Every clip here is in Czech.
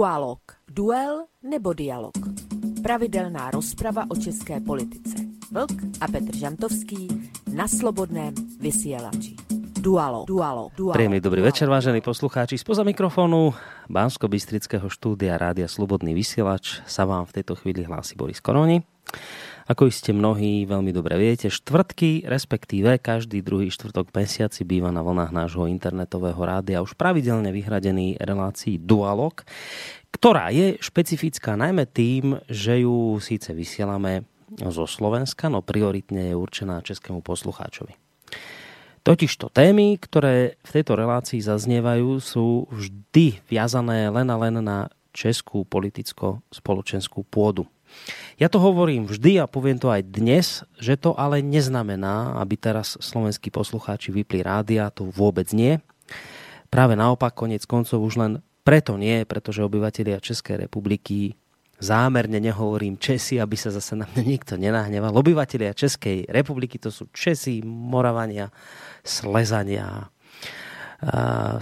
Dualog. Duel nebo dialog. Pravidelná rozprava o české politice. Vlk a Petr Žantovský na slobodném vysielači. Dualo, dualo, dualo. Príjemný dobrý večer, vážení poslucháči. Spoza mikrofónu Bansko-Bystrického štúdia Rádia Slobodný vysielač sa vám v tejto chvíli hlási Boris Koroni. Ako iste mnohí veľmi dobre viete, štvrtky, respektíve každý druhý štvrtok mesiaci býva na vlnách nášho internetového rádia už pravidelne vyhradený relácií Dualog, ktorá je špecifická najmä tým, že ju síce vysielame zo Slovenska, no prioritne je určená českému poslucháčovi. Totižto témy, ktoré v tejto relácii zaznievajú, sú vždy viazané len a len na českú politicko-spoločenskú pôdu. Ja to hovorím vždy a poviem to aj dnes, že to ale neznamená, aby teraz slovenskí poslucháči vypli rádia, to vôbec nie. Práve naopak, konec koncov už len preto nie, pretože obyvatelia Českej republiky zámerne nehovorím Česi, aby sa zase na mňa nikto nenahneval. Obyvatelia Českej republiky to sú Česi, Moravania, Slezania,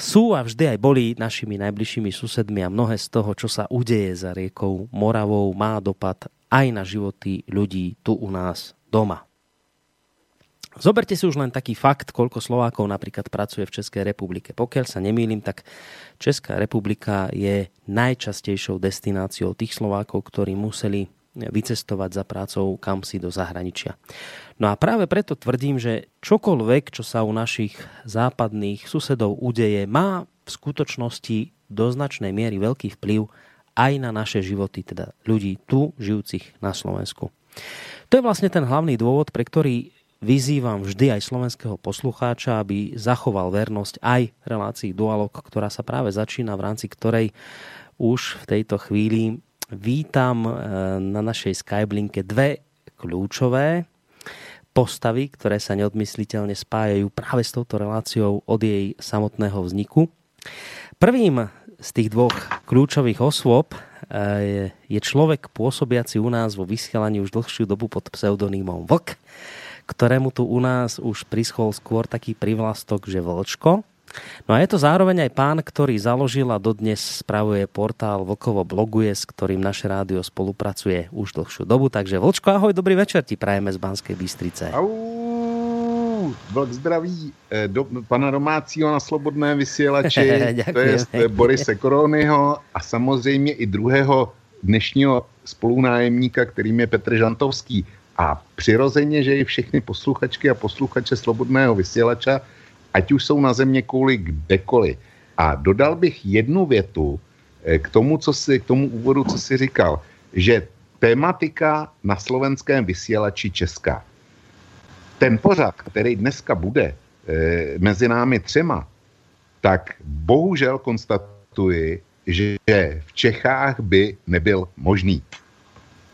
sú a vždy aj boli našimi najbližšími susedmi a mnohé z toho, čo sa udeje za riekou Moravou, má dopad aj na životy ľudí tu u nás doma. Zoberte si už len taký fakt, koľko Slovákov napríklad pracuje v Českej republike. Pokiaľ sa nemýlim, tak Česká republika je najčastejšou destináciou tých Slovákov, ktorí museli vycestovať za prácou kam si do zahraničia. No a práve preto tvrdím, že čokoľvek, čo sa u našich západných susedov udeje, má v skutočnosti do značnej miery veľký vplyv aj na naše životy, teda ľudí tu žijúcich na Slovensku. To je vlastne ten hlavný dôvod, pre ktorý vyzývam vždy aj slovenského poslucháča, aby zachoval vernosť aj relácii Dualog, ktorá sa práve začína, v rámci ktorej už v tejto chvíli vítam eh, na našej Skyblinke dve kľúčové postavy, ktoré sa neodmysliteľne spájajú práve s touto reláciou od jej samotného vzniku. Prvým z tých dvoch kľúčových osôb eh, je človek pôsobiaci u nás vo vysielaní už dlhšiu dobu pod pseudonymom Vlk, ktorému tu u nás už prischol skôr taký privlastok, že Vlčko. No a je to zároveň aj pán, ktorý založil a dodnes spravuje portál Vlkovo bloguje, s ktorým naše rádio spolupracuje už dlhšiu dobu. Takže Vlčko, ahoj, dobrý večer ti prajeme z Banskej Bystrice. Au, Vlk zdraví eh, do, pana domácího na slobodné vysílači, to je Borise Koronyho a samozřejmě i druhého dnešního spolunájemníka, kterým je Petr Žantovský. A přirozeně, že i všechny posluchačky a posluchače slobodného vysílača ať už jsou na země kouli kdekoliv. A dodal bych jednu větu eh, k tomu, co si, k tomu úvodu, co si říkal, že tématika na slovenském vysílači česká. Ten pořad, který dneska bude e, mezi námi třema, tak bohužel konstatuji, že v Čechách by nebyl možný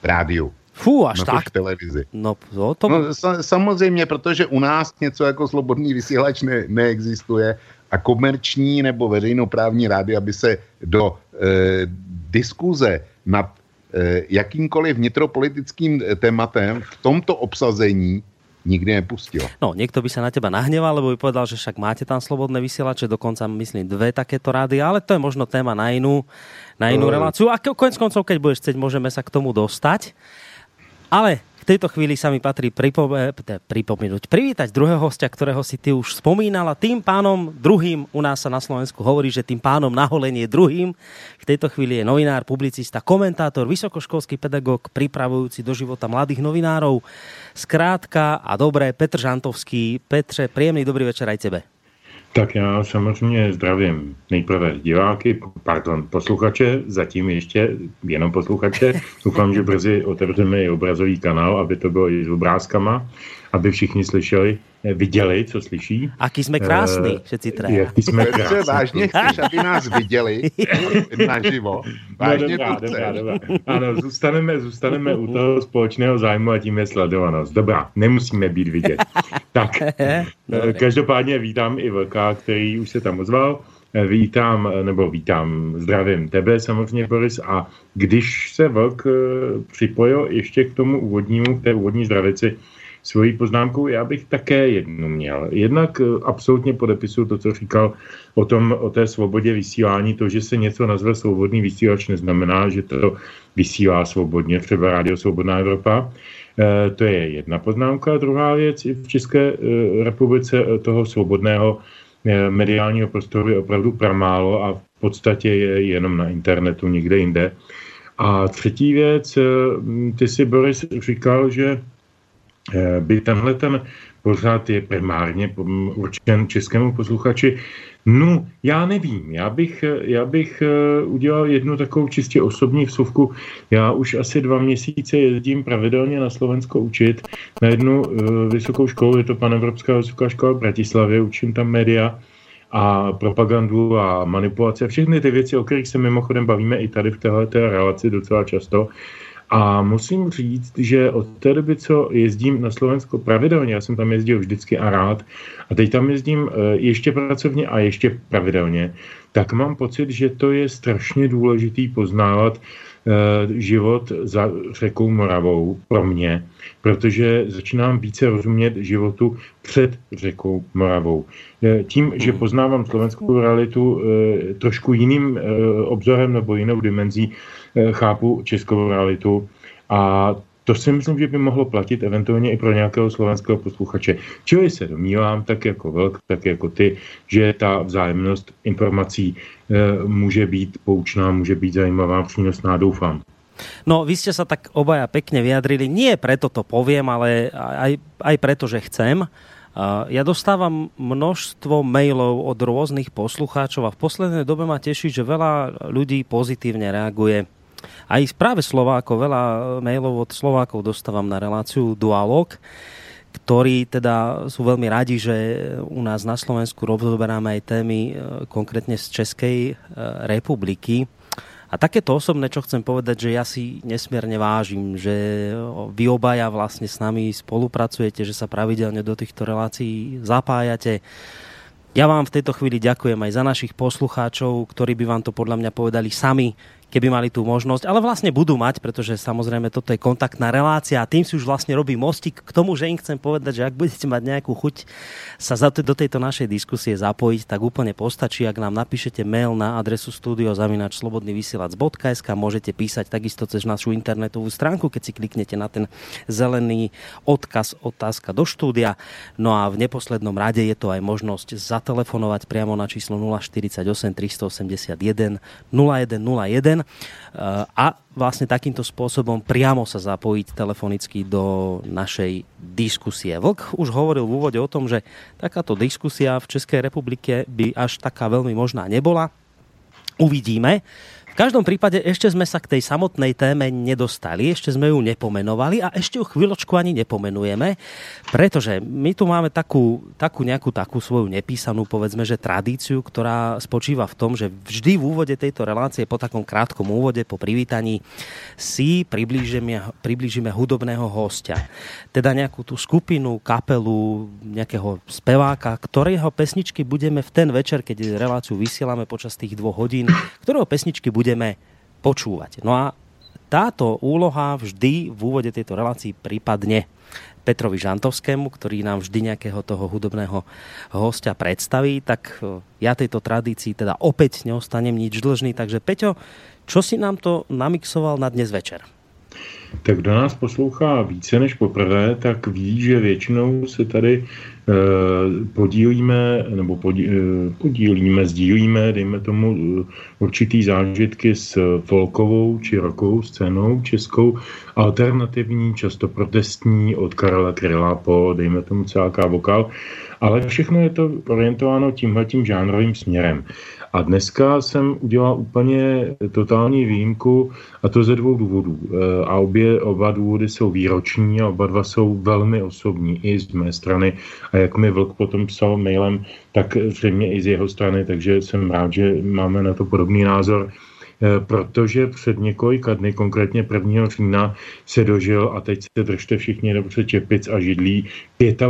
rádiu. Fú, až na tak? televizi. No, to, to... no samozřejmě, protože u nás něco jako slobodný vysílač ne, neexistuje a komerční nebo veřejnoprávní rády, aby se do e, diskuze nad e, jakýmkoliv vnitropolitickým eh, tématem v tomto obsazení nikdy nepustil. No, niekto by sa na teba nahneval, lebo by povedal, že však máte tam slobodné vysielače, dokonca myslím dve takéto rády, ale to je možno téma na inú, na inú reláciu. A konec koncov, keď budeš chcieť, môžeme sa k tomu dostať. Ale v tejto chvíli sa mi patrí pripome- pripomenúť, privítať druhého hostia, ktorého si ty už spomínala. Tým pánom druhým u nás sa na Slovensku hovorí, že tým pánom naholenie druhým. V tejto chvíli je novinár, publicista, komentátor, vysokoškolský pedagóg, pripravujúci do života mladých novinárov. Skrátka a dobré, Petr Žantovský. Petře, príjemný dobrý večer aj tebe. Tak já samozřejmě zdravím nejprve diváky, pardon, posluchače, zatím ještě jenom posluchače. Doufám, že brzy otevřeme i obrazový kanál, aby to bylo i s obrázkama, aby všichni slyšeli, viděli, co slyší. Aký jsme krásný, uh, všetci traja. Jaký jsme krásný. vážně chceš, aby nás viděli naživo? Vážně no, dobrá, dobrá, dobrá. Ano, zůstaneme, zůstaneme u toho společného zájmu a tím je sledovanost. Dobrá, nemusíme být vidět. Tak, každopádně vítám i Vlka, který už se tam ozval. Vítám, nebo vítám, zdravím tebe samozřejmě, Boris, a když se Vlk připojil ještě k tomu úvodnímu, k té úvodní zdravici, svoji poznámku. Já bych také jednu měl. Jednak eh, absolutně podepisuju to, co říkal o, tom, o té svobodě vysílání. To, že se něco nazve svobodný vysílač, neznamená, že to vysílá svobodně, třeba Rádio Svobodná Evropa. E, to je jedna poznámka. Druhá věc, v České e, republice toho svobodného mediálního prostoru je opravdu pramálo a v podstatě je jenom na internetu, nikde jinde. A třetí věc, ty si Boris říkal, že by tenhle ten pořád je primárně určen českému posluchači. No, já nevím. Já bych, já bych eh, udělal jednu takovou čistě osobní vsuvku. Já už asi dva měsíce jezdím pravidelně na Slovensko učit na jednu uh, vysokou školu, je to Panevropská vysoká škola v Bratislavě, učím tam média a propagandu a manipulace. Všechny ty věci, o kterých se mimochodem bavíme i tady v této relaci docela často. A musím říct, že od té doby, co jezdím na Slovensko pravidelně, já jsem tam jezdil vždycky a rád, a teď tam jezdím eh, ještě pracovně a ještě pravidelně, tak mám pocit, že to je strašně důležitý poznávat eh, život za řekou Moravou pro mě, protože začínám více rozumět životu před řekou Moravou. Eh, tím, že poznávám slovenskou realitu trošku jiným obzorem nebo jinou dimenzí, chápu českou realitu a to si myslím, že by mohlo platit eventuálně i pro nějakého slovenského posluchače. Čili se domnívám, tak jako Velk, tak jako ty, že ta vzájemnost informací e, může být poučná, může být zajímavá, přínosná, doufám. No, vy ste sa tak obaja pekne vyjadrili. Nie preto to poviem, ale aj, aj preto, že chcem. Ja dostávam množstvo mailov od rôznych poslucháčov a v poslednej dobe ma teší, že veľa ľudí pozitívne reaguje aj práve Slovákov, veľa mailov od Slovákov dostávam na reláciu Dualog, ktorí teda sú veľmi radi, že u nás na Slovensku rozoberáme aj témy e, konkrétne z Českej e, republiky. A takéto osobné, čo chcem povedať, že ja si nesmierne vážim, že vy obaja vlastne s nami spolupracujete, že sa pravidelne do týchto relácií zapájate. Ja vám v tejto chvíli ďakujem aj za našich poslucháčov, ktorí by vám to podľa mňa povedali sami, keby mali tú možnosť, ale vlastne budú mať, pretože samozrejme toto je kontaktná relácia a tým si už vlastne robí mostík k tomu, že im chcem povedať, že ak budete mať nejakú chuť sa do tejto našej diskusie zapojiť, tak úplne postačí, ak nám napíšete mail na adresu studiozavinačslobodnyvysielac.sk môžete písať takisto cez našu internetovú stránku, keď si kliknete na ten zelený odkaz otázka do štúdia. No a v neposlednom rade je to aj možnosť zatelefonovať priamo na číslo 048 381 0101 a vlastne takýmto spôsobom priamo sa zapojiť telefonicky do našej diskusie. Vlk už hovoril v úvode o tom, že takáto diskusia v Českej republike by až taká veľmi možná nebola. Uvidíme. V každom prípade ešte sme sa k tej samotnej téme nedostali, ešte sme ju nepomenovali a ešte ju chvíľočku ani nepomenujeme, pretože my tu máme takú, takú nejakú takú svoju nepísanú, povedzme, že tradíciu, ktorá spočíva v tom, že vždy v úvode tejto relácie, po takom krátkom úvode, po privítaní, si priblížime, priblížime hudobného hostia. Teda nejakú tú skupinu, kapelu, nejakého speváka, ktorého pesničky budeme v ten večer, keď reláciu vysielame počas tých dvoch hodín, ktorého pesničky budeme budeme počúvať. No a táto úloha vždy v úvode tejto relácii prípadne Petrovi Žantovskému, ktorý nám vždy nejakého toho hudobného hostia predstaví, tak e, ja tejto tradícii teda opäť neostanem nič dlžný. Takže Peťo, čo si nám to namixoval na dnes večer? tak kdo nás poslouchá více než poprvé, tak ví, že většinou se tady podílíme, nebo podí, eh, podílíme, sdílíme, dejme tomu, eh, určitý zážitky s folkovou či rokovou scénou českou, alternativní, často protestní, od Karla Kryla po, dejme tomu, celá vokal, ale všechno je to orientováno tímhletím žánrovým směrem. A dneska jsem udělal úplně totální výjimku a to ze dvou důvodů. E, a obě, oba důvody jsou výroční a oba dva jsou velmi osobní i z mé strany. A jak mi Vlk potom psal mailem, tak zřejmě i z jeho strany, takže jsem rád, že máme na to podobný názor. Eh, protože před několika dny, konkrétně 1. října, se dožil, a teď se držte všichni dobře čepic a židlí,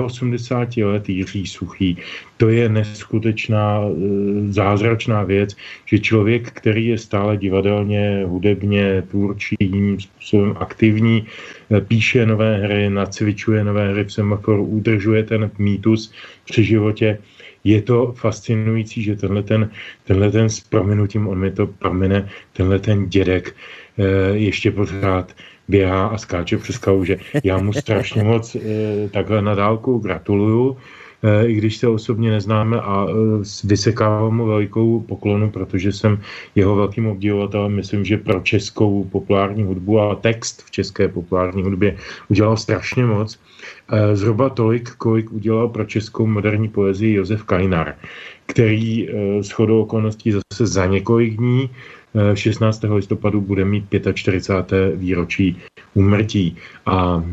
85 let Jiří Suchý. To je neskutečná eh, zázračná věc, že člověk, který je stále divadelně, hudebně, tvůrčí, jiným způsobem aktivní, eh, píše nové hry, nacvičuje nové hry v semaforu, udržuje ten mýtus při životě, je to fascinující, že tenhle ten, tenhle ten s prominutím, on mi to promine, tenhle ten dědek e, ještě pořád běhá a skáče přes kaluže. Já mu strašně moc e, takhle na dálku gratuluju, i když se osobně neznáme a e, vysekávám mu velikou poklonu, protože jsem jeho velkým obdivovatelem. Myslím, že pro českou populární hudbu a text v české populární hudbě udělal strašně moc. Eh, zhruba tolik, kolik udělal pro českou moderní poezii Josef Kajnar, který eh, s chodou okolností zase za několik dní 16. Eh, listopadu bude mít 45. výročí úmrtí. A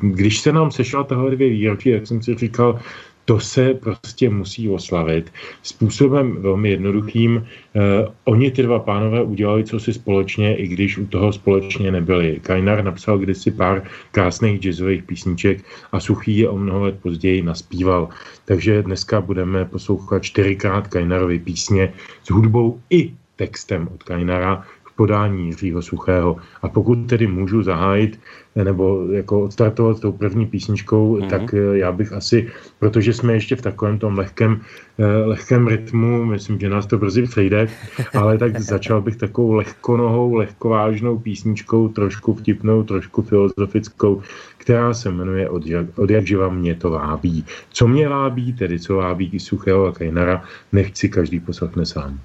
když se nám sešla tohle dvě výročí, jak jsem si říkal, to se prostě musí oslavit způsobem velmi jednoduchým. Eh, oni ty dva pánové udělali co si společně, i když u toho společně nebyli. Kajnar napsal kdysi pár krásných jazzových písniček a Suchý je o mnoho let později naspíval. Takže dneska budeme poslouchat čtyřikrát Kajnarovy písně s hudbou i textem od Kajnara podání Jiřího Suchého. A pokud tedy můžu zahájit nebo jako odstartovat tou první písničkou, mm-hmm. tak eh, já bych asi, protože jsme ještě v takovém tom lehkém, eh, lehkém rytmu, myslím, že nás to brzy přejde, ale tak začal bych takovou lehkonohou, lehkovážnou písničkou, trošku vtipnou, trošku filozofickou, která se jmenuje Od, od jak živa mě to vábí. Co mě vábí, tedy co vábí i Suchého a Kajnara, nechci každý poslechne sám.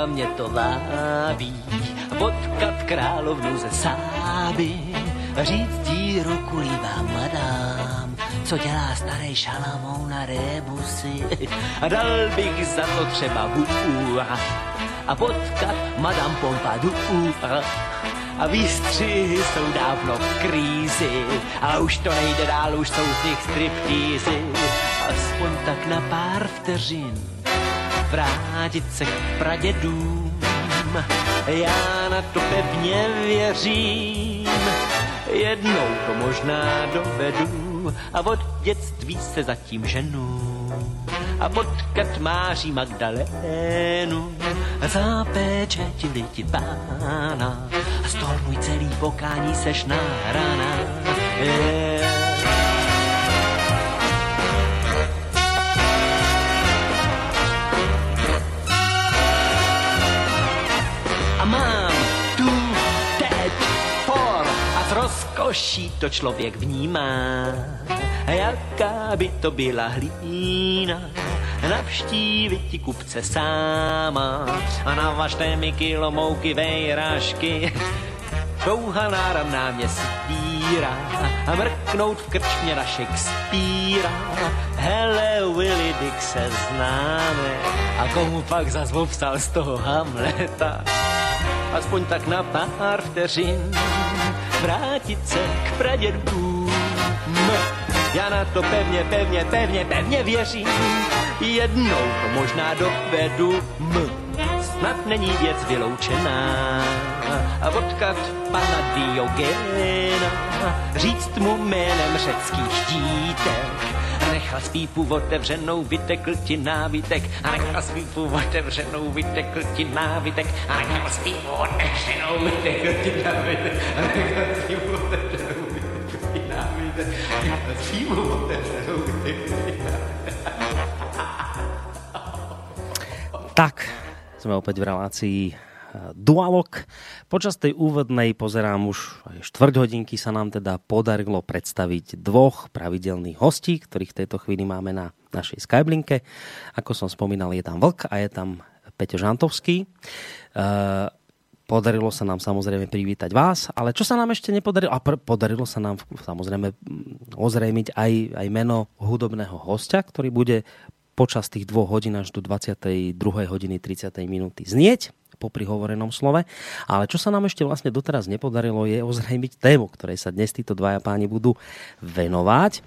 Živa mě to lábí, potkat královnu ze sáby, říct ti ruku vám madám, co dělá starý šalamou na rebusy. A dal bych za to třeba vůra a potkat madam Pompadour. A výstřihy jsou dávno v krízi a už to nejde dál, už jsou z nich striptízy. Aspoň tak na pár vteřin vrátit se k pradědům. Já na to pevně věřím, jednou to možná dovedu a od dětství se zatím ženu. A potkat máří Magdalénu, zapéče ti lidi pána, a stol můj celý pokání seš na rana. Yeah. Rozkoší to člověk vnímá. Jaká by to byla hlína, navštívit ti kupce sáma a navažte mi kilo mouky vejražky. Touha náram na mě sbírá a mrknout v krčmě na Shakespearea. Hele, Willy Dick se známe a komu pak zas vopsal z toho Hamleta. Aspoň tak na pár vteřin. Vrátit se k pradědům. Já na to pevně, pevně, pevně, pevně věřím, jednou to možná dovedu. Snad není věc vyloučená. A odkat pana Diogena. Říct mu jménem řeckých dítek nechal spípu otevřenou, vytekl ti návitek. A nechal spípu otevřenou, vytekl ti návitek. A nechal spípu otevřenou, vytekl ti návitek. A nechal spípu otevřenou, vytekl ti návitek. A nechal spípu otevřenou, vytekl ti návitek. Tak, sme opäť v relácii Dualog. Počas tej úvodnej pozerám už štvrť hodinky sa nám teda podarilo predstaviť dvoch pravidelných hostí, ktorých v tejto chvíli máme na našej Skyblinke. Ako som spomínal, je tam Vlk a je tam Peťo Žantovský. Uh, podarilo sa nám samozrejme privítať vás, ale čo sa nám ešte nepodarilo, a podarilo sa nám samozrejme ozrejmiť aj, aj meno hudobného hostia, ktorý bude počas tých dvoch hodín až do 22. hodiny 30. minúty znieť popri hovorenom slove. Ale čo sa nám ešte vlastne doteraz nepodarilo je ozrejmiť tému, ktorej sa dnes títo dvaja páni budú venovať.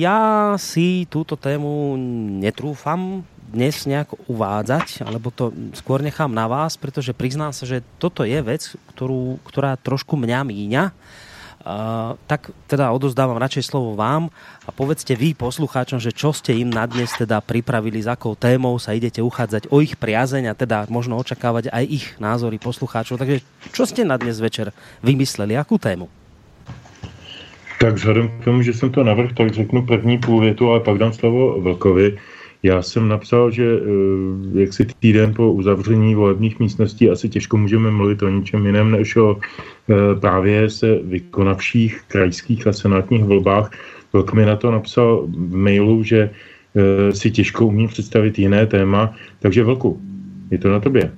Ja si túto tému netrúfam dnes nejak uvádzať, alebo to skôr nechám na vás, pretože priznám sa, že toto je vec, ktorú, ktorá trošku mňa míňa. Tak teda odozdávam radšej slovo vám a povedzte vy poslucháčom, že čo ste im na dnes teda pripravili, s akou témou sa idete uchádzať o ich priazeň a teda možno očakávať aj ich názory poslucháčov. Takže čo ste na dnes večer vymysleli, akú tému? Tak vzhledem k tomu, že jsem to navrhl, tak řeknu první půl větu, ale pak dám slovo Vlkovi. Já jsem napsal, že eh, jak si týden po uzavření volebních místností asi těžko můžeme mluvit o ničem jiném než o eh, právě se vykonavších krajských a senátních volbách. Vlk mi na to napsal v mailu, že eh, si těžko umí představit jiné téma, takže Vlku, je to na tobě.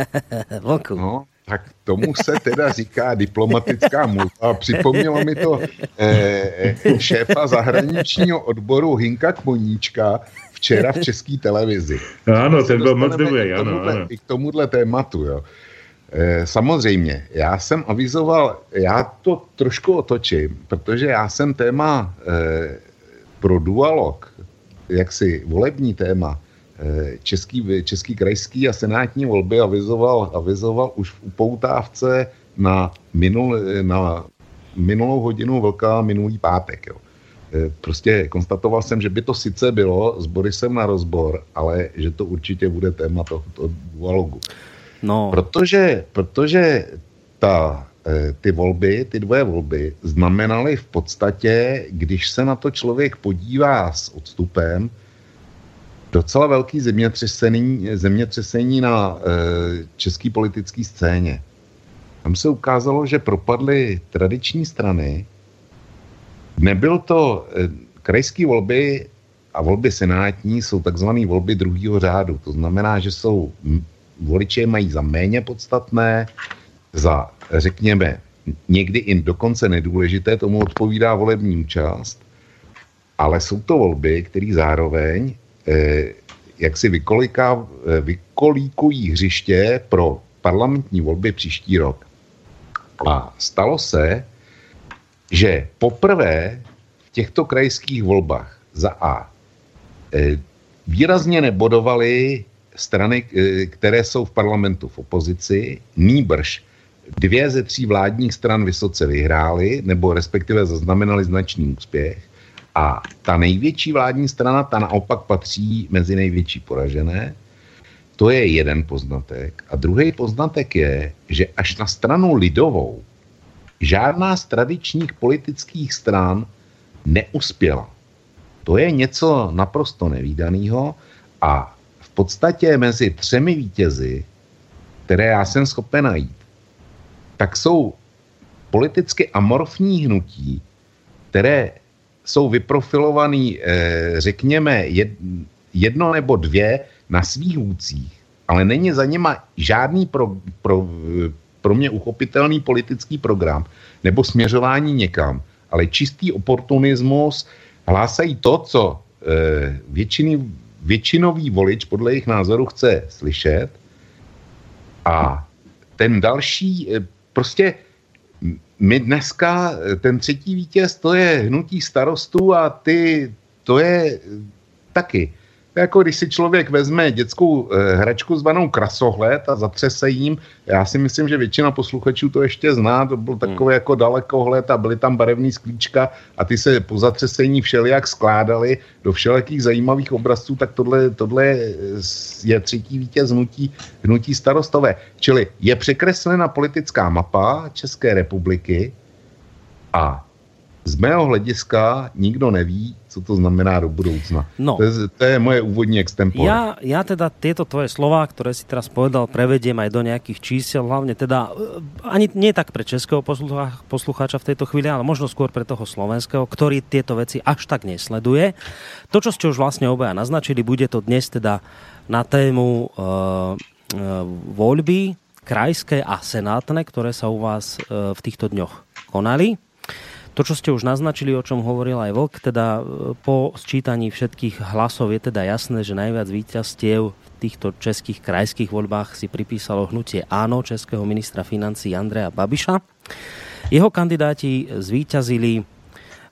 Vlku. No, tak tomu se teda říká diplomatická mluva. Připomnělo mi to eh, šéfa zahraničního odboru Hinka Kmoníčka, včera v české televizi. Ano, ten byl moc dobrý, ano, ano. I k tomuhle tématu, jo. E, samozřejmě, já jsem avizoval, já to trošku otočím, protože já jsem téma e, pro dualog, jaksi volební téma, e, český, český krajský a senátní volby avizoval, avizoval už v upoutávce na, minul, na minulou hodinu velká minulý pátek. Jo. Eh, prostě konstatoval jsem, že by to sice bylo s Borisem na rozbor, ale že to určitě bude téma tohoto dualogu. No. Protože, protože ta, eh, ty volby, ty dvoje volby znamenaly v podstatě, když se na to člověk podívá s odstupem, docela velký zemětřesení, zemětřesení na e, české politické scéně. Tam se ukázalo, že propadly tradiční strany, Nebyl to, eh, krajské volby a volby senátní jsou takzvané volby druhého řádu. To znamená, že jsou voliče mají za méně podstatné, za, řekněme, někdy i dokonce nedůležité, tomu odpovídá volební účast, ale jsou to volby, které zároveň eh, jak si vykoliká, eh, vykolíkují hřiště pro parlamentní volby příští rok. A stalo se, že poprvé v těchto krajských volbách za A e, výrazně nebodovali strany, e, které jsou v parlamentu v opozici, nýbrž dvě ze tří vládních stran vysoce vyhrály, nebo respektive zaznamenali značný úspěch. A ta největší vládní strana, ta naopak patří mezi největší poražené. To je jeden poznatek. A druhý poznatek je, že až na stranu lidovou žádná z tradičních politických stran neuspěla. To je něco naprosto nevýdaného a v podstatě mezi třemi vítězy, které já jsem schopen najít, tak jsou politicky amorfní hnutí, které jsou vyprofilovaný, eh, řekněme, jedno nebo dvě na svých vůdcích, ale není za něma žádný pro, pro, pro mě uchopitelný politický program nebo směřování někam, ale čistý oportunismus hlásají to, co e, většiny, většinový volič podle jejich názoru chce slyšet. A ten další, e, prostě my dneska, eh, ten třetí vítěz, to je hnutí starostů a ty, to je taky jako když si člověk vezme dětskou e, hračku zvanou krasohled a zatřese jim, já si myslím, že většina posluchačů to ještě zná, to byl takový hmm. jako dalekohled a byly tam barevný sklíčka a ty se po zatřesení všelijak skládaly do všelijakých zajímavých obrazců, tak tohle, tohle je třetí vítěz hnutí, hnutí starostové. Čili je překreslena politická mapa České republiky a z mého hlediska nikdo neví, co to znamená do budoucna. No. To, je, to je moje úvodní extempore. Ja, ja teda tieto tvoje slova, ktoré si teraz povedal, prevediem aj do nejakých čísel, hlavne teda eh, ani nie tak pre českého poslucháča v tejto chvíli, ale možno skôr pre toho slovenského, ktorý tieto veci až tak nesleduje. To, čo ste už vlastne obaja naznačili, bude to dnes teda na tému uh, uh, voľby krajské a senátne, ktoré sa u vás uh, v týchto dňoch konali. To, čo ste už naznačili, o čom hovoril aj Vlk, teda po sčítaní všetkých hlasov je teda jasné, že najviac víťazstiev v týchto českých krajských voľbách si pripísalo hnutie Áno českého ministra financí Andreja Babiša. Jeho kandidáti zvíťazili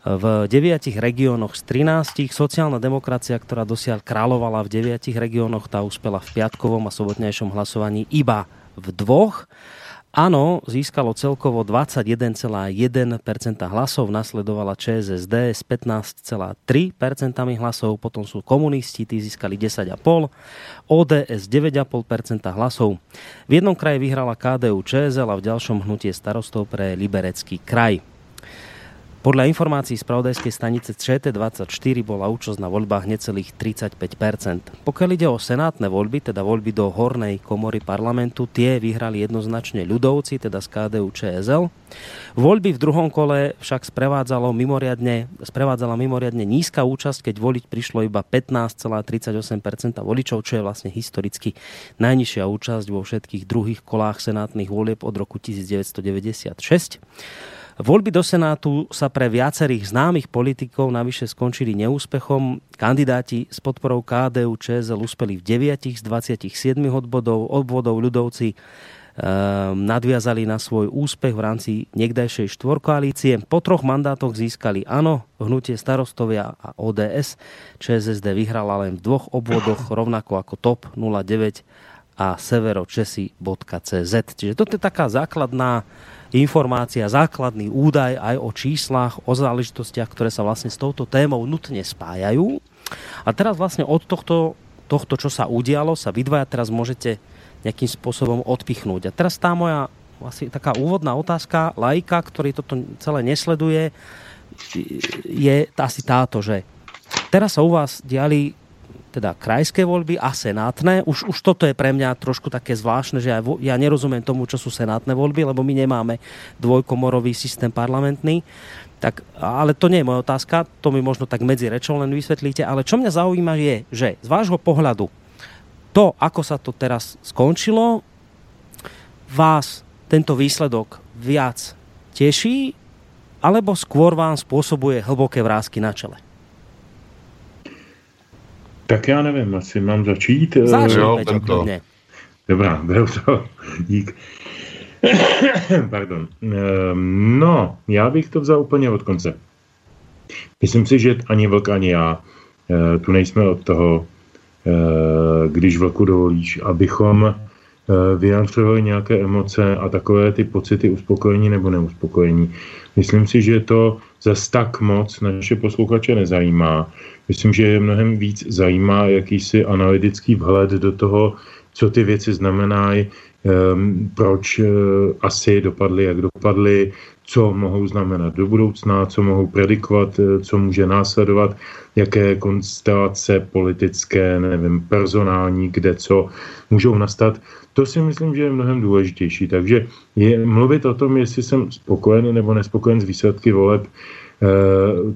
v deviatich regiónoch z 13. Sociálna demokracia, ktorá dosiaľ kráľovala v deviatich regiónoch, tá uspela v piatkovom a sobotnejšom hlasovaní iba v dvoch. Áno, získalo celkovo 21,1% hlasov, nasledovala ČSSD s 15,3% hlasov, potom sú komunisti, tí získali 10,5%, ODS 9,5% hlasov. V jednom kraji vyhrala KDU ČSL a v ďalšom hnutie starostov pre Liberecký kraj. Podľa informácií z pravodajskej stanice ČT24 bola účasť na voľbách necelých 35%. Pokiaľ ide o senátne voľby, teda voľby do hornej komory parlamentu, tie vyhrali jednoznačne ľudovci, teda z KDU ČSL. Voľby v druhom kole však sprevádzalo mimoriadne, sprevádzala mimoriadne nízka účasť, keď voliť prišlo iba 15,38% voličov, čo je vlastne historicky najnižšia účasť vo všetkých druhých kolách senátnych volieb od roku 1996. Voľby do Senátu sa pre viacerých známych politikov navyše skončili neúspechom. Kandidáti s podporou KDU ČSL uspeli v 9 z 27 odbodov, odbodov ľudovci ehm, nadviazali na svoj úspech v rámci niekdajšej štvorkoalície. Po troch mandátoch získali ANO, hnutie starostovia a ODS. ČSSD vyhrala len v dvoch obvodoch, rovnako ako TOP 09 a severočesi.cz. Čiže toto je taká základná informácia, základný údaj aj o číslach, o záležitostiach, ktoré sa vlastne s touto témou nutne spájajú. A teraz vlastne od tohto, tohto čo sa udialo, sa vy dvaja teraz môžete nejakým spôsobom odpichnúť. A teraz tá moja asi taká úvodná otázka lajka, ktorý toto celé nesleduje, je asi táto, že teraz sa u vás diali teda krajské voľby a senátne. Už, už toto je pre mňa trošku také zvláštne, že ja, ja nerozumiem tomu, čo sú senátne voľby, lebo my nemáme dvojkomorový systém parlamentný. Tak, ale to nie je moja otázka, to mi možno tak medzi rečou len vysvetlíte, ale čo mňa zaujíma je, že z vášho pohľadu to, ako sa to teraz skončilo, vás tento výsledok viac teší, alebo skôr vám spôsobuje hlboké vrázky na čele? Tak já nevím, asi mám začít. Začít, jo, to. Dobrá, beru to. Dík. Pardon. Ehm, no, já bych to vzal úplně od konce. Myslím si, že ani vlk, ani já eh, tu nejsme od toho, eh, když vlku dovolíš, abychom eh, vyjádřovali nějaké emoce a takové ty pocity uspokojení nebo neuspokojení. Myslím si, že to zase tak moc naše posluchače nezajímá. Myslím, že je mnohem víc zajímá jakýsi analytický vhled do toho, co ty věci znamenají, um, proč uh, asi dopadly, jak dopadly, co mohou znamenat do budoucna, co mohou predikovat, uh, co může následovat, jaké konstelace politické, nevím, personální, kde co můžou nastat. To si myslím, že je mnohem důležitější. Takže je, mluvit o tom, jestli jsem spokojen nebo nespokojen s výsledky voleb, Eh,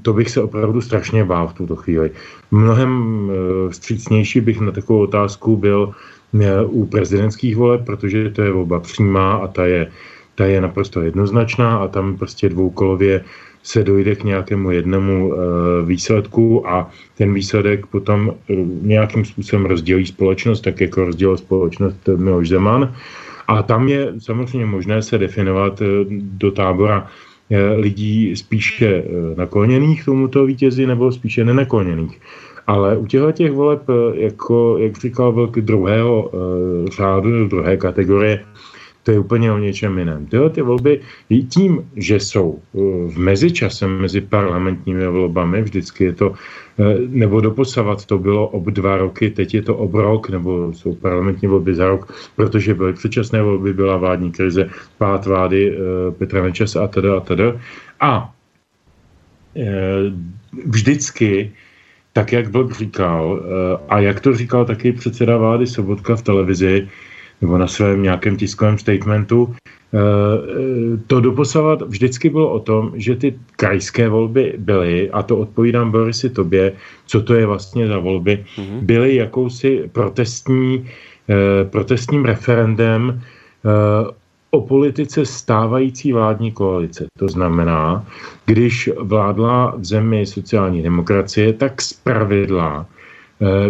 to bych se opravdu strašně bál v tuto chvíli. Mnohem eh, vstřícnější bych na takovou otázku byl eh, u prezidentských voleb, protože to je volba přímá a ta je, ta je naprosto jednoznačná a tam prostě dvoukolově se dojde k nějakému jednomu výsledku a ten výsledek potom nějakým způsobem rozdělí společnost, tak jako rozdělil společnost Miloš Zeman. A tam je samozřejmě možné se definovat do tábora Eh, lidí spíše eh, nakloněných tomuto vítězi nebo spíše nenakloněných. Ale u těchto těch voleb, eh, jako, jak říkal velký druhého řádu, druhé kategorie, to je úplně o něčem jiném. Tyhle ty volby tím, že jsou v mezičase mezi parlamentními volbami, vždycky je to Eh, nebo doposavat to bylo ob dva roky, teď je to ob rok, nebo jsou parlamentní volby za rok, protože byly předčasné volby, byla vládní krize, pád vlády eh, Petra Nečase a teda a teda. A eh, vždycky, tak jak byl říkal, a jak to říkal taky předseda vlády Sobotka v televizi, nebo na svém nějakém tiskovém statementu, Eh, eh, to doposavat vždycky bylo o tom, že ty krajské volby byly, a to odpovídám Borisi tobě, co to je vlastně za volby, mm-hmm. byly jakousi protestní, eh, protestním referendem o politice stávající vládní koalice. To znamená, když vládla v zemi sociální demokracie, tak z pravidla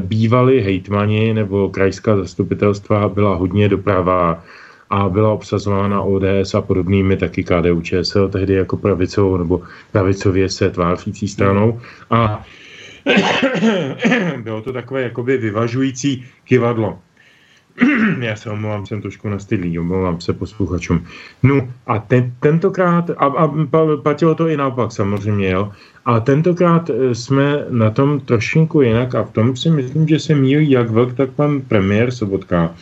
bývali hejtmani nebo krajská zastupitelstva byla hodně doprava a byla obsazována ODS a podobnými taky KDU ČSL, tehdy jako pravicovou nebo pravicově se tvářící stranou. A bylo to takové jakoby vyvažující kivadlo. Já se omlouvám, jsem trošku nastydlý, omlouvám se posluchačům. No a ten, tentokrát, a, a platilo to i naopak samozřejmě, jo, a tentokrát eh, jsme na tom trošinku jinak a v tom si myslím, že se míjí jak vlk, tak pan premiér Sobotka.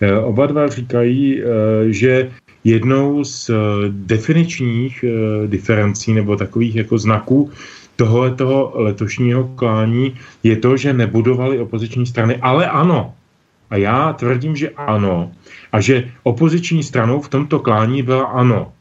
Eh, oba dva říkají, eh, že jednou z definičních diferencí nebo takových jako znaků tohoto letošního klání je to, že nebudovali opoziční strany, ale ano, a já tvrdím, že ano. A že opoziční stranou v tomto klání byla ano.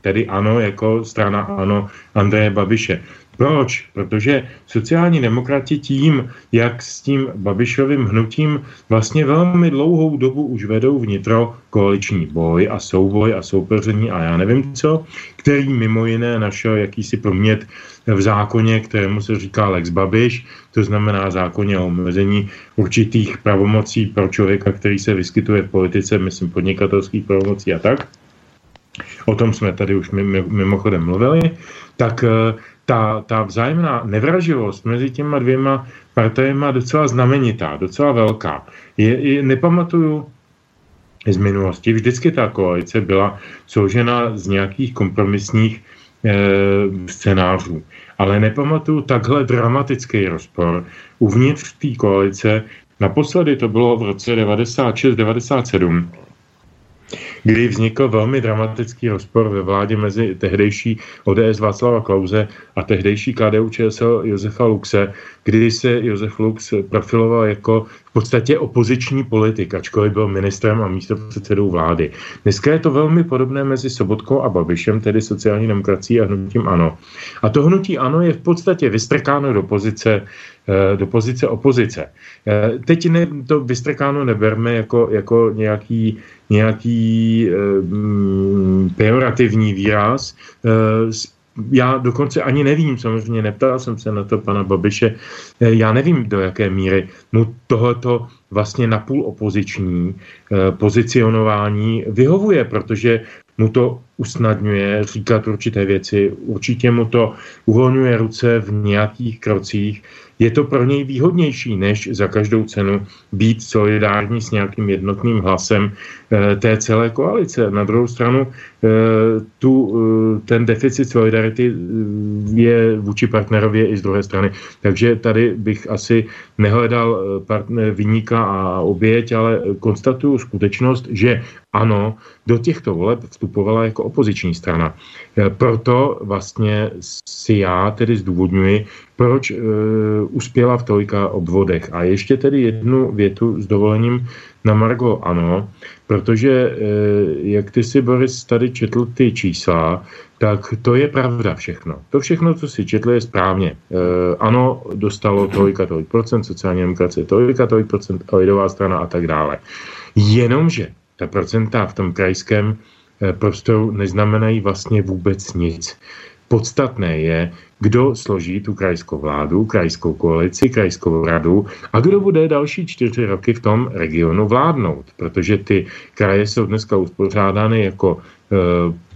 Tedy ano jako strana ano Andreje Babiše. Proč? Protože sociální demokrati tím, jak s tím Babišovým hnutím vlastně velmi dlouhou dobu už vedou vnitro koaliční boj a souboj a soupeření a já nevím co, který mimo jiné našel jakýsi promět v zákoně, kterému se říká Lex Babiš, to znamená zákoně o omezení určitých pravomocí pro člověka, který se vyskytuje v politice, myslím podnikatelských pravomocí a tak. O tom jsme tady už mimochodem mluvili. Tak eh, ta, ta vzájemná nevraživost mezi těma dvěma partajema docela znamenitá, docela velká. Je, je, nepamatuju z minulosti, vždycky ta koalice byla složena z nějakých kompromisních scénářů. Ale nepamatuju takhle dramatický rozpor uvnitř té koalice. Naposledy to bylo v roce 96-97, kdy vznikl velmi dramatický rozpor ve vládě mezi tehdejší ODS Václava Klauze a tehdejší KDU ČSL Josefa Luxe, kdy se Josef Lux profiloval jako v podstatě opoziční politik, ačkoliv byl ministrem a místo předsedou vlády. Dneska je to velmi podobné mezi Sobotkou a Babišem, tedy sociální demokracií a hnutím ANO. A to hnutí ANO je v podstatě vystrkáno do pozice eh, do pozice opozice. Eh, teď ne, to vystrkáno neberme jako, jako nějaký nějaký e, pejorativní výraz. E, já dokonce ani nevím, samozřejmě neptal jsem se na to pana Babiše, e, já nevím, do jaké míry mu tohleto vlastně napůl opoziční e, pozicionování vyhovuje, protože mu to usnadňuje říkat určité věci, určitě mu to uvolňuje ruce v nějakých krocích, je to pro něj výhodnější, než za každou cenu být solidární s nějakým jednotným hlasem e, té celé koalice. Na druhou stranu e, tu, e, ten deficit solidarity je vůči partnerově i z druhé strany. Takže tady bych asi nehledal partner, vyníka a oběť, ale konstatuju skutečnost, že ano, do těchto voleb vstupovala jako opoziční strana. Proto vlastně si já tedy zdůvodňuji, proč e, uspěla v tolika obvodech. A ještě tedy jednu větu s dovolením na Margo ano, protože e, jak ty si, Boris, tady četl ty čísla, tak to je pravda všechno. To všechno, co si četl, je správně. E, ano, dostalo tolika tolik procent, sociální demokracie tolika tolik procent, lidová strana a tak dále. Jenomže ta procenta v tom krajském e, prostoru neznamenají vlastně vůbec nic. Podstatné je, kdo složí tu krajskou vládu, krajskou koalici, krajskou radu a kdo bude další čtyři roky v tom regionu vládnout. Protože ty kraje jsou dneska uspořádány jako e,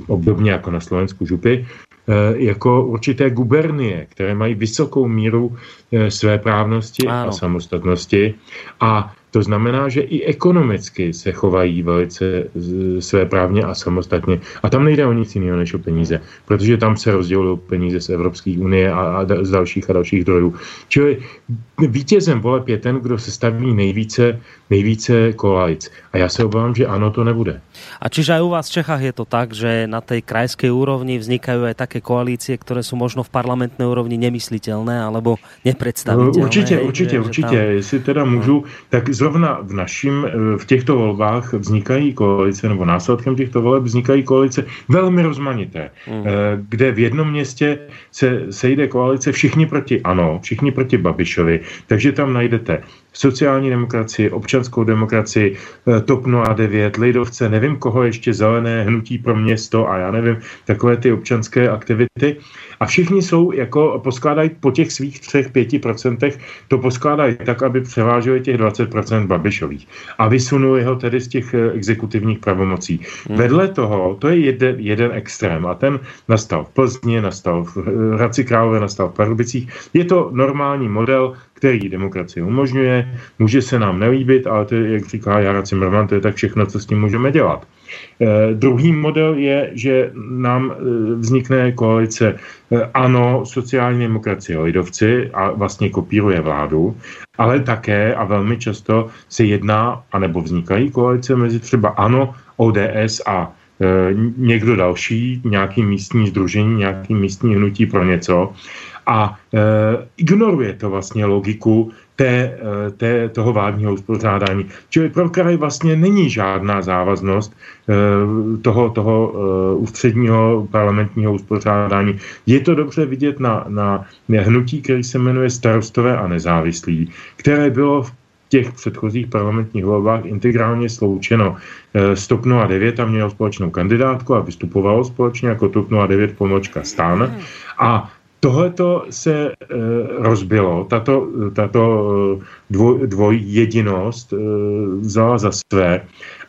obdobně jako na Slovensku župy, e, jako určité gubernie, které mají vysokou míru e, své právnosti ano. a samostatnosti a to znamená, že i ekonomicky se chovají velice své právně a samostatně. A tam nejde o nic jiného než o peníze, protože tam se rozdělují peníze z Evropské unie a, a z dalších a dalších zdrojů. Čili vítězem voleb je ten, kdo se staví nejvíce, nejvíce koalic. A já se obávám, že ano, to nebude. A čiže aj u vás v Čechách je to tak, že na tej krajskej úrovni vznikajú aj také koalície, ktoré sú možno v parlamentnej úrovni nemysliteľné alebo nepredstaviteľné? Určitě, určitě, určitě. Tam... Jestli teda můžu, tak zrovna v našim, v těchto volbách vznikají koalice, nebo následkem těchto voleb vznikají koalice velmi rozmanité, mm. kde v jednom městě se sejde koalice všichni proti ANO, všichni proti Babišovi, takže tam najdete sociální demokracii, občanskou demokracii, eh, TOP 09, Lidovce, nevím koho ještě, zelené hnutí pro město a já nevím, takové ty občanské aktivity. A všichni jsou jako, poskládají po těch svých třech, pěti procentech, to poskládají tak, aby převážili těch 20% Babišových. A vysunuli ho tedy z těch eh, exekutivních pravomocí. Hmm. Vedle toho, to je jeden, jeden extrém a ten nastal v Plzni, nastal v eh, Hradci Králové, nastal v Pardubicích. Je to normální model, který demokracie umožňuje. Může se nám nelíbit, ale to je, jak říká Jara Cimmerman, to je tak všechno, co s tím můžeme dělat. Eh, druhý model je, že nám eh, vznikne koalice eh, ano, sociální demokracie, lidovci a vlastně kopíruje vládu, ale také a velmi často se jedná, anebo vznikají koalice mezi třeba ano, ODS a e, někdo další, nějaký místní združení, nějaký místní hnutí pro něco a e, ignoruje to vlastně logiku té, e, té, toho vládního uspořádání. Čili pro kraj vlastně není žádná závaznost e, toho, toho e, ústředního parlamentního uspořádání. Je to dobře vidět na, na hnutí, který se jmenuje Starostové a nezávislí, které bylo v těch předchozích parlamentních volbách integrálně sloučeno. Stop 09 a mělo společnou kandidátku a vystupovalo společně jako TOP 09 pomočka stan. A Tohleto se e, rozbilo, tato, tato eh, dvoj, dvojjedinost e, vzala za své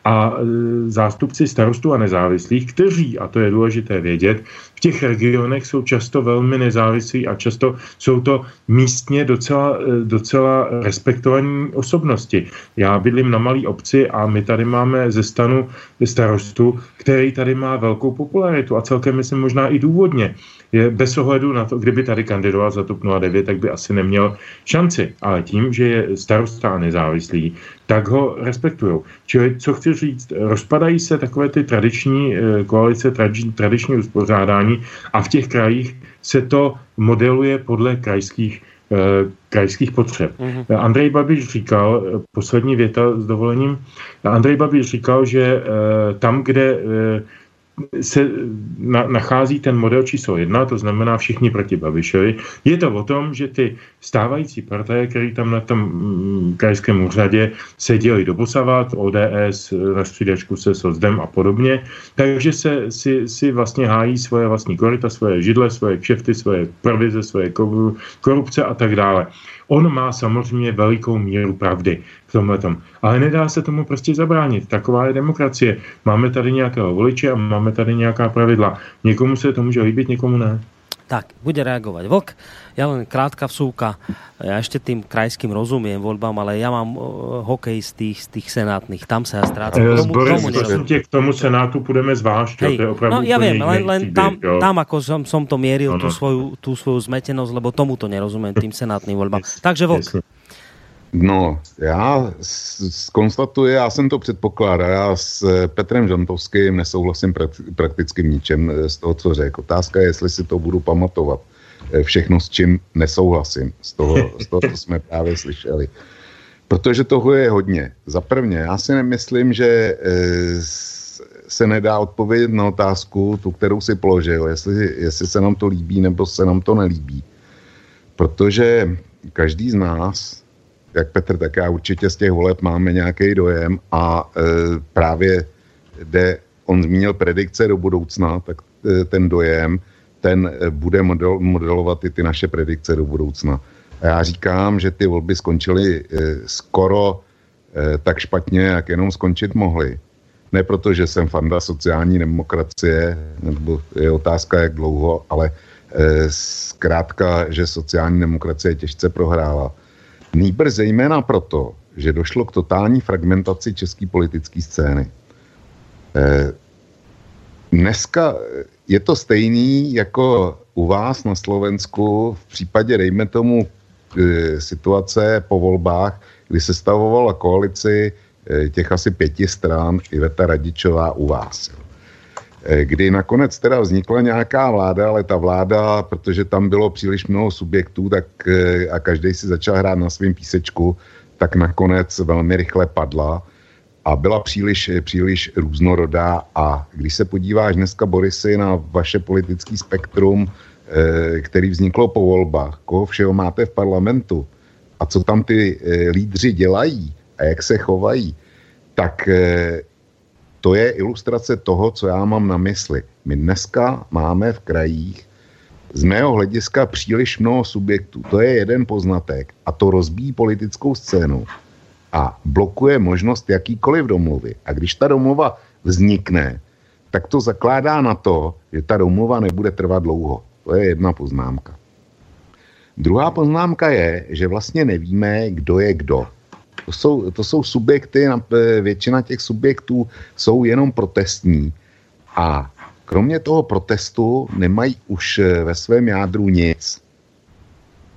a e, zástupci starostů a nezávislých, kteří, a to je důležité vědět, v těch regionech jsou často velmi nezávislí a často jsou to místně docela, docela respektovaní osobnosti. Já bydlím na malé obci a my tady máme ze stanu starostu, který tady má velkou popularitu a celkem myslím možná i důvodně je bez ohledu na to, kdyby tady kandidoval za TOP 09, tak by asi neměl šanci. Ale tím, že je starosta nezávislý, tak ho respektují. Čili, co chci říct, rozpadají se takové ty tradiční eh, koalice, tradiční uspořádání a v těch krajích se to modeluje podle krajských eh, krajských potřeb. Mm-hmm. Andrej Babiš říkal, poslední věta s dovolením, Andrej Babiš říkal, že tam, kde se na, nachází ten model číslo jedna, to znamená všichni proti Babišovi. Je to o tom, že ty stávající partaje, které tam na tom mm, krajském úřadě seděli doposavat, ODS, na střídačku se Sozdem a podobně, takže se si, si vlastně hájí svoje vlastní korita, svoje židle, svoje kšefty, svoje provize, svoje korupce a tak dále. On má samozřejmě velikou míru pravdy v tomhle tom. Ale nedá se tomu prostě zabránit. Taková je demokracie. Máme tady nějakého voliče a máme tady nějaká pravidla. Někomu se to může líbit, někomu ne. Tak, bude reagovať Vlk. Ja len krátka vsúka. Ja ešte tým krajským rozumiem voľbám, ale ja mám uh, hokej z tých, z tých senátnych. Tam sa ja strácam. E, tomu, Boris, tomu prosím tě, k tomu senátu půjdeme zvlášť. Hej, to je no, ja viem, len, len tam, tam ako som, som to mieril, tú svoju, tú svoju zmetenosť, lebo tomu to nerozumiem, tým senátnym voľbám. Takže Vlk. No, já konstatuji, já jsem to předpokládal, já s eh, Petrem Žantovským nesouhlasím prakticky ničem eh, z toho, co řekl. Otázka je, jestli si to budu pamatovat. Eh, všechno, s čím nesouhlasím, z toho, z toho co jsme právě slyšeli. Protože toho je hodně. Za prvně, já si nemyslím, že se nedá odpovědět na otázku, tu, kterou si položil, jestli, jestli se nám to líbí nebo se nám to nelíbí. Protože každý z nás jak Petr, tak já určitě z těch voleb máme nějaký dojem a e, právě jde, on zmínil predikce do budoucna, tak e, ten dojem, ten e, bude model, modelovat i ty naše predikce do budoucna. A já říkám, že ty volby skončily e, skoro e, tak špatně, jak jenom skončit mohly. Ne proto, že jsem fanda sociální demokracie, nebo je otázka, jak dlouho, ale e, zkrátka, že sociální demokracie těžce prohrála Nýbrž zejména proto, že došlo k totální fragmentaci české politické scény. E, dneska je to stejný jako u vás na Slovensku v případě, dejme tomu, e, situace po volbách, kdy se stavovala koalici e, těch asi pěti stran Iveta Radičová u vás. Eh, kdy nakonec teda vznikla nějaká vláda, ale ta vláda, protože tam bylo příliš mnoho subjektů tak, eh, a každý si začal hrát na svém písečku, tak nakonec velmi rychle padla a byla příliš, příliš různorodá. A když se podíváš dneska, Borisy, na vaše politický spektrum, eh, který vzniklo po volbách, koho všeho máte v parlamentu a co tam ty eh, lídři dělají a jak se chovají, tak eh, to je ilustrace toho, co já mám na mysli. My dneska máme v krajích z mého hlediska příliš mnoho subjektů. To je jeden poznatek a to rozbíjí politickou scénu a blokuje možnost jakýkoliv domluvy. A když ta domluva vznikne, tak to zakládá na to, že ta domluva nebude trvat dlouho. To je jedna poznámka. Druhá poznámka je, že vlastně nevíme, kdo je kdo. To jsou, to jsou subjekty, většina těch subjektů jsou jenom protestní. A kromě toho protestu nemají už eh, ve svém jádru nic.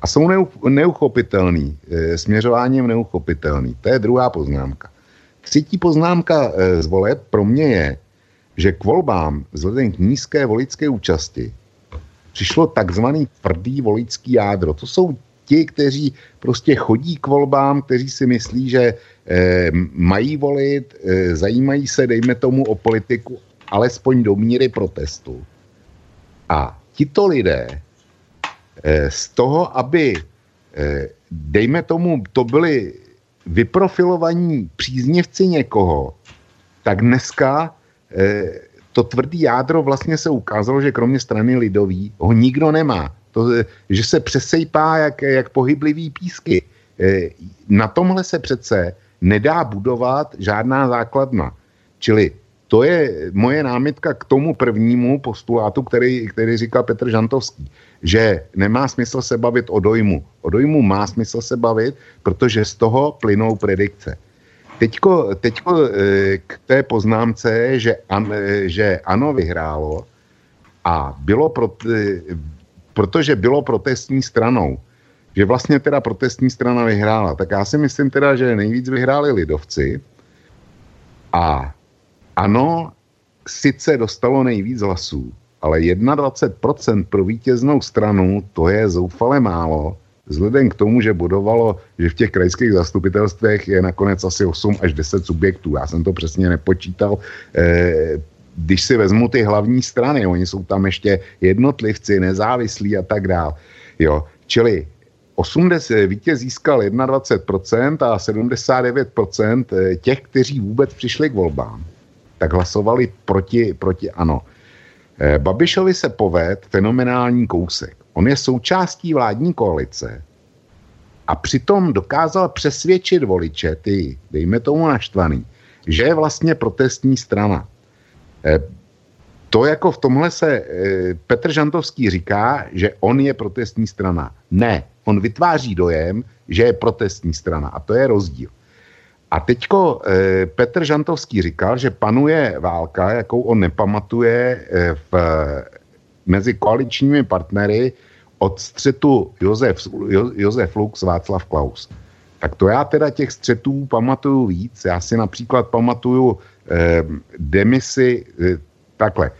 A jsou neuchopitelný, e, směřováním neuchopitelný. To je druhá poznámka. Třetí poznámka z voleb pro mě je, že k volbám vzhledem k nízké voličské účasti přišlo takzvaný tvrdý voličský jádro. To jsou ti, kteří prostě chodí k volbám, kteří si myslí, že e, mají volit, e, zajímají se, dejme tomu, o politiku, alespoň do míry protestu. A tito lidé Eh, z toho, aby, eh, dejme tomu, to byli vyprofilovaní příznivci někoho, tak dneska eh, to tvrdý jádro vlastně se ukázalo, že kromě strany lidový ho nikdo nemá. To, že se přesejpá jak, jak pohyblivý písky. Na tomhle se přece nedá budovat žádná základna. Čili to je moje námitka k tomu prvnímu postulátu, který, který říkal Petr Žantovský že nemá smysl se bavit o dojmu. O dojmu má smysl se bavit, protože z toho plynou predikce. Teďko, teďko eh, k té poznámce, že, an, eh, že ano vyhrálo a bylo pro, protože bylo protestní stranou, že vlastně teda protestní strana vyhrála, tak já si myslím teda, že nejvíc vyhráli lidovci a ano, sice dostalo nejvíc hlasů, ale 21% pro vítěznou stranu, to je zoufale málo, vzhledem k tomu, že budovalo, že v těch krajských zastupitelstvech je nakonec asi 8 až 10 subjektů. Já jsem to přesně nepočítal. Eh, když si vezmu ty hlavní strany, oni jsou tam ještě jednotlivci, nezávislí a tak dále. Jo, čili 80, vítěz získal 21% a 79% eh, těch, kteří vůbec přišli k volbám, tak hlasovali proti, proti ano. Eh, Babišovi se poved fenomenální kousek. On je součástí vládní koalice a přitom dokázal přesvědčit voliče, ty, dejme tomu naštvaný, že je vlastně protestní strana. Eh, to jako v tomhle se eh, Petr Žantovský říká, že on je protestní strana. Ne, on vytváří dojem, že je protestní strana a to je rozdíl. A teďko eh, Petr Žantovský říkal, že panuje válka, jakou on nepamatuje v, mezi koaličními partnery od střetu Josef, jo, Josef Lux, Václav Klaus. Tak to já teda těch střetů pamatuju víc. Já si například pamatuju demisi, eh, takhle,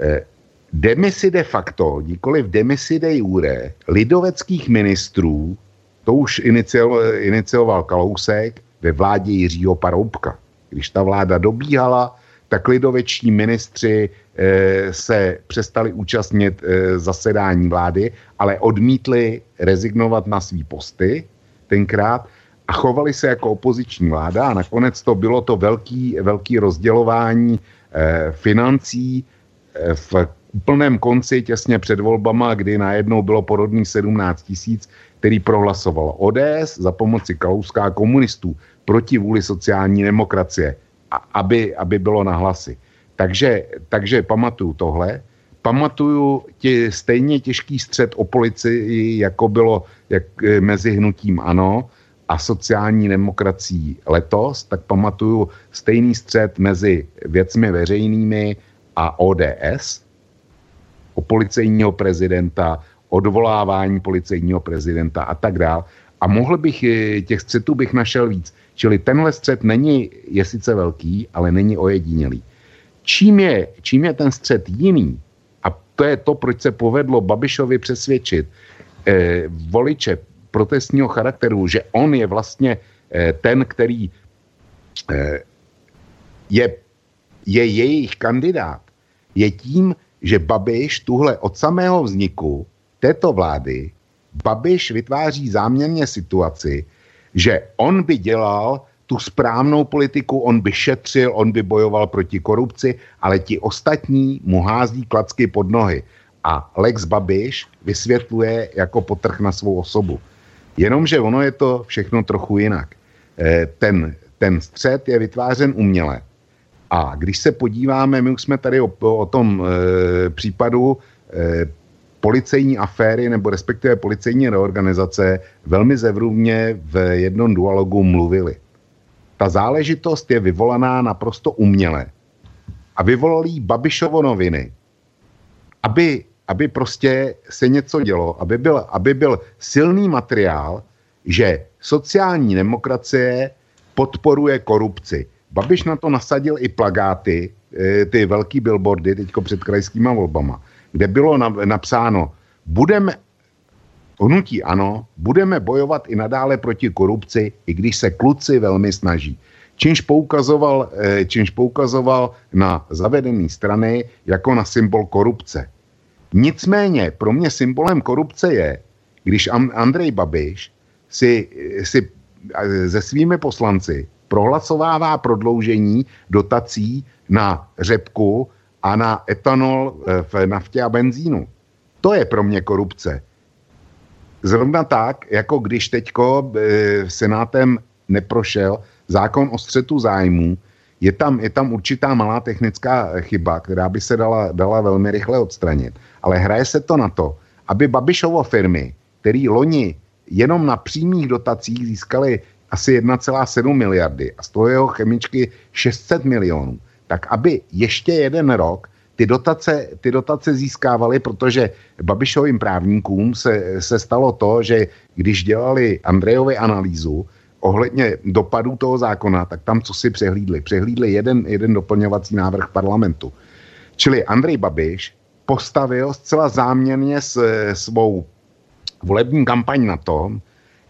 eh, demisi de facto, nikoli v demisi de jure, lidoveckých ministrů, to už inicioval, inicioval Kalousek, ve vládě Jiřího Paroubka. Když ta vláda dobíhala, tak lidoveční ministři e, se přestali účastnit e, zasedání vlády, ale odmítli rezignovat na svý posty tenkrát a chovali se jako opoziční vláda a nakonec to bylo to velký, velký rozdělování e, financí e, v úplném konci těsně před volbama, kdy najednou bylo porodných 17 tisíc, který prohlasovalo ODS za pomoci Kalouska komunistů proti vůli sociální demokracie, a aby, aby bylo na hlasy. Takže, takže pamatuju tohle. Pamatuju tě, stejně těžký střed o policii, jako bylo jak, e, mezi hnutím ANO a sociální demokracií letos, tak pamatuju stejný střed mezi věcmi veřejnými a ODS, o policejního prezidenta, odvolávání policejního prezidenta a tak dále. A mohl bych, e, těch střetů bych našel víc. Čili tenhle střed není, je sice velký, ale není ojedinělý. Čím je, čím je ten střed jiný, a to je to, proč se povedlo Babišovi přesvědčit eh, voliče protestního charakteru, že on je vlastně eh, ten, který eh, je, je jejich kandidát, je tím, že Babiš tuhle od samého vzniku této vlády, Babiš vytváří záměrně situaci, že on by dělal tu správnou politiku, on by šetřil, on by bojoval proti korupci, ale ti ostatní mu hází klacky pod nohy. A Lex Babiš vysvětluje jako potrh na svou osobu. Jenomže ono je to všechno trochu jinak. Eh, ten, ten střed je vytvářen uměle. A když se podíváme, my už jsme tady o, o tom e, případu e, policejní aféry nebo respektive policejní reorganizace velmi zevrubně v jednom dualogu mluvili. Ta záležitost je vyvolaná naprosto uměle. A vyvolali Babišovo noviny, aby, aby prostě se něco dělo, aby byl, aby byl silný materiál, že sociální demokracie podporuje korupci. Babiš na to nasadil i plagáty, eh, ty velký billboardy teďko před krajskýma volbama, kde bylo napsáno, budeme, hnutí ano, budeme bojovat i nadále proti korupci, i když se kluci velmi snaží. Čímž poukazoval, eh, čímž poukazoval na zavedené strany jako na symbol korupce. Nicméně pro mě symbolem korupce je, když Andrej Babiš si, si se svými poslanci prohlasovává prodloužení dotací na řepku a na etanol eh, v naftě a benzínu. To je pro mě korupce. Zrovna tak, jako když teďko e, Senátem neprošel zákon o střetu zájmů, je tam, je tam určitá malá technická chyba, která by se dala, dala velmi rychle odstranit. Ale hraje se to na to, aby Babišovo firmy, který loni jenom na přímých dotacích získali asi 1,7 miliardy a z toho jeho chemičky 600 milionů, tak aby ještě jeden rok ty dotace, ty dotace získávali, protože Babišovým právníkům se, se stalo to, že když dělali Andrejovi analýzu ohledně dopadů toho zákona, tak tam co si přehlídli? Přehlídli jeden, jeden doplňovací návrh parlamentu. Čili Andrej Babiš postavil zcela záměrně s, svou volební kampaň na tom,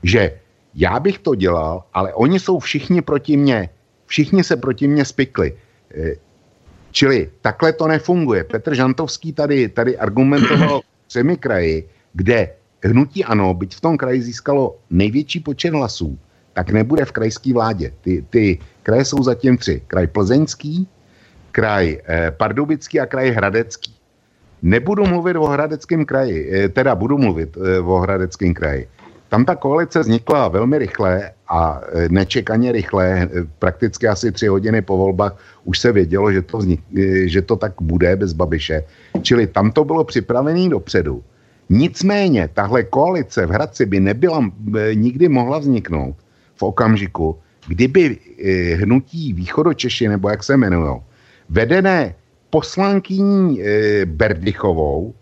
že já bych to dělal, ale oni jsou všichni proti mně. Všichni se proti mně spikli. E, čili takhle to nefunguje. Petr Žantovský tady, tady argumentoval třemi kraji, kde hnutí ano, byť v tom kraji získalo největší počet hlasů, tak nebude v krajské vládě. Ty, ty kraje jsou zatím tři. Kraj Plzeňský, kraj eh, Pardubický a kraj Hradecký. Nebudu mluvit o Hradeckém kraji, eh, teda budu mluvit eh, o Hradeckém kraji. Tam ta koalice vznikla velmi rychle a e, nečekaně rychle, prakticky asi tři hodiny po volbách už se vědělo, že to, vznik, že to tak bude bez Babiše. Čili tam to bylo připravené dopředu. Nicméně tahle koalice v Hradci by nebyla, nikdy mohla vzniknout v okamžiku, kdyby hnutí Východočeši, nebo jak se jmenují, vedené poslankyní Berdychovou,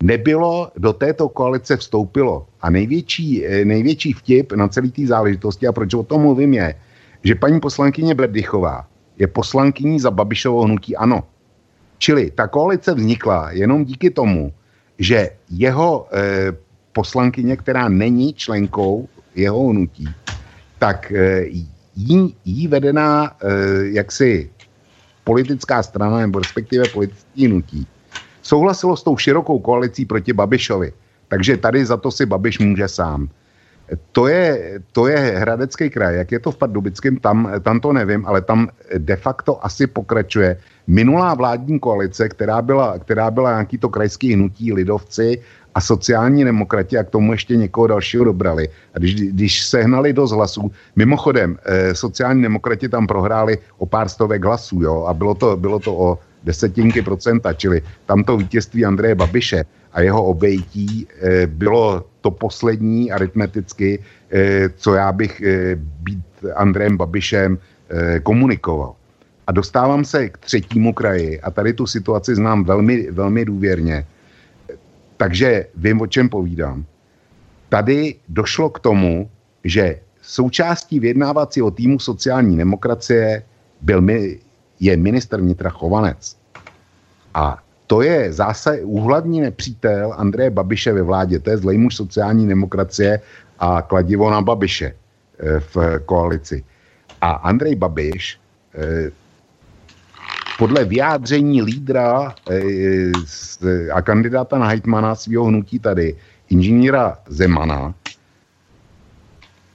nebylo, do této koalice vstoupilo. A největší, eh, největší vtip na celé té záležitosti, a proč o tom mluvím, je, že paní poslankyně Berdychová je poslankyní za Babišovo hnutí ANO. Čili ta koalice vznikla jenom díky tomu, že jeho e, poslankyně, která není členkou jeho hnutí, tak e, jí, jí vedená e, jaksi politická strana nebo respektive politické hnutí souhlasilo s tou širokou koalicí proti Babišovi. Takže tady za to si Babiš může sám. To je, to je Hradecký kraj. Jak je to v Pardubickém, tam, tam to nevím, ale tam de facto asi pokračuje minulá vládní koalice, která byla, která byla nějaký to krajský hnutí, lidovci a sociální demokrati a k tomu ještě někoho dalšího dobrali. A když, když sehnali dost hlasů, mimochodem, eh, sociální demokrati tam prohráli o pár stovek hlasů, jo, a bylo to, bylo to o desetinky procenta, čili tamto vítězství Andreje Babiše a jeho obejití e, bylo to poslední aritmeticky, e, co já bych e, být Andrejem Babišem e, komunikoval. A dostávám se k třetímu kraji a tady tu situaci znám velmi, velmi důvěrně. Takže vím, o čem povídám. Tady došlo k tomu, že součástí vyjednávacího týmu sociální demokracie byl mi, je minister vnitra Chovanec. A to je zase úhlavní nepřítel Andreje Babiše ve vládě. To je zlej muž sociální demokracie a kladivo na Babiše v koalici. A Andrej Babiš podle vyjádření lídra a kandidáta na hejtmana svého hnutí tady, inženýra Zemana,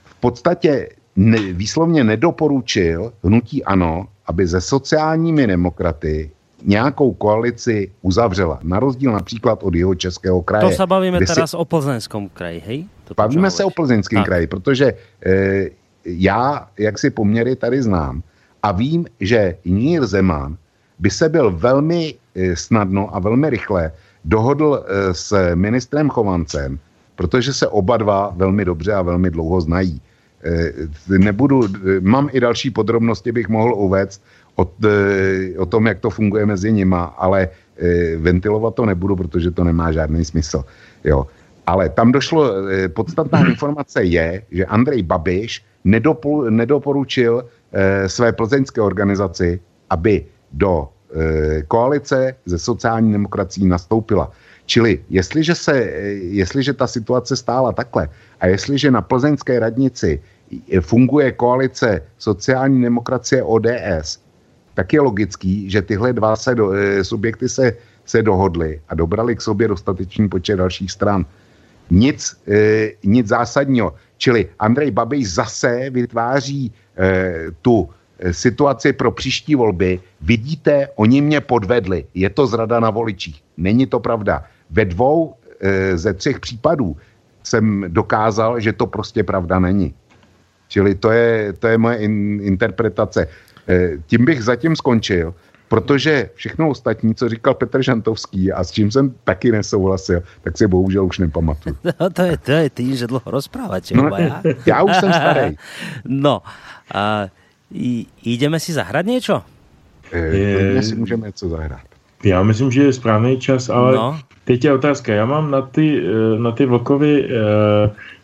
v podstatě ne, výslovně nedoporučil hnutí ANO, aby ze sociálními demokraty nějakou koalici uzavřela. Na rozdíl například od jeho českého kraje. To se bavíme teraz si... o plzeňském kraji, hej? To bavíme se o plzeňském kraji, protože e, já, jak si poměry tady znám, a vím, že Nír Zeman by se byl velmi e, snadno a velmi rychle dohodl e, s ministrem Chovancem, protože se oba dva velmi dobře a velmi dlouho znají. E, nebudu, mám i další podrobnosti, bych mohl uvést o, o tom, jak to funguje mezi nima, ale ventilovat to nebudu, protože to nemá žádný smysl. Jo. Ale tam došlo, podstatná informace je, že Andrej Babiš nedopo, nedoporučil své plzeňské organizaci, aby do e, koalice ze sociální demokracií nastoupila. Čili jestliže, se, jestliže ta situace stála takhle a jestliže na plzeňské radnici funguje koalice sociální demokracie ODS, tak je logický, že tyhle dva se do, e, subjekty se, se dohodly a dobrali k sobě dostatečný počet dalších stran. Nic, e, nic zásadního. Čili Andrej Babiš zase vytváří e, tu situaci pro příští volby. Vidíte, oni mě podvedli. Je to zrada na voličích. Není to pravda. Ve dvou e, ze třech případů jsem dokázal, že to prostě pravda není. Čili to je, to je moje in, interpretace. E, tím bych zatím skončil, protože všechno ostatní, co říkal Petr Žantovský a s čím jsem taky nesouhlasil, tak si bohužel už nepamatuju. No, to je, to je tým, že dlouho rozprávat, no, já? já už jsem starý. No, a I, jdeme si zahrát něco? Je... si můžeme něco zahrát. Já myslím, že je správný čas, ale no. teď je otázka. Já mám na ty, eh, na ty vlkovy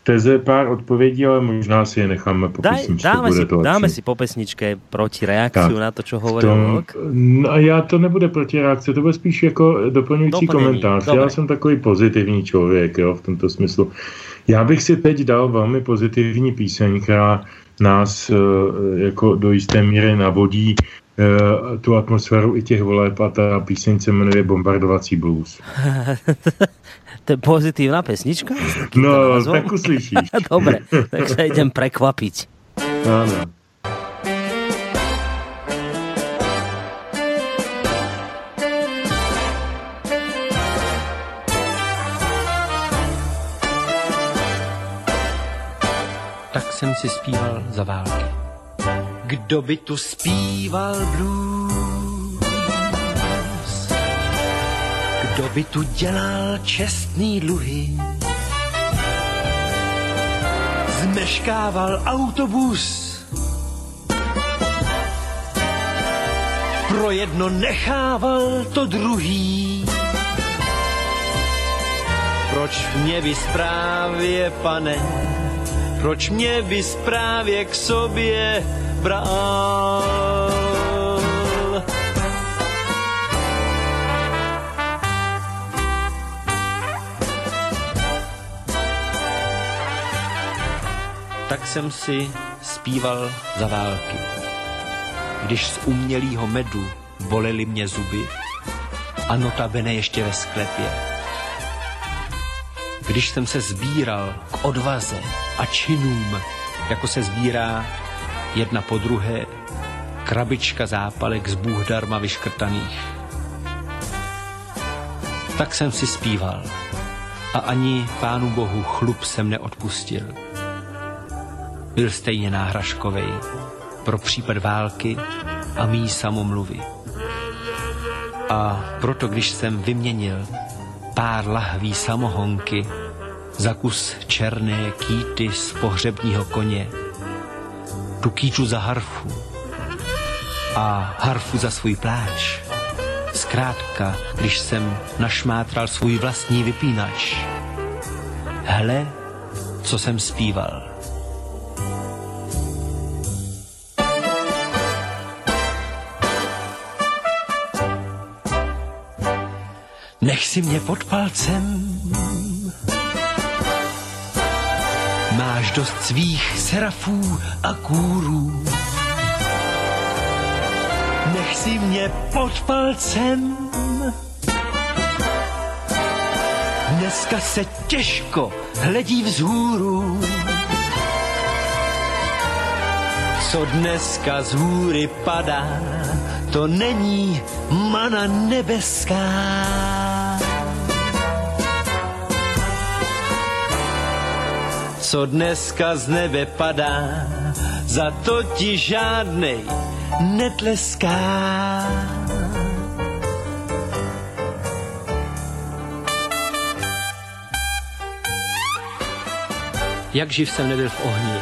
teze pár odpovědí, ale možná si je necháme po Daj, pesničce. Dáme, si, to dáme si po pesničke proti reakci na to, co hovorí Vlk. No a já to nebude proti reakci, to bude spíš jako doplňující komentář. Dobré. Já jsem takový pozitivní člověk jo, v tomto smyslu. Já bych si teď dal velmi pozitivní píseň, která nás eh, jako do jisté míry navodí eh, tu atmosféru i těch voleb a ta píseň se jmenuje Bombardovací blues. to je pozitívna pesnička? No, tak uslyšíš. Dobre, tak sa idem prekvapiť. Áno. jsem si zpíval za války. Kdo by tu zpíval blues? Kdo by tu dělal čestný dluhy? Zmeškával autobus. Pro jedno nechával to druhý. Proč mě by správě, pane, proč mě bys právě k sobě bral? Tak jsem si zpíval za války. Když z umělého medu bolely mě zuby a notabene ještě ve sklepě. Když jsem se sbíral k odvaze a činům, jako se sbírá jedna po druhé krabička zápalek z Bůh darma vyškrtaných. Tak jsem si zpíval a ani pánu bohu chlup jsem neodpustil. Byl stejně náhražkovej pro případ války a mý samomluvy. A proto, když jsem vyměnil pár lahví samohonky za kus černé kýty z pohřebního koně, tu kýču za harfu a harfu za svůj pláč. Zkrátka, když jsem našmátral svůj vlastní vypínač. Hele, co jsem zpíval. Nech si mě pod palcem dost svých serafů a kůrů. Nech si mě pod palcem. Dneska se těžko hledí vzhůru. Co dneska z hůry padá, to není mana nebeská. Co dneska z nebe padá, za to ti žádnej netleská. Jak živ jsem nebyl v ohni,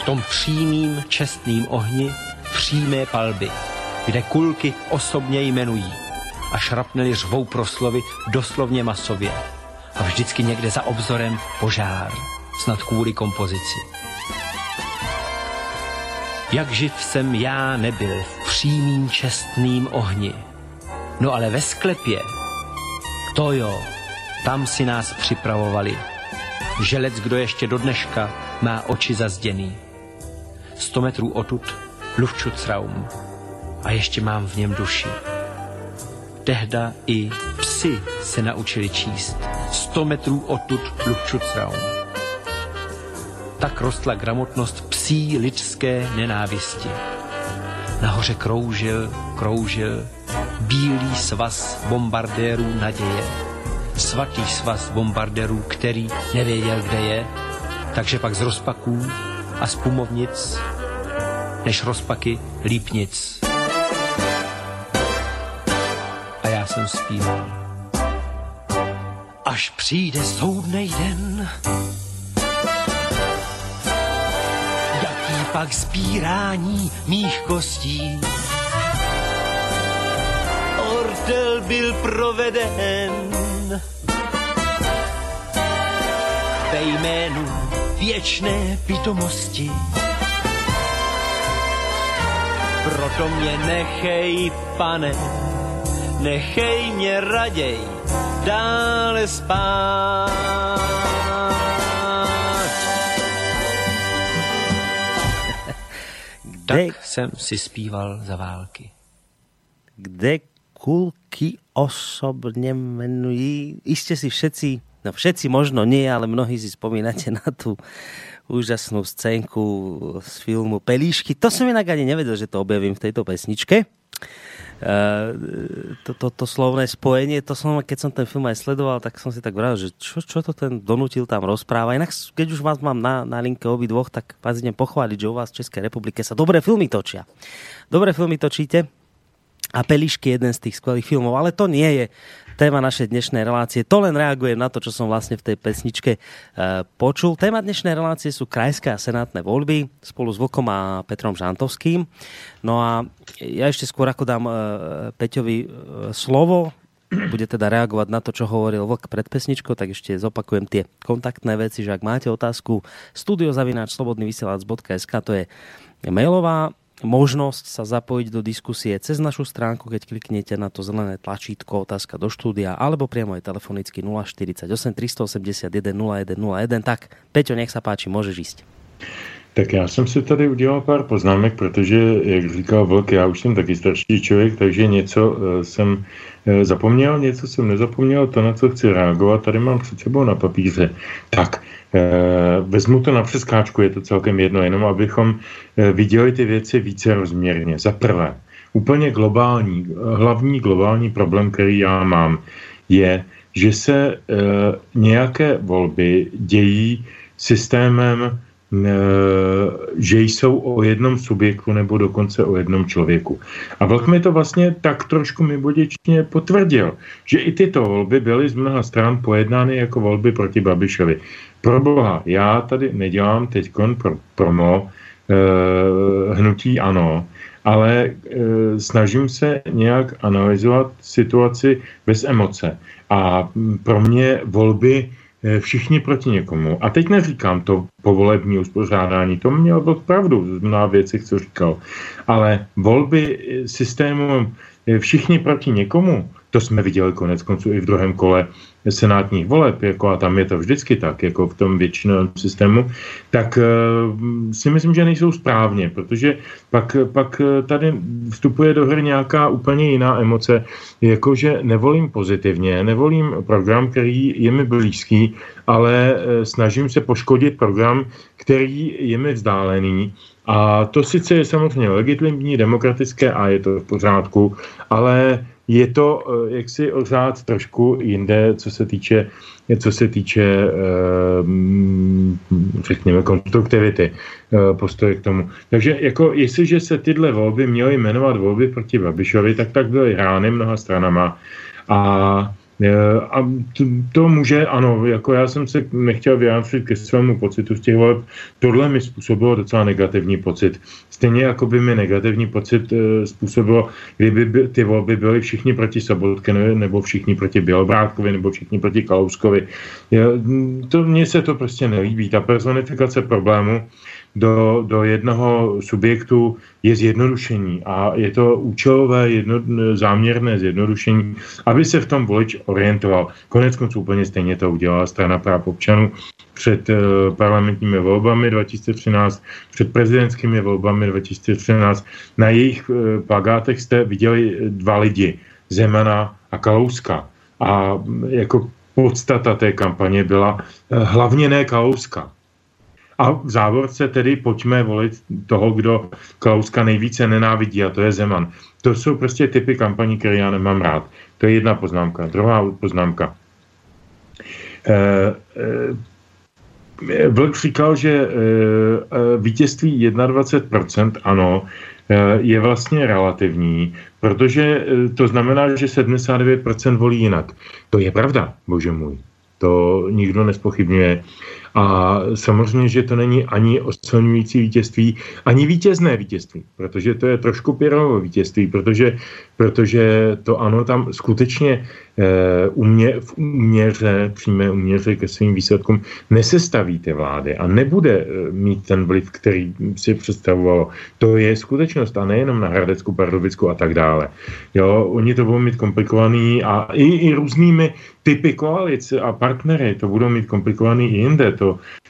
v tom přímým, čestným ohni, přímé palby kde kulky osobně jmenují a šrapneli řvou proslovy doslovně masově a vždycky někde za obzorem požár, snad kvůli kompozici. Jak živ jsem já nebyl v přímým čestným ohni. No ale ve sklepě, to jo, tam si nás připravovali. Želec, kdo ještě do dneška má oči zazděný. Sto metrů odtud Luftschutzraum a ještě mám v něm duši. Tehda i psy se naučili číst. Sto metrů odtud Luftschutzraum. Tak rostla gramotnost psí lidské nenávisti. Nahoře kroužil, kroužil bílý svaz bombardérů naděje. Svatý svaz bombardérů, který nevěděl, kde je, takže pak z rozpaků a z pumovnic, než rozpaky lípnic. jsem zpíval. Až přijde soudnej den, pak sbírání mých kostí. Ortel byl proveden ve jménu věčné pitomosti. Proto mě nechej, pane, nechej mě raději dále spát. Kde, tak jsem si zpíval za války. Kde kulky osobně jmenují, jistě si všetci, no všetci možno nie, ale mnohí si spomínate na tu úžasnú scénku z filmu Pelíšky. To som inak ani nevedel, že to objavím v tejto pesničke. Eh, to, to, to slovné spojenie, to som, keď som ten film aj sledoval, tak som si tak vral, že čo, čo to ten donutil tam rozpráva. Inak, keď už vás mám na, na linke obi dvoch, tak vás idem pochváliť, že u vás v Českej republike sa dobré filmy točia. Dobré filmy točíte a Pelišky je jeden z tých skvelých filmov, ale to nie je téma našej dnešnej relácie. To len reaguje na to, čo som vlastne v tej pesničke e, počul. Téma dnešnej relácie sú krajské a senátne voľby spolu s Vlkom a Petrom Žantovským. No a ja ešte skôr ako dám e, Peťovi e, slovo, bude teda reagovať na to, čo hovoril Vlk pred pesničkou, tak ešte zopakujem tie kontaktné veci, že ak máte otázku studiozavináč slobodnyvysielac.sk to je mailová možnosť sa zapojiť do diskusie cez našu stránku, keď kliknete na to zelené tlačítko otázka do štúdia, alebo priamo aj telefonicky 048 381 0101. Tak, Peťo, nech sa páči, môžeš ísť. Tak já jsem si tady udělal pár poznámek, protože, jak říkal Vlk, já už jsem taky starší člověk, takže něco uh, jsem zapomněl, něco jsem nezapomněl, to, na co chci reagovat, tady mám před sebou na papíře. Tak, Eh, vezmu to na přeskáčku, je to celkem jedno, jenom abychom eh, viděli ty věci více rozměrně. Za prvé, úplně globální, hlavní globální problém, který já mám, je, že se nějaké volby dějí systémem že jsou o jednom subjektu nebo dokonce o jednom člověku. A Vlk mi to vlastně tak trošku mimoděčně potvrdil, že i tyto volby byly z mnoha stran pojednány jako volby proti Babišovi. Pro boha, já tady nedělám teď pro, promo eh, hnutí ano, ale e, snažím se nějak analyzovat situaci bez emoce. A pro mě volby Eh, všichni proti někomu. A teď neříkám to povolební uspořádání, to měl byl pravdu na věcech, co říkal. Ale volby eh, systému eh, všichni proti někomu, To jsme viděli konec konců i v druhém kole senátních voleb, jako a tam je to vždycky tak, jako v tom většinovém systému, tak uh, si myslím, že nejsou správně, protože pak, pak tady vstupuje do hry nějaká úplně jiná emoce, jakože nevolím pozitivně, nevolím program, který je mi blízký, ale uh, snažím se poškodit program, který je mi vzdálený. A to sice je samozřejmě legitimní, demokratické a je to v pořádku, ale je to eh, jaksi ořád trošku jinde, co se týče, co se týče eh, řekněme, konstruktivity eh, postoje k tomu. Takže jako jestliže se tyhle volby měly jmenovat volby proti Babišovi, tak tak byly hrány mnoha stranama a a to, to může, ano, jako já jsem se nechtěl vyjádřit ke svému pocitu z těch voleb. Tohle mi způsobilo docela negativní pocit. Stejně jako by mi negativní pocit e, způsobilo, kdyby by ty volby byly všichni proti Sobotke, nebo všichni proti Bělobrádkovi, nebo všichni proti Kalouskovi. To, mně se to prostě nelíbí. Ta personifikace problému do, do jednoho subjektu je zjednodušení a je to účelové jedno, záměrné zjednodušení, aby se v tom volič orientoval. Konec konců úplně stejně to udělala strana práv občanů před uh, parlamentními volbami 2013, před prezidentskými volbami 2013. Na jejich uh, plagátech jste viděli dva lidi, Zemana a Kalouska. A jako podstata té kampaně byla hlavně ne Kalouska a v závorce tedy pojďme volit toho, kdo Klauska nejvíce nenávidí, a to je Zeman. To jsou prostě typy kampaní, které já nemám rád. To je jedna poznámka. Druhá poznámka. E, e, Vlk říkal, že e, vítězství 21%, ano, je vlastně relativní, protože to znamená, že 79% volí jinak. To je pravda, bože můj. To nikdo nespochybňuje. A samozřejmě, že to není ani osilňující vítězství, ani vítězné vítězství, protože to je trošku pěrovo vítězství, protože, protože to ano, tam skutečně Eh, umě, v uměře, přímé uměře ke svým výsledkům nesestaví ty vlády a nebude eh, mít ten vliv, který si představovalo. To je skutečnost a nejenom na Hradecku, Pardubicku a tak dále. Jo, oni to budou mít komplikovaný a i, i různými typy koalice a partnery to budou mít komplikovaný i jinde. To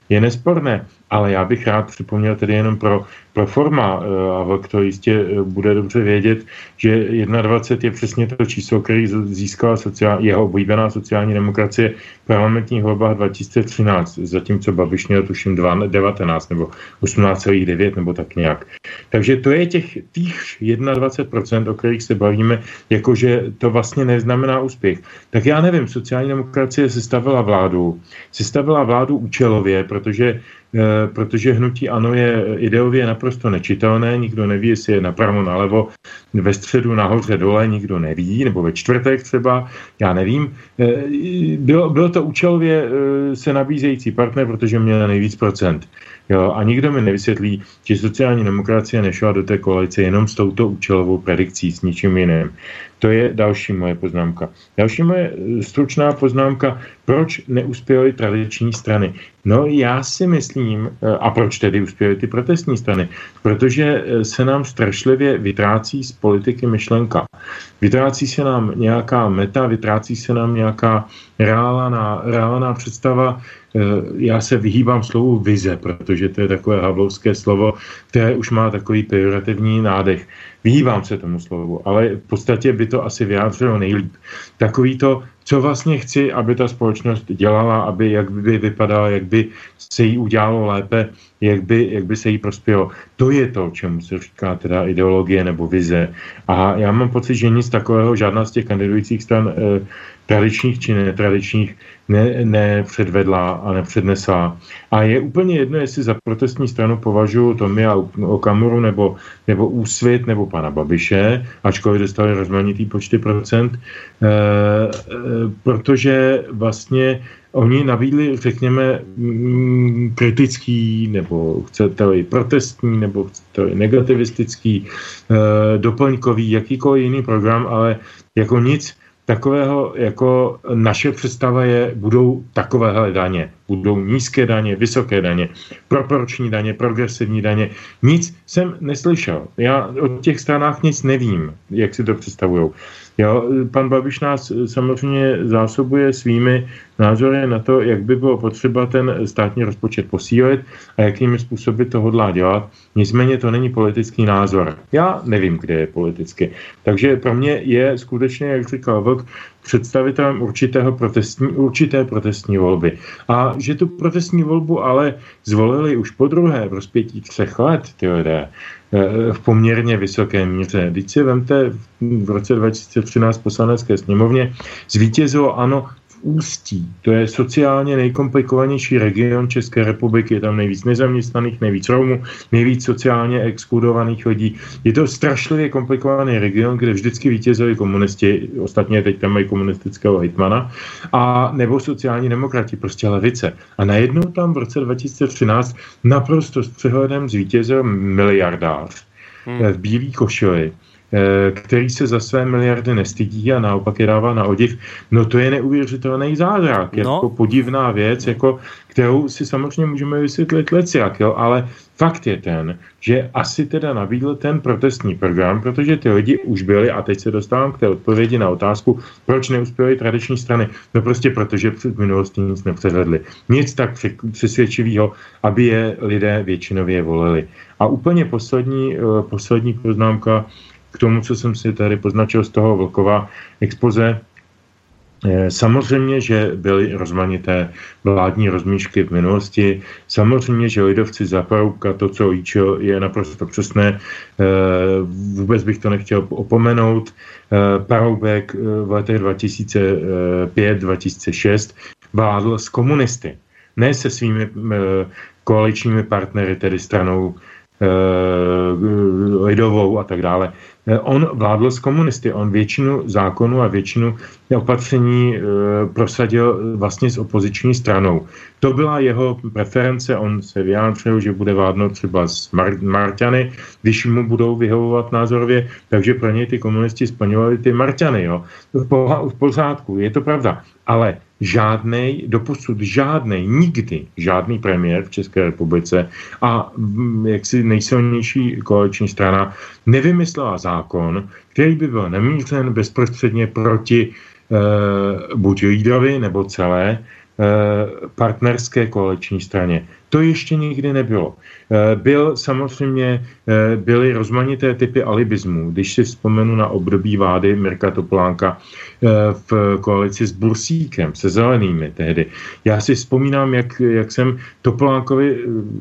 je nesporné ale já bych rád připomněl tedy jenom pro, pro forma, eh, a to jistě eh, bude dobře vědět, že 21 je přesně to číslo, který získala sociál, jeho oblíbená sociální demokracie v parlamentních volbách 2013, zatímco Babiš měl tuším 19 nebo 18,9 nebo tak nějak. Takže to je těch těch 21%, o kterých se bavíme, jakože to vlastně neznamená úspěch. Tak já nevím, sociální demokracie sestavila vládu, sestavila vládu účelově, protože Eh, protože hnutí ano je ideově naprosto nečitelné, nikdo neví, jestli je napravo, nalevo, ve středu, nahoře, dole, nikdo neví, nebo ve čtvrtek třeba, já nevím. Eh, bylo, bylo to účelově eh, se nabízející partner, protože měl nejvíc procent. Jo, a nikdo mi nevysvětlí, že sociální demokracie nešla do té koalice jenom s touto účelovou predikcí, s ničím jiným. To je další moje poznámka. Další moje eh, stručná poznámka, proč neuspěly tradiční strany. No já si myslím, eh, a proč tedy uspěly ty protestní strany? Protože eh, se nám strašlivě vytrácí z politiky myšlenka. Vytrácí se nám nějaká meta, vytrácí se nám nějaká reálná, reálná představa. Já se vyhýbám slovu vize, protože to je takové havlovské slovo, které už má takový pejorativní nádech. Vyhýbám se tomu slovu, ale v podstatě by to asi vyjádřilo nejlíp. Takový to, co vlastně chci, aby ta společnost dělala, aby jak by vypadala, jak by se jí udělalo lépe, jak by, jak by se jí prospělo. To je to, čemu se říká teda ideologie nebo vize. A já mám pocit, že nic takového žádná z těch kandidujících stran eh, tradičních či netradičních ne, nepředvedla a nepřednesla. A je úplně jedno, jestli za protestní stranu považuji Tomia Okamuru nebo, nebo Úsvit nebo pana Babiše, ačkoliv dostali rozmanitý počty procent, e, e, protože vlastně oni nabídli, řekněme, mm, kritický, nebo chcete-li protestní, nebo chcete negativistický, e, doplňkový, jakýkoliv jiný program, ale jako nic takového, jako naše představa je, budou takovéhle daně. budou nízké daně, vysoké daně, proporční daně, progresivní daně. Nic jsem neslyšel. Já o těch stranách nic nevím, jak si to představují. Jo, pan Babiš nás samozřejmě zásobuje svými názory na to, jak by bylo potřeba ten státní rozpočet posílit a jakými způsoby to hodlá dělat. Nicméně to není politický názor. Já nevím, kde je politicky. Takže pro mě je skutečně, jak říkal Vlk, představitelem určitého protestní, určité protestní volby. A že tu protestní volbu ale zvolili už po druhé v rozpětí třech let, ty lidé, eh, v poměrně vysoké míře. Teď si vemte v roce 2013 poslanecké sněmovně zvítězilo ano Ústí. To je sociálně nejkomplikovanější region České republiky. Je tam nejvíc nezaměstnaných, nejvíc Romů, nejvíc sociálně exkludovaných lidí. Je to strašlivě komplikovaný region, kde vždycky vítězili komunisti, ostatně teď tam mají komunistického hitmana, a nebo sociální demokrati, prostě levice. A najednou tam v roce 2013 naprosto s přehledem zvítězil miliardář hmm. v bílý košili Eh, který se za své miliardy nestydí a naopak je dává na odiv, no to je neuvěřitelný zázrak, no. jako podivná věc, jako, kterou si samozřejmě můžeme vysvětlit lecjak, jo, ale fakt je ten, že asi teda nabídl ten protestní program, protože ty lidi už byli, a teď se dostávám k té odpovědi na otázku, proč neuspěly tradiční strany. No prostě protože před minulosti nic nepředvedli. Nic tak přesvědčivého, aby je lidé většinově volili. A úplně poslední, eh, poslední poznámka, k tomu, co jsem si tady poznačil z toho Vlkova expoze, eh, Samozřejmě, že byly rozmanité vládní rozmíšky v minulosti. Samozřejmě, že lidovci za to, co líčil, je naprosto přesné. Eh, vůbec bych to nechtěl opomenout. Eh, Paroubek v letech 2005-2006 vládl s komunisty. Ne se svými koaličními partnery, tedy stranou lidovou a tak dále. Eh, on vládl s komunisty, on většinu zákonů a většinu opatření e, prosadil vlastně s opoziční stranou. To byla jeho preference, on se vyjádřil, že bude vládnout třeba s Mar- Marťany, když mu budou vyhovovat názorově, takže pro něj ty komunisti splňovali ty Marťany. Jo. V pořádku, je to pravda. Ale žádný, doposud žádný, nikdy žádný premiér v České republice a mm, jaksi nejsilnější koaliční strana nevymyslela zákon, který by byl nemířen bezprostředně proti eh, buď lídrovi nebo celé eh, partnerské koaliční straně. To ještě nikdy nebylo. Eh, byl samozřejmě, eh, byly rozmanité typy alibismů. Když si vzpomenu na období vlády Mirka Topolánka eh, v koalici s Bursíkem, se zelenými tehdy. Já si vzpomínám, jak, jak jsem Topolánkovi,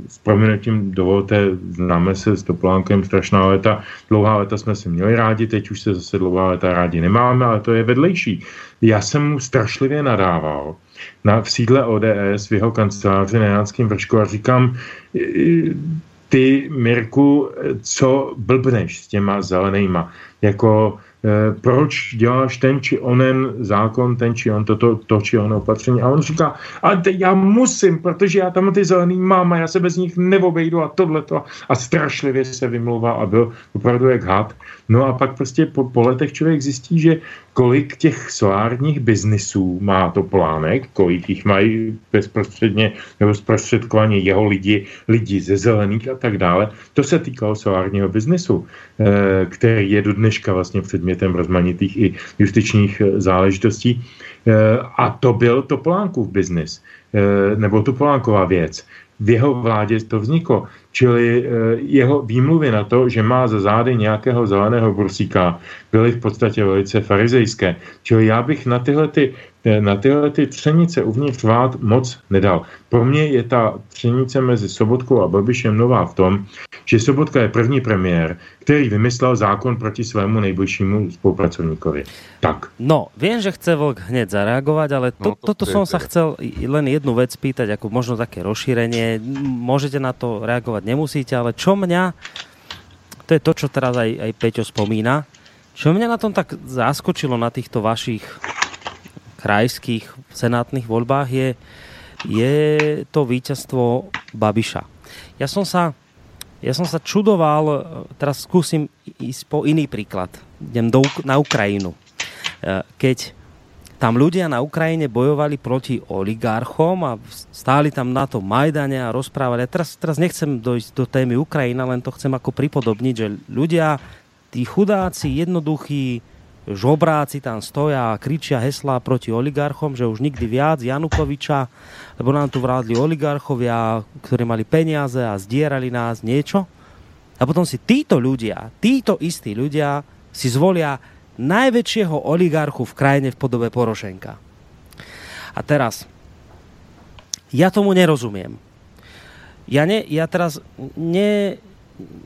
s proměnutím dovolte, známe se s Topolánkem strašná léta, dlouhá léta jsme se měli rádi, teď už se zase dlouhá léta rádi nemáme, ale to je vedlejší. Já jsem mu strašlivě nadával, na, v sídle ODS v jeho kanceláři na Jánském vršku a říkám, ty, Mirku, co blbneš s těma zelenýma? Jako Eh, proč děláš ten či onen zákon, ten či on toto, to či ono opatření. A on říká, ale te, já musím, protože já tam ty zelený mám a já se bez nich neobejdu a tohleto. A strašlivě se vymlouvá a byl opravdu jak had. No a pak prostě po, po letech člověk zjistí, že kolik těch solárních biznisů má to plánek, kolik jich mají bezprostředně nebo zprostředkovaně jeho lidi, lidi ze zelených a tak dále. To se týkalo solárního biznisu, eh, který je do dneška vlastně předmět předmětem rozmanitých i justičních eh, záležitostí. Eh, a to byl Topolánkův biznis, eh, nebo Topolánková věc. V jeho vládě to vzniklo. Čili jeho výmluvy na to, že má za zády nějakého zeleného brusíka, byly v podstatě velice farizejské. Čili já bych na tyhle ty na tyhle ty třenice uvnitř vlád moc nedal. Pro mě je ta třenice mezi Sobotkou a Babišem nová v tom, že Sobotka je první premiér, který vymyslel zákon proti svému nejbližšímu spolupracovníkovi. Tak. No, vím, že chce Vlk hned zareagovat, ale to, no, to toto som sa chcel len jednu vec pýtať, ako možno také rozšírenie. Môžete na to reagovať, nemusíte, ale čo mňa, to je to, čo teraz aj, aj Peťo spomína, čo mňa na tom tak zaskočilo na týchto vašich krajských senátnych voľbách je, je to víťazstvo Babiša. Ja som sa ja som sa čudoval, teraz skúsim ísť po iný príklad. Idem do, na Ukrajinu. Keď tam ľudia na Ukrajine bojovali proti oligarchom a stáli tam na tom Majdane a rozprávali. Ja teraz, teraz nechcem dojsť do témy Ukrajina, len to chcem ako pripodobniť, že ľudia, tí chudáci, jednoduchí, žobráci tam stoja a kričia heslá proti oligarchom, že už nikdy viac Janukoviča, lebo nám tu vrádli oligarchovia, ktorí mali peniaze a zdierali nás niečo. A potom si títo ľudia, títo istí ľudia si zvolia najväčšieho oligarchu v krajine v podobe Porošenka. A teraz, ja tomu nerozumiem. Ja, ne, ja teraz ne,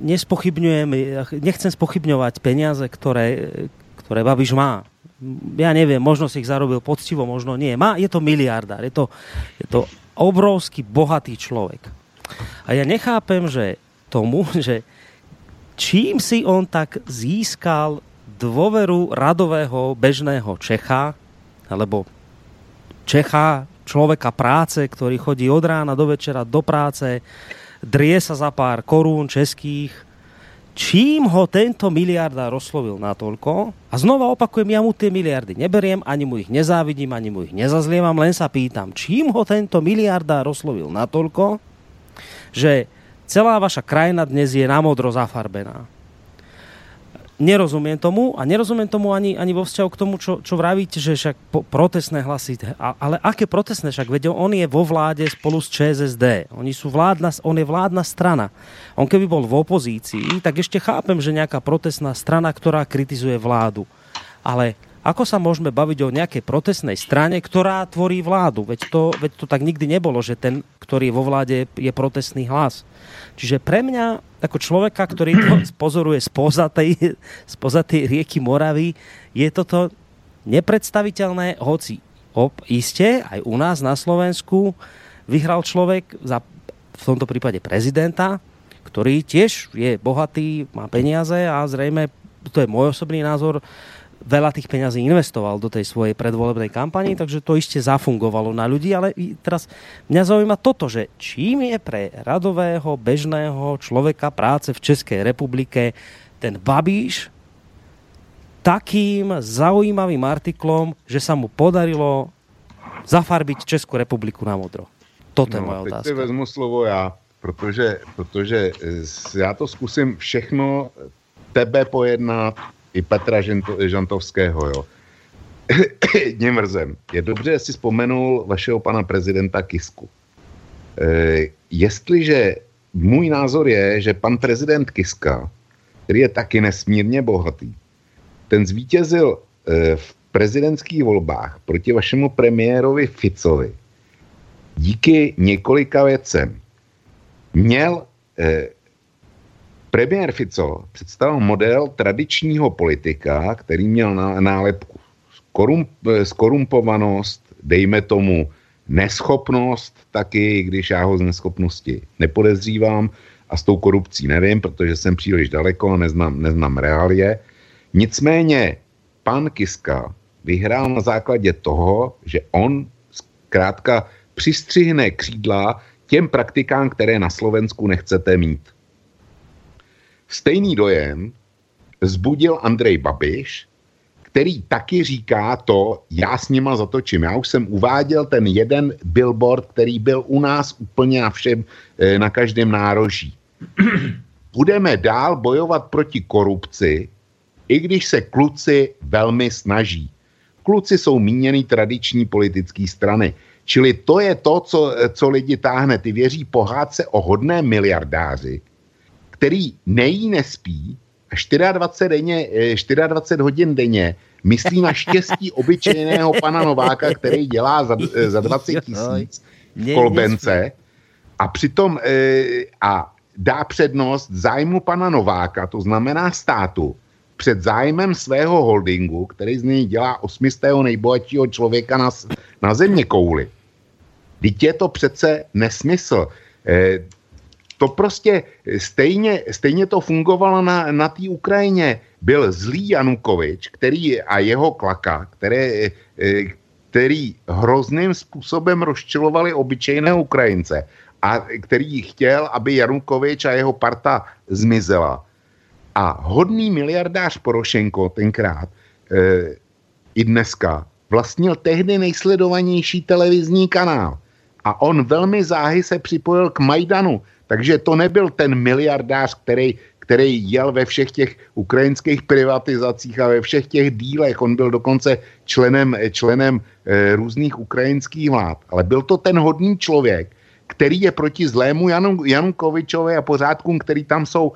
nespochybňujem, nechcem spochybňovať peniaze, ktoré, ktoré Babiš má. Ja neviem, možno si ich zarobil poctivo, možno nie. Má, je to miliardár, je to, je to obrovský bohatý človek. A ja nechápem, že tomu, že čím si on tak získal dôveru radového bežného Čecha, alebo Čecha, človeka práce, ktorý chodí od rána do večera do práce, drie sa za pár korún českých, čím ho tento miliardár oslovil natoľko, a znova opakujem, ja mu tie miliardy neberiem, ani mu ich nezávidím, ani mu ich nezazlievam, len sa pýtam, čím ho tento miliardár oslovil natoľko, že celá vaša krajina dnes je na modro zafarbená nerozumiem tomu a nerozumiem tomu ani, ani vo vzťahu k tomu, čo, čo vravíte, že však po, protestné hlasy. A, ale aké protestné? Však veď on je vo vláde spolu s ČSSD. Oni sú vládna, on je vládna strana. On keby bol v opozícii, tak ešte chápem, že nejaká protestná strana, ktorá kritizuje vládu. Ale ako sa môžeme baviť o nejakej protestnej strane, ktorá tvorí vládu? Veď to, veď to tak nikdy nebolo, že ten, ktorý je vo vláde, je protestný hlas. Čiže pre mňa, ako človeka, ktorý to pozoruje spoza tej, spoza tej rieky Moravy, je toto nepredstaviteľné, hoci op, iste aj u nás na Slovensku vyhral človek za v tomto prípade prezidenta, ktorý tiež je bohatý, má peniaze a zrejme, to je môj osobný názor, veľa tých peňazí investoval do tej svojej predvolebnej kampani, takže to ešte zafungovalo na ľudí, ale teraz mňa zaujíma toto, že čím je pre radového, bežného človeka práce v Českej republike ten Babíš takým zaujímavým artiklom, že sa mu podarilo zafarbiť Českou republiku na modro. Toto no, je moja otázka. Teď vezmu slovo já, protože, protože já to zkusím všechno tebe pojednat, i Petra Žantovského, jo. Mě mrzem. Je dobře, jestli vzpomenul vašeho pana prezidenta Kisku. E, jestliže můj názor je, že pan prezident Kiska, který je taky nesmírně bohatý, ten zvítězil e, v prezidentských volbách proti vašemu premiérovi Ficovi díky několika věcem. Měl e, Premiér Fico představil model tradičního politika, který měl nálepku skorump, skorumpovanost, dejme tomu neschopnost taky, když já ho z neschopnosti nepodezřívám a s tou korupcí nevím, protože jsem příliš daleko a neznám, neznám reálie. Nicméně pan Kiska vyhrál na základě toho, že on zkrátka přistřihne křídla těm praktikám, které na Slovensku nechcete mít. Stejný dojem zbudil Andrej Babiš, který taky říká to, já s nima zatočím. Já už jsem uváděl ten jeden billboard, který byl u nás úplně na všem, eh, na každém nároží. Budeme dál bojovat proti korupci, i když se kluci velmi snaží. Kluci jsou míněný tradiční politické strany. Čili to je to, co, co lidi táhne. Ty věří pohádce o hodné miliardáři, který nejí, nespí a 24, denně, 24 eh, hodin denně myslí na štěstí obyčejného pana Nováka, který dělá za, eh, za 20 tisíc v kolbence. a přitom eh, a dá přednost zájmu pana Nováka, to znamená státu, před zájmem svého holdingu, který z něj dělá osmistého nejbohatšího člověka na, na země kouli. Teď je to přece nesmysl to prostě stejně, stejně to fungovalo na, na té Ukrajině. Byl zlý Janukovič, který a jeho klaka, které, eh, který hrozným způsobem rozčilovali obyčejné Ukrajince a který chtěl, aby Janukovič a jeho parta zmizela. A hodný miliardář Porošenko tenkrát e, i dneska vlastnil tehdy nejsledovanější televizní kanál. A on velmi záhy se připojil k Majdanu, takže to nebyl ten miliardář, který, který jel ve všech těch ukrajinských privatizacích a ve všech těch dílech. On byl dokonce členem, členem e, různých ukrajinských vlád. Ale byl to ten hodný člověk, který je proti zlému Janu, Janukovičovi a pořádkům, který tam jsou.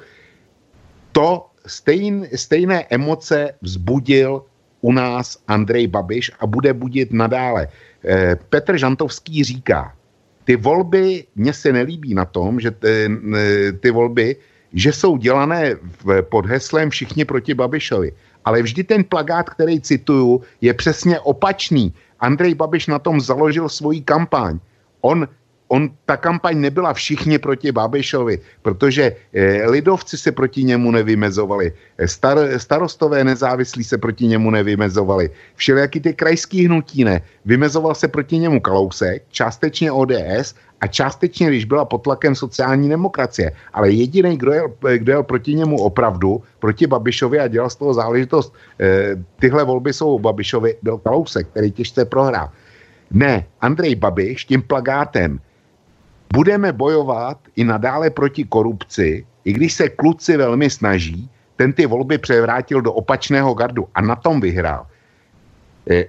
To stejn, stejné emoce vzbudil u nás Andrej Babiš a bude budit nadále. E, Petr Žantovský říká, ty volby, mně se nelíbí na tom, že ty, ty volby, že jsou dělané v, pod heslem všichni proti Babišovi. Ale vždy ten plagát, který cituju, je přesně opačný. Andrej Babiš na tom založil svoji kampaň. On on, ta kampaň nebyla všichni proti Babišovi, protože eh, lidovci se proti němu nevymezovali, eh, star, starostové nezávislí se proti němu nevymezovali, všelijaký ty krajský hnutí ne, vymezoval se proti němu Kalousek, částečně ODS a částečně, když byla pod tlakem sociální demokracie. Ale jediný, kdo jel, eh, kdo jel proti němu opravdu, proti Babišovi a dělal z toho záležitost, eh, tyhle volby jsou Babišovi, byl Kalousek, který těžce prohrál. Ne, Andrej Babiš tím plagátem Budeme bojovat i nadále proti korupci, i když se kluci velmi snaží, ten ty volby převrátil do opačného gardu a na tom vyhrál. Eh,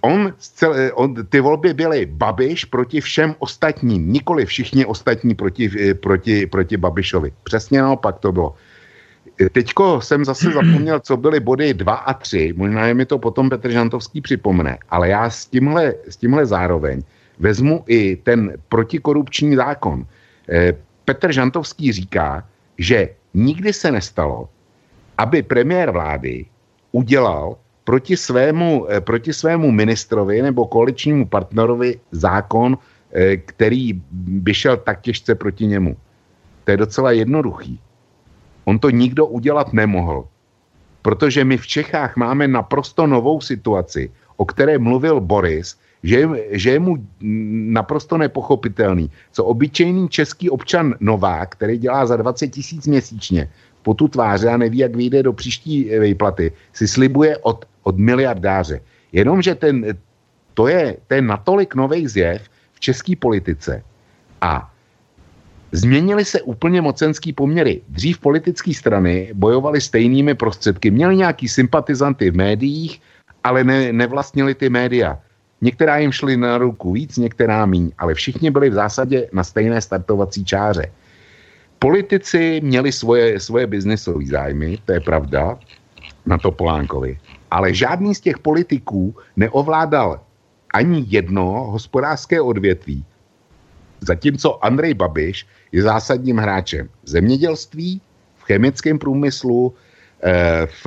on, eh, on, ty volby byly Babiš proti všem ostatním, nikoli všichni ostatní proti, eh, proti, proti Babišovi. Přesně naopak to bylo. Teďko jsem zase zapomněl, co byly body 2 a 3, možná je mi to potom Petr Žantovský připomne, ale já s tímhle, s tímhle zároveň vezmu i ten protikorupční zákon. Eh, Petr Žantovský říká, že nikdy se nestalo, aby premiér vlády udělal proti svému, eh, proti svému ministrovi nebo koaličnímu partnerovi zákon, eh, který by šel tak těžce proti němu. To je docela jednoduchý. On to nikdo udělat nemohl, protože my v Čechách máme naprosto novou situaci, o které mluvil Boris, že, že je mu naprosto nepochopitelný, co obyčejný český občan Novák, který dělá za 20 tisíc měsíčně, po tu tváře a neví, jak vyjde do příští výplaty, si slibuje od, od miliardáře. Jenomže ten, to, je, to je natolik nový zjev v české politice. A Změnily se úplně mocenský poměry. Dřív politické strany bojovaly stejnými prostředky. Měli nějaký sympatizanty v médiích, ale ne, nevlastnili ty média. Některá jim šly na ruku víc, některá míň, ale všichni byli v zásadě na stejné startovací čáře. Politici měli svoje, svoje biznesové zájmy, to je pravda, na to Polánkovi. Ale žádný z těch politiků neovládal ani jedno hospodářské odvětví. Zatímco Andrej Babiš je zásadním hráčem v zemědělství, v chemickém průmyslu, eh, v,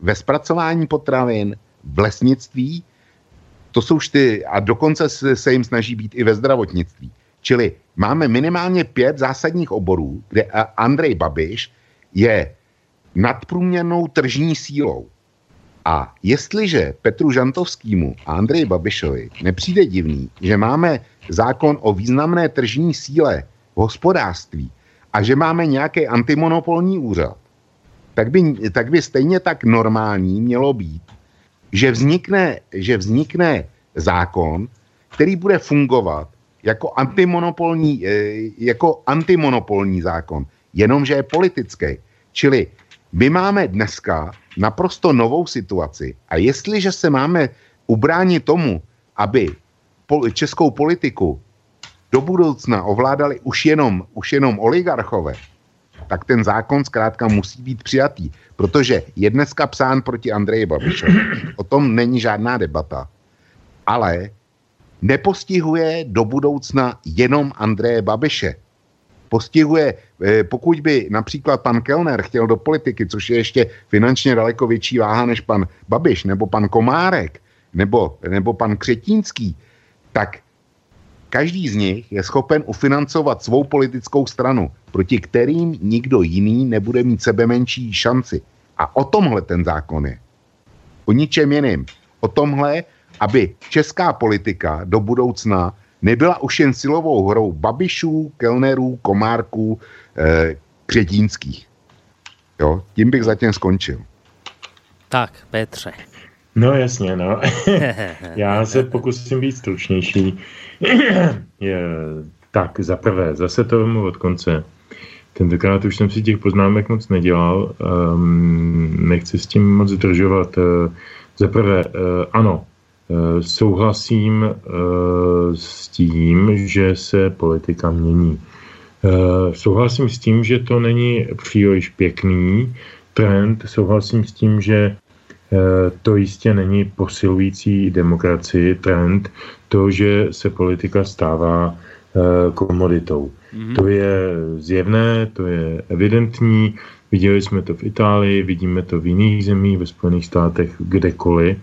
ve zpracování potravin, v lesnictví to jsou ty, a dokonce se, jim snaží být i ve zdravotnictví. Čili máme minimálně pět zásadních oborů, kde Andrej Babiš je nadprůměrnou tržní sílou. A jestliže Petru Žantovskému a Andreji Babišovi nepřijde divný, že máme zákon o významné tržní síle v hospodářství a že máme nějaký antimonopolní úřad, tak by, tak by stejně tak normální mělo být, že vznikne, že vznikne zákon, který bude fungovat jako antimonopolní, eh, jako antimonopolní zákon, jenomže je politický. Čili my máme dneska naprosto novou situaci a jestliže se máme ubránit tomu, aby českou politiku do budoucna ovládali už jenom, už jenom oligarchové, tak ten zákon zkrátka musí být přijatý, protože je dneska psán proti Andreji Babišovi. O tom není žádná debata. Ale nepostihuje do budoucna jenom Andreje Babiše. Postihuje, eh, pokud by například pan Kellner chtěl do politiky, což je ještě finančně daleko větší váha než pan Babiš, nebo pan Komárek, nebo, nebo pan Křetínský, tak Každý z nich je schopen ufinancovat svou politickou stranu, proti kterým nikdo jiný nebude mít sebe menší šanci. A o tomhle ten zákon je. O ničem jiným. O tomhle, aby česká politika do budoucna nebyla už jen silovou hrou babišů, kelnerů, komárků, eh, křetínských. Jo, tím bych zatím skončil. Tak, Petře. No jasně, no. Já se pokusím být stručnější. Je, tak, za prvé, zase to vemu od konce. Tentokrát už jsem si těch poznámek moc nedělal, um, nechci s tím moc zdržovat. Uh, za prvé, uh, ano, uh, souhlasím uh, s tím, že se politika mění. Uh, souhlasím s tím, že to není příliš pěkný trend, souhlasím s tím, že to jistě není posilující demokracii trend, to, že se politika stává komoditou. Mm-hmm. To je zjevné, to je evidentní. Viděli jsme to v Itálii, vidíme to v jiných zemích, ve Spojených státech, kdekoliv.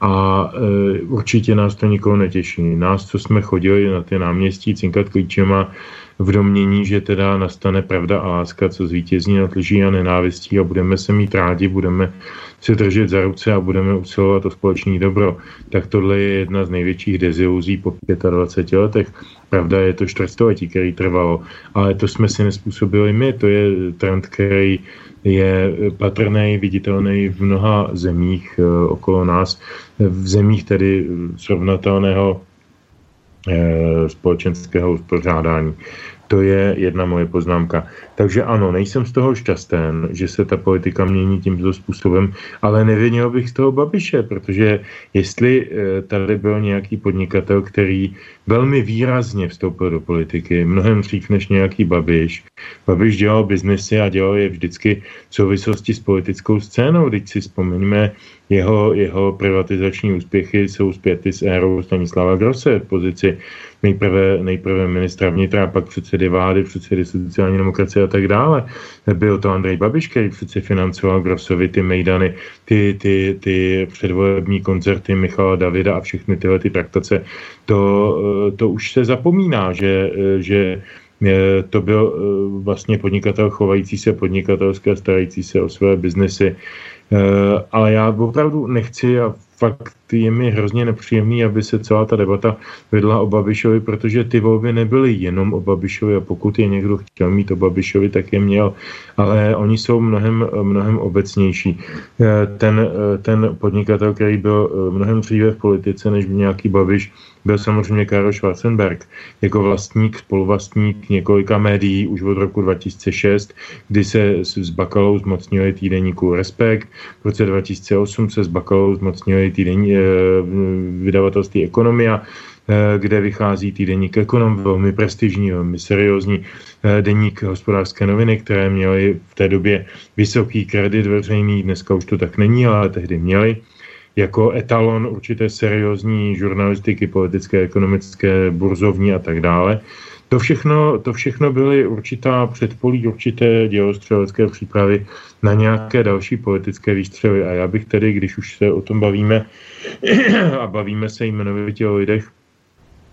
A e, určitě nás to nikoho netěší. Nás, co jsme chodili na ty náměstí cinkat klíčema v domění, že teda nastane pravda a láska, co zvítězí nad lží a nenávistí a budeme se mít rádi, budeme se držet za ruce a budeme usilovat o společný dobro, tak tohle je jedna z největších deziluzí po 25 letech. Pravda je to čtvrtstoletí, který trvalo, ale to jsme si nespůsobili my, to je trend, který je patrný, viditelný v mnoha zemích e, okolo nás, v zemích tedy srovnatelného e, společenského uspořádání. To je jedna moje poznámka. Takže ano, nejsem z toho šťastný, že se ta politika mění tímto způsobem, ale nevinil bych z toho Babiše, protože jestli eh, tady byl nějaký podnikatel, který velmi výrazně vstoupil do politiky, mnohem dřív než nějaký Babiš. Babiš dělal biznesy a dělal je vždycky v souvislosti s politickou scénou. Teď si vzpomeňme, jeho, jeho privatizační úspěchy jsou zpěty s érou Stanislava Grosse v pozici nejprve, nejprve ministra vnitra, pak předsedy vlády, předsedy sociální demokracie a tak dále. Byl to Andrej Babiš, který přece financoval Grossovi ty mejdany, ty, ty, ty předvolební koncerty Michala Davida a všechny tyhle ty traktace. To, to už se zapomíná, že, že to byl eh, vlastně podnikatel chovající se podnikatelské a starající se o své biznesy. Eh, ale já opravdu nechci a fakt je mi hrozně nepříjemný, aby se celá ta debata vedla o Babišovi, protože ty volby nebyly jenom o Babišovi a pokud je někdo chtěl mít o Babišovi, tak je měl, ale oni jsou mnohem, mnohem obecnější. Eh, ten, eh, ten podnikatel, který byl eh, mnohem dříve v politice než nějaký Babiš, byl samozřejmě Karol Schwarzenberg. Jako vlastník, spoluvlastník několika médií už od roku 2006, kdy se s Bakalou zmocnili týdeníku Respekt, v roce 2008 se s Bakalou zmocnili týdení, vydavatelství Ekonomia, kde vychází týdeník Ekonom, velmi prestižní, velmi seriózní eh, deník hospodářské noviny, které měly v té době vysoký kredit veřejný, dneska už to tak není, ale tehdy měli jako etalon určité seriózní žurnalistiky, politické, ekonomické, burzovní a tak dále. To všechno, to všechno byly určitá předpolí, určité dělostřelecké přípravy na nějaké další politické výstřely. A já bych tedy, když už se o tom bavíme a bavíme se jmenovitě o lidech,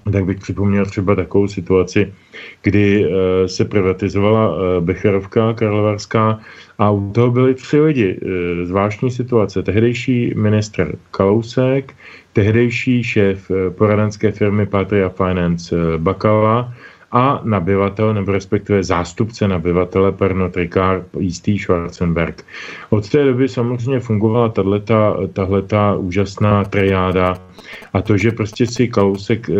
tak bych připomněl třeba takovou situaci, kdy uh, se privatizovala uh, Becherovka Karlovarská a u toho byli tři lidi. Uh, zvláštní situace. Tehdejší minister Kalousek, tehdejší šéf poradenské firmy Patria Finance Bakala a nabyvatel, nebo respektive zástupce nabyvatele Pernod Ricard, jistý Schwarzenberg. Od té doby samozřejmě fungovala tahleta úžasná triáda a to, že prostě si Kalousek e,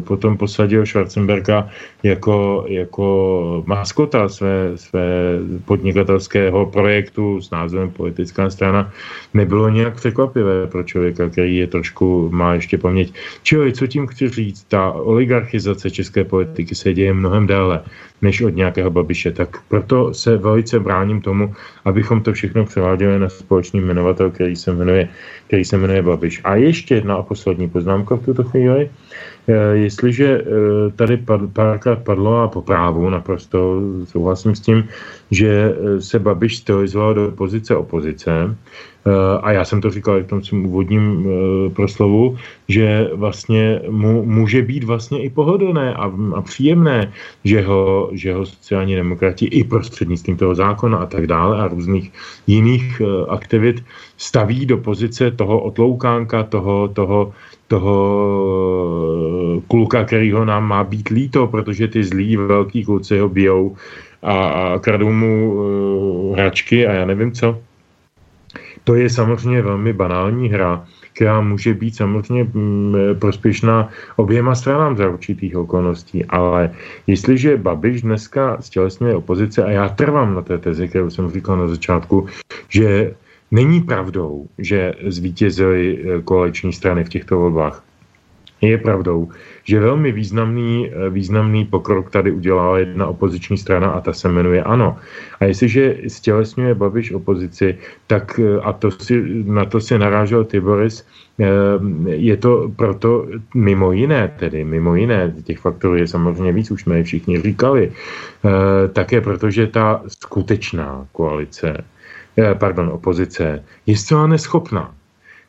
potom posadil Schwarzenberga jako, jako maskota své, své podnikatelského projektu s názvem Politická strana, nebylo nějak překvapivé pro člověka, který je trošku, má ještě paměť. Čili, co tím chci říct, ta oligarchizace české politiky se děje mnohem déle než od nějakého babiše. Tak proto se velice bráním tomu, abychom to všechno převáděli na společný jmenovatel, který se jmenuje, který se jmenuje Babiš. A ještě jedna a poslední poznámka v tuto chvíli. Eh, jestliže eh, tady párkrát padlo a po právu naprosto souhlasím s tím, že eh, se Babiš stylizoval do pozice opozice, a já jsem to říkal i v tom svém úvodním proslovu, že vlastně mu může být vlastně i pohodlné a, a příjemné, že ho, že ho sociální demokrati i prostřednictvím toho zákona a tak dále a různých jiných aktivit staví do pozice toho otloukánka, toho, toho toho eh, kluka, kterýho nám má být líto, protože ty zlí velký kluci ho bijou a, a kradou mu uh, hračky a já nevím co. To je samozřejmě velmi banální hra, která může být samozřejmě mm, prospěšná oběma stranám za určitých okolností, ale jestliže Babiš dneska stělesňuje opozice, a já trvám na té tezi, kterou jsem říkal na začátku, že není pravdou, že zvítězily eh, koaliční strany v těchto volbách. Je pravdou, že velmi významný, eh, významný pokrok tady udělala jedna opoziční strana a ta se jmenuje ANO. A jestliže stělesňuje Babiš opozici, tak eh, a to si, na to se narážel Tiboris, eh, je to proto mimo jiné, tedy mimo jiné, těch faktorů je samozřejmě víc, už jsme je všichni říkali, také protože ta skutečná koalice, pardon, opozice, je zcela neschopná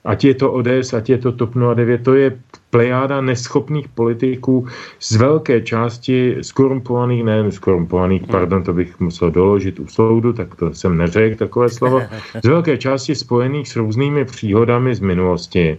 ať je to ODS, ať je to TOP 09, to je plejáda neschopných politiků z velké části skorumpovaných, ne skorumpovaných, hmm. pardon, to bych musel doložit u soudu, tak to jsem neřekl takové slovo, z velké části spojených s různými příhodami z minulosti.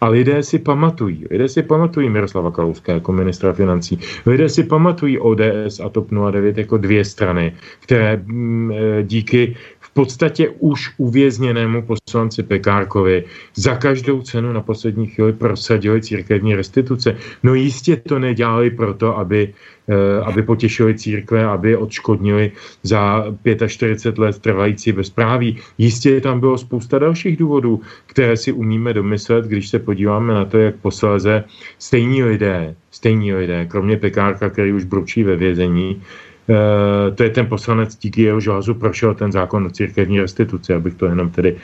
A lidé si pamatují, lidé si pamatují Miroslava Kalouska jako ministra financí, lidé si pamatují ODS a TOP 09 jako dvě strany, které mm, e, díky podstatě už uvězněnému poslanci Pekárkovi za každou cenu na poslední chvíli prosadili církevní restituce. No jistě to nedělali proto, aby, eh, aby potěšili církve, aby odškodnili za 45 let trvající bezpráví. Jistě tam bylo spousta dalších důvodů, které si umíme domyslet, když se podíváme na to, jak posléze stejní lidé, stejní lidé, kromě Pekárka, který už bručí ve vězení, to je ten poslanec, díky jeho žázu prošel ten zákon o církevní restituci, abych to jenom tedy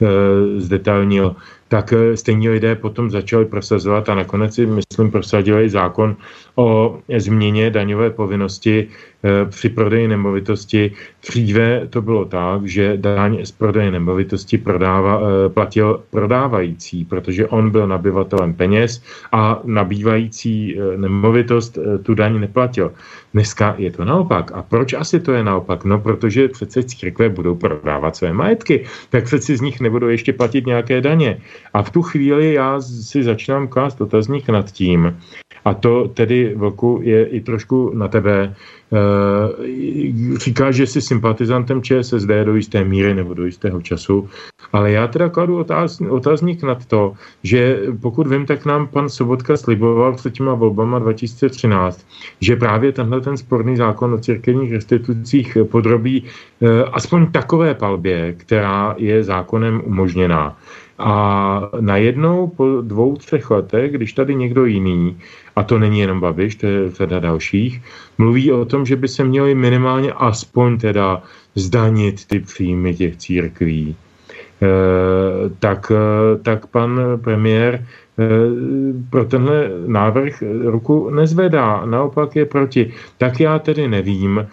uh, zdetailnil tak eh, stejně lidé potom začali prosazovat a nakonec si, myslím, prosadili zákon o změně daňové povinnosti eh, při prodeji nemovitosti. Dříve to bylo tak, že daň z prodeje nemovitosti prodává, eh, platil prodávající, protože on byl nabyvatelem peněz a nabývající nemovitost tu daň neplatil. Dneska je to naopak. A proč asi to je naopak? No, protože přece církve budou prodávat své majetky, tak přeci z nich nebudou ještě platit nějaké daně. A v tu chvíli já si začínám klást otazník nad tím, a to tedy, Vlku, je i trošku na tebe. E, říká, že jsi sympatizantem ČSSD do jisté míry nebo do jistého času, ale já teda kladu otáz, otázník nad to, že pokud vím, tak nám pan Sobotka sliboval před těma volbama 2013, že právě tenhle ten sporný zákon o církevních restitucích podrobí e, aspoň takové palbě, která je zákonem umožněná. A najednou po dvou, třech letech, když tady někdo jiný, a to není jenom Babiš, to je teda dalších, mluví o tom, že by se měli minimálně aspoň teda zdanit ty příjmy těch církví, e, tak, e, tak pan premiér Eh, pro tenhle návrh ruku nezvedá, naopak je proti. Tak já tedy nevím,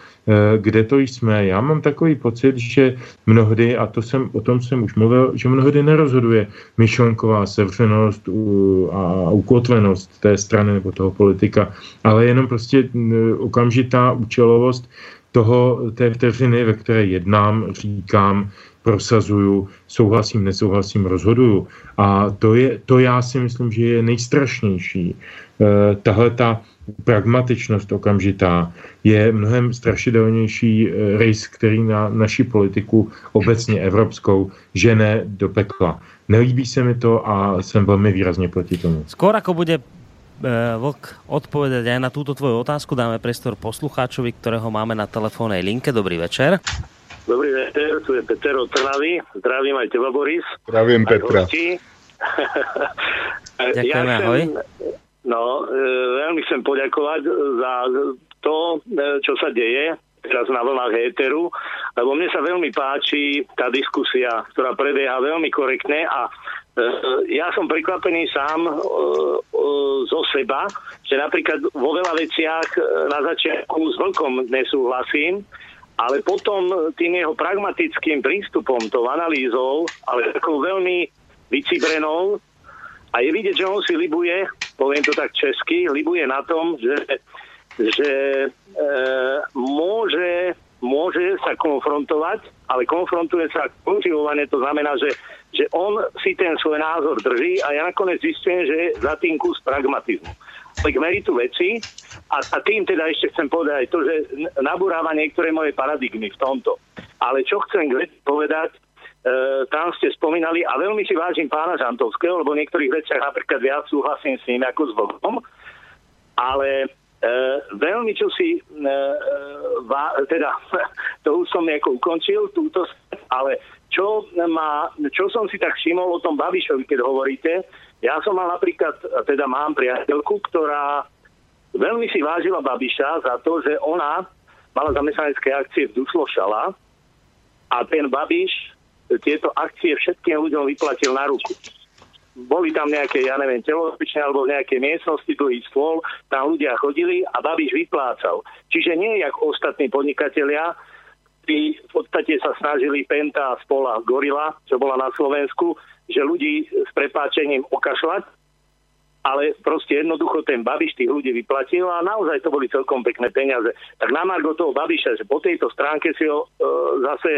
kde to jsme. Já mám takový pocit, že mnohdy, a to jsem, o tom jsem už mluvil, že mnohdy nerozhoduje myšlenková sevřenost a ukotvenost té strany nebo toho politika, ale jenom prostě okamžitá účelovost toho, té vteřiny, ve které jednám, říkám, prosazuju, souhlasím, nesouhlasím, rozhoduju. A to, je, to já si myslím, že je nejstrašnější. E, tahle ta pragmatičnost okamžitá je mnohem strašidelnější e, rys, který na naši politiku obecně evropskou žene do pekla. Nelíbí se mi to a jsem velmi výrazně proti tomu. Skoro ako bude e, Vlk odpovedať aj na túto tvoju otázku. Dáme priestor poslucháčovi, ktorého máme na telefónnej linke. Dobrý večer. Dobrý večer, tu je Peter od Trnavy. Zdravím aj teba, Boris. Zdravím, Petra. Ďakujem, ja ahoj. No, veľmi chcem poďakovať za to, čo sa deje teraz na vlnách éteru, lebo mne sa veľmi páči tá diskusia, ktorá prebieha veľmi korektne a e, ja som prekvapený sám zo seba, že napríklad vo veľa veciach na začiatku s Vlkom nesúhlasím, ale potom tým jeho pragmatickým prístupom, tou analýzou, ale takou veľmi vycibrenou, a je vidieť, že on si libuje, poviem to tak česky, libuje na tom, že, že e, môže, môže sa konfrontovať, ale konfrontuje sa kultivovane, to znamená, že, že on si ten svoj názor drží a ja nakoniec zistujem, že je za tým kus pragmatizmu k meritu veci a, a tým teda ešte chcem povedať to, že nabúráva niektoré moje paradigmy v tomto. Ale čo chcem povedať, tam ste spomínali a veľmi si vážim pána Žantovského, lebo v niektorých veciach napríklad viac súhlasím s ním ako s Vlkom, ale e, veľmi čo si, e, va, teda to už som nejako ukončil, túto, ale čo, má, čo som si tak všimol o tom Babišovi, keď hovoríte, ja som mal napríklad, teda mám priateľku, ktorá veľmi si vážila Babiša za to, že ona mala zamestnanecké akcie v Duslošala a ten Babiš tieto akcie všetkým ľuďom vyplatil na ruku. Boli tam nejaké, ja neviem, telocvične alebo v nejakej miestnosti, dlhý stôl, tam ľudia chodili a Babiš vyplácal. Čiže nie jak ostatní podnikatelia, tí v podstate sa snažili Penta, Spola, Gorila, čo bola na Slovensku, že ľudí s prepáčením okašľať, ale proste jednoducho ten Babiš tých ľudí vyplatil a naozaj to boli celkom pekné peniaze. Tak na margo toho Babiša, že po tejto stránke si ho e, zase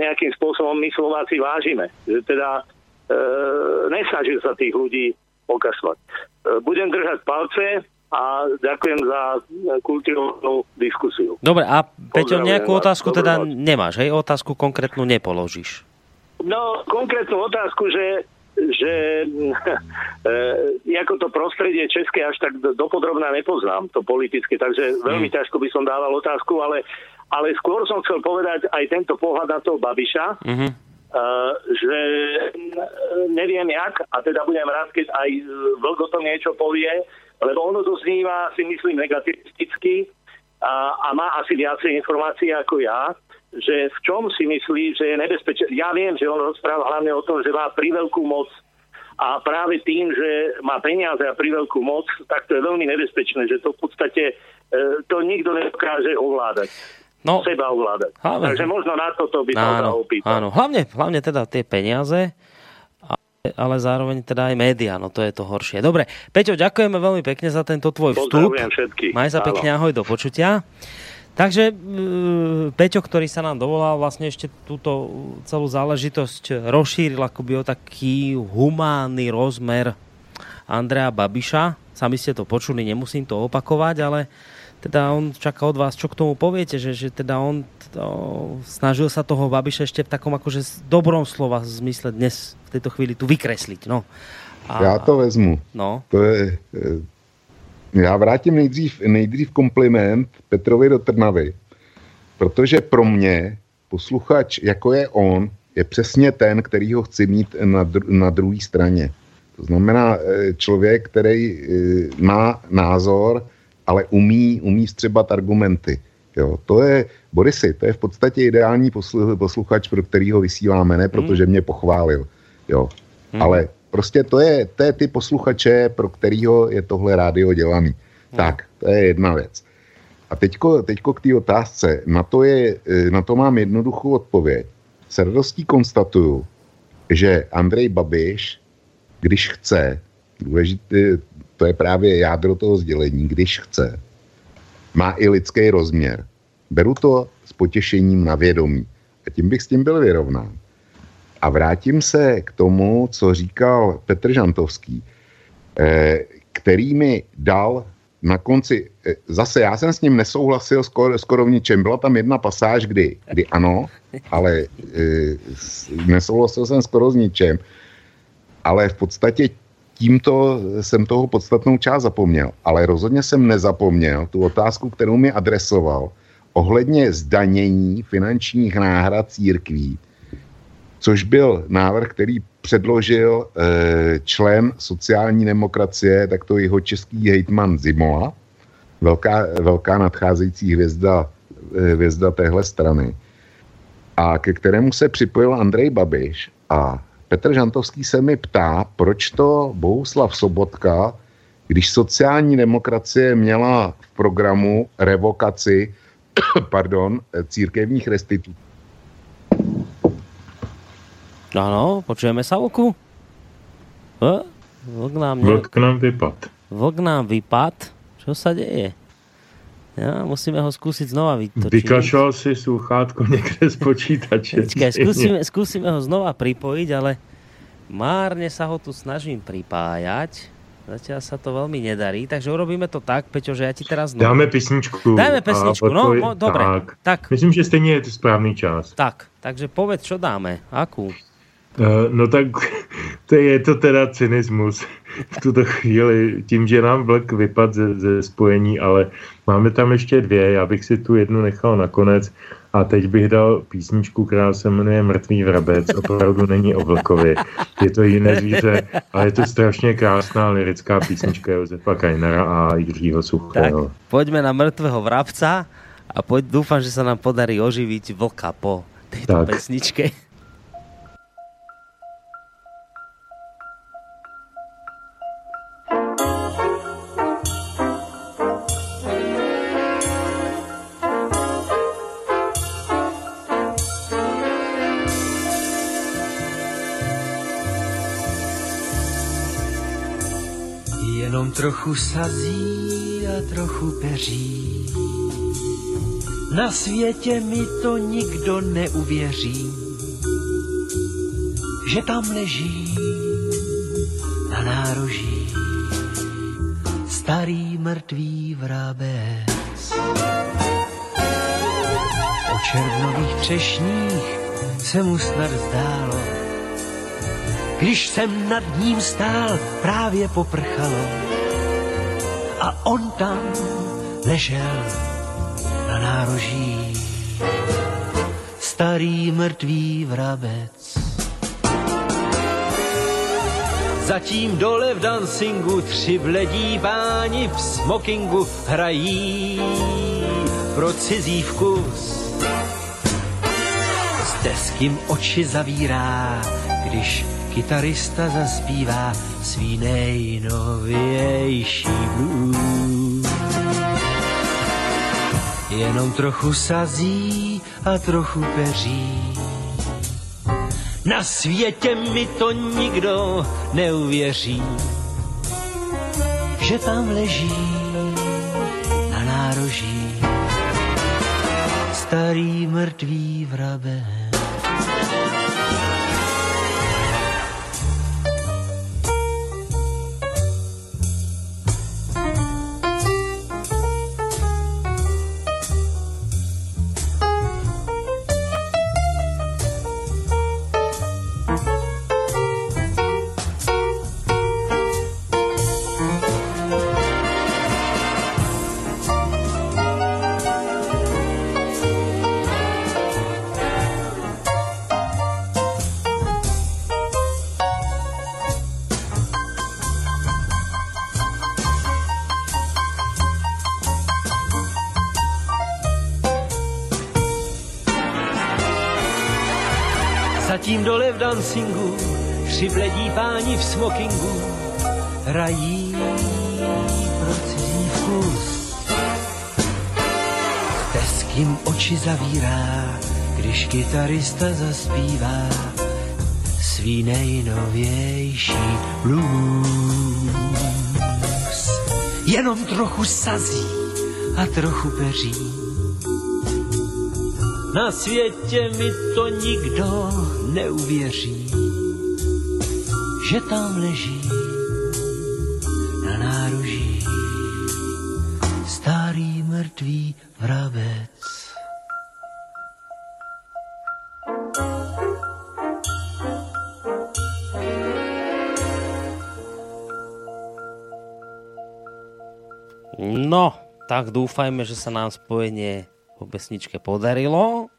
nejakým spôsobom my Slováci vážime. Že teda e, nesnažil sa tých ľudí okašľať. E, budem držať palce a ďakujem za kultivovanú diskusiu. Dobre, a Peťo, nejakú otázku teda nemáš, hej? Otázku konkrétnu nepoložíš. No, konkrétnu otázku, že že e, ako to prostredie české až tak dopodrobná nepoznám, to politicky, takže veľmi mm. ťažko by som dával otázku, ale, ale skôr som chcel povedať aj tento pohľad na toho Babiša, mm-hmm. e, že neviem jak, a teda budem rád, keď aj Vlgo to niečo povie, lebo ono to zníva, si myslím, negativisticky a, a má asi viacej informácií ako ja že v čom si myslí, že je nebezpečné. Ja viem, že on rozpráva hlavne o tom, že má priveľkú moc a práve tým, že má peniaze a priveľkú moc, tak to je veľmi nebezpečné, že to v podstate to nikto nedokáže ovládať. No, seba ovládať. Hlavne, Takže možno na toto by sa áno, opýtal. Áno, hlavne, hlavne teda tie peniaze, ale zároveň teda aj média, no to je to horšie. Dobre, Peťo, ďakujeme veľmi pekne za tento tvoj vstup. Maj sa pekne, ahoj, do počutia. Takže Peťo, ktorý sa nám dovolal, vlastne ešte túto celú záležitosť rozšíril akoby o taký humánny rozmer Andrea Babiša. Sami ste to počuli, nemusím to opakovať, ale teda on čaká od vás, čo k tomu poviete, že, že teda on to, snažil sa toho Babiša ešte v takom akože dobrom slova zmysle dnes v tejto chvíli tu vykresliť. No. A, Já to vezmu. No. To je, já vrátím nejdřív, nejdřív kompliment Petrovi do Trnavy, protože pro mě posluchač, jako je on, je přesně ten, který ho chci mít na, dru- na druhé straně. To znamená eh, člověk, který eh, má názor, ale umí, umí střebat argumenty. Jo, to je, Borisy, to je v podstatě ideální posluchač, pro kterýho vysíláme, ne protože mě pochválil. Jo. Hmm. Ale Prostě to je, to je ty posluchače, pro kterýho je tohle rádio dělaný. Hmm. Tak, to je jedna věc. A teďko, teďko k té otázce. Na to, je, e, na to mám jednoduchou odpověď. S radostí konstatuju, že Andrej Babiš, když chce, důležité, to je právě jádro toho sdělení, když chce, má i lidský rozměr. Beru to s potěšením na vědomí. A tím bych s tím byl vyrovnán. A vrátím se k tomu, co říkal Petr Žantovský, eh, který mi dal na konci, eh, zase já jsem s ním nesouhlasil skoro, skoro v ničem. Byla tam jedna pasáž, kdy, kdy ano, ale e, nesouhlasil jsem skoro s ničem. Ale v podstatě tímto jsem toho podstatnou část zapomněl. Ale rozhodně jsem nezapomněl tu otázku, kterou mi adresoval ohledně zdanění finančních náhrad církví což byl návrh, který předložil eh, člen sociální demokracie, tak to jeho český hejtman Zimola, velká, velká nadcházející hvězda, eh, hvězda téhle strany, a ke kterému se připojil Andrej Babiš a Petr Žantovský se mi ptá, proč to Bohuslav Sobotka, když sociální demokracie měla v programu revokaci pardon, církevních restitucí, Áno, počujeme sa Vlku? Vlk nám, ne... Vlk nám vypad. Vlk nám vypad? Čo sa deje? Ja, musíme ho skúsiť znova vytočiť. Vykašľal si sluchátko niekde z počítače. Počkaj, skúsime, skúsime ho znova pripojiť, ale márne sa ho tu snažím pripájať. Zatiaľ sa to veľmi nedarí, takže urobíme to tak, Peťo, že ja ti teraz... Dáme pesničku. Dáme pesničku, no, no dobre. Tak. tak. Myslím, že stejně je to správný čas. Tak, takže povedz, čo dáme, akú? Uh, no tak to je to teda cynismus v tuto chvíli, tím, že nám vlk vypad ze, ze spojení, ale máme tam ještě dvě, já bych si tu jednu nechal nakonec a teď bych dal písničku, která se jmenuje Mrtvý vrabec. Opravdu není o vlkovi. Je to jiné zvíře, ale je to strašně krásná lirická písnička Josefa Kajnera a Jiřího Suchého. Tak, poďme na Mrtvého vrabca a poď, dúfam, že sa nám podarí oživiť vlka po tejto tak. pesničke. Trochu sazí a trochu peří. Na světě mi to nikdo neuvěří, že tam leží na nároží starý mrtvý vrabec. O červnových třešních se mu snad zdálo, když jsem nad ním stál, právě poprchalo on tam ležel na nároží. Starý mrtvý vrabec. Zatím dole v dancingu tři bledí páni v smokingu hrají pro cizí vkus. S deským oči zavírá, když kytarista zaspívá svý nejnovější blues. Jenom trochu sazí a trochu peří. Na světě mi to nikdo neuvěří, že tam leží na nároží starý mrtvý vrabec. V smokingu hrají pro cizí vkus. Teským oči zavírá, když kytarista zaspívá svý nejnovější blues. Jenom trochu sazí a trochu peří. Na světě mi to nikdo neuvěří, že tam leží na náruží starý mrtvý vrabec. No, tak dúfajme, že sa nám spojenie po pesničke podarilo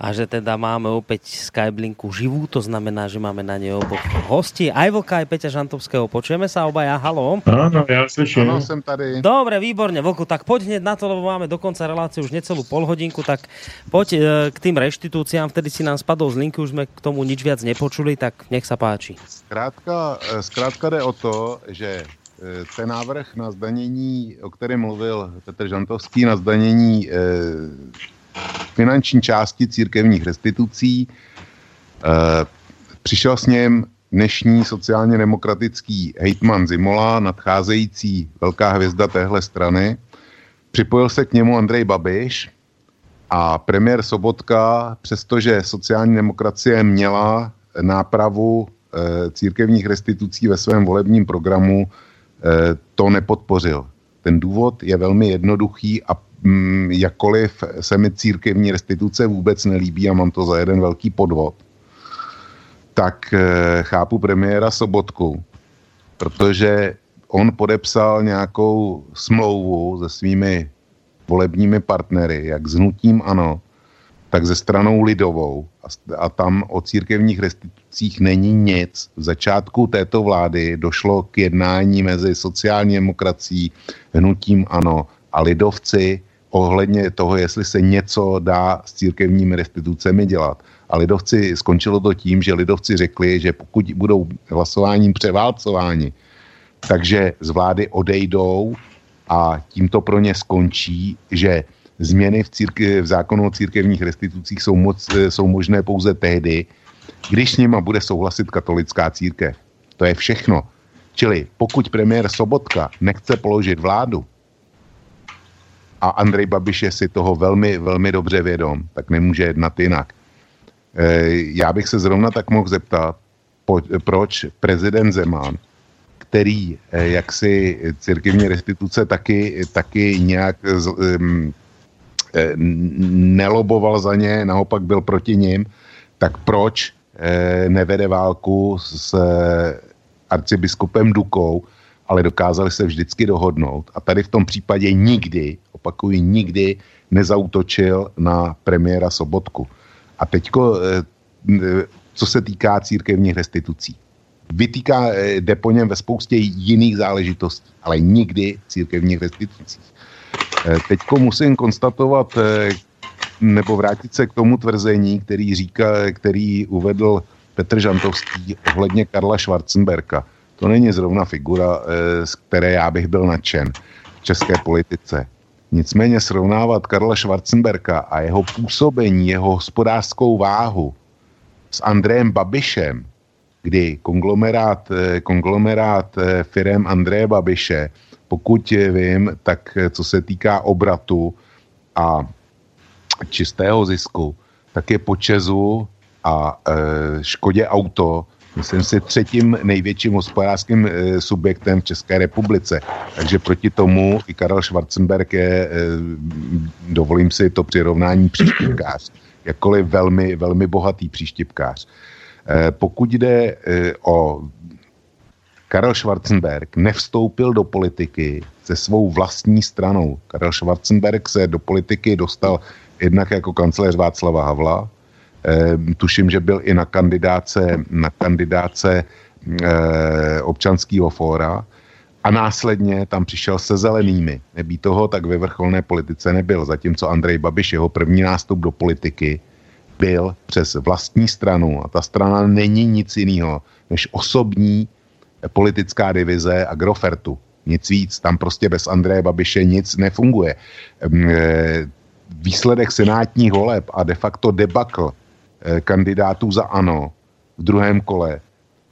a že teda máme opäť Skyblinku živú, to znamená, že máme na nej oboch hosti. Aj Vlka, aj Peťa Žantovského. Počujeme sa obaja, halo? Áno, ja slyším. Áno, som tady. Dobre, výborne, Vlku, tak poď hneď na to, lebo máme dokonca reláciu už necelú polhodinku, tak poď e, k tým reštitúciám, vtedy si nám spadol z linky, už sme k tomu nič viac nepočuli, tak nech sa páči. Zkrátka, e, zkrátka jde o to, že e, ten návrh na zdanění, o kterém mluvil Petr Žantovský, na zdanění e, finanční části církevních restitucí. Eh, přišel s ním dnešní sociálně demokratický hejtman Zimola, nadcházející velká hvězda téhle strany. Připojil se k němu Andrej Babiš a premiér Sobotka, přestože sociální demokracie měla nápravu církevních restitucí ve svém volebním programu to nepodpořil. Ten důvod je velmi jednoduchý a jakkoliv se mi církevní restituce vůbec nelíbí a mám to za jeden velký podvod, tak chápu premiéra Sobotku, protože on podepsal nějakou smlouvu se svými volebními partnery, jak s Hnutím Ano, tak ze stranou Lidovou. A, a tam o církevních restitucích není nic. V začátku této vlády došlo k jednání mezi sociální demokracií, Hnutím Ano a Lidovci ohledně toho, jestli se něco dá s církevními restitucemi dělat. A lidovci skončilo to tím, že lidovci řekli, že pokud budou hlasováním převálcováni, takže z vlády odejdou a tím to pro ně skončí, že změny v, círke, v zákonu o církevních restitucích jsou, moc, jsou možné pouze tehdy, když s nima bude souhlasit katolická církev. To je všechno. Čili pokud premiér Sobotka nechce položit vládu a Andrej Babiš je si toho velmi, velmi dobře vědom, tak nemůže jednat jinak. E, já bych se zrovna tak mohl zeptat, proč prezident Zeman který eh, jaksi církevní restituce taky, taky nějak um, neloboval za ně, naopak byl proti ním, tak proč eh, nevede válku s arcibiskupem Dukou, ale dokázali se vždycky dohodnout. A tady v tom případě nikdy, opakuji, nikdy nezautočil na premiéra Sobotku. A teďko, co se týká církevních restitucí vytýká, eh, jde po něm ve spoustě jiných záležitostí, ale nikdy církevních restitucích. Eh, teďko musím konstatovat, eh, nebo vrátit se k tomu tvrzení, který, říká, který uvedl Petr Žantovský ohledně Karla Schwarzenberka. To není zrovna figura, z které já bych byl nadšen v české politice. Nicméně srovnávat Karla Schwarzenberka a jeho působení, jeho hospodářskou váhu s Andrejem Babišem, kdy konglomerát, eh, konglomerát eh, firem Andreje Babiše, pokud vím, tak eh, co se týká obratu a čistého zisku, tak je po Česu a e, Škodě auto, myslím si, třetím největším hospodářským e, subjektem v České republice. Takže proti tomu i Karel Schwarzenberg je, e, dovolím si to přirovnání, příštipkář. Jakkoliv velmi, velmi bohatý příštipkář. Eh, pokud jde eh, o Karel Schwarzenberg nevstoupil do politiky se svou vlastní stranou. Karel Schwarzenberg se do politiky dostal jednak jako kancléř Václava Havla. E, tuším, že byl i na kandidáce, na kandidáce e, občanského fóra a následně tam přišel se zelenými. Nebý toho, tak ve vrcholné politice nebyl. Zatímco Andrej Babiš, jeho první nástup do politiky, byl přes vlastní stranu a ta strana není nic jiného než osobní politická divize Agrofertu. Nic víc, tam prostě bez Andreje Babiše nic nefunguje. E, výsledek senátních voleb a de facto debakl kandidátů za ANO v druhém kole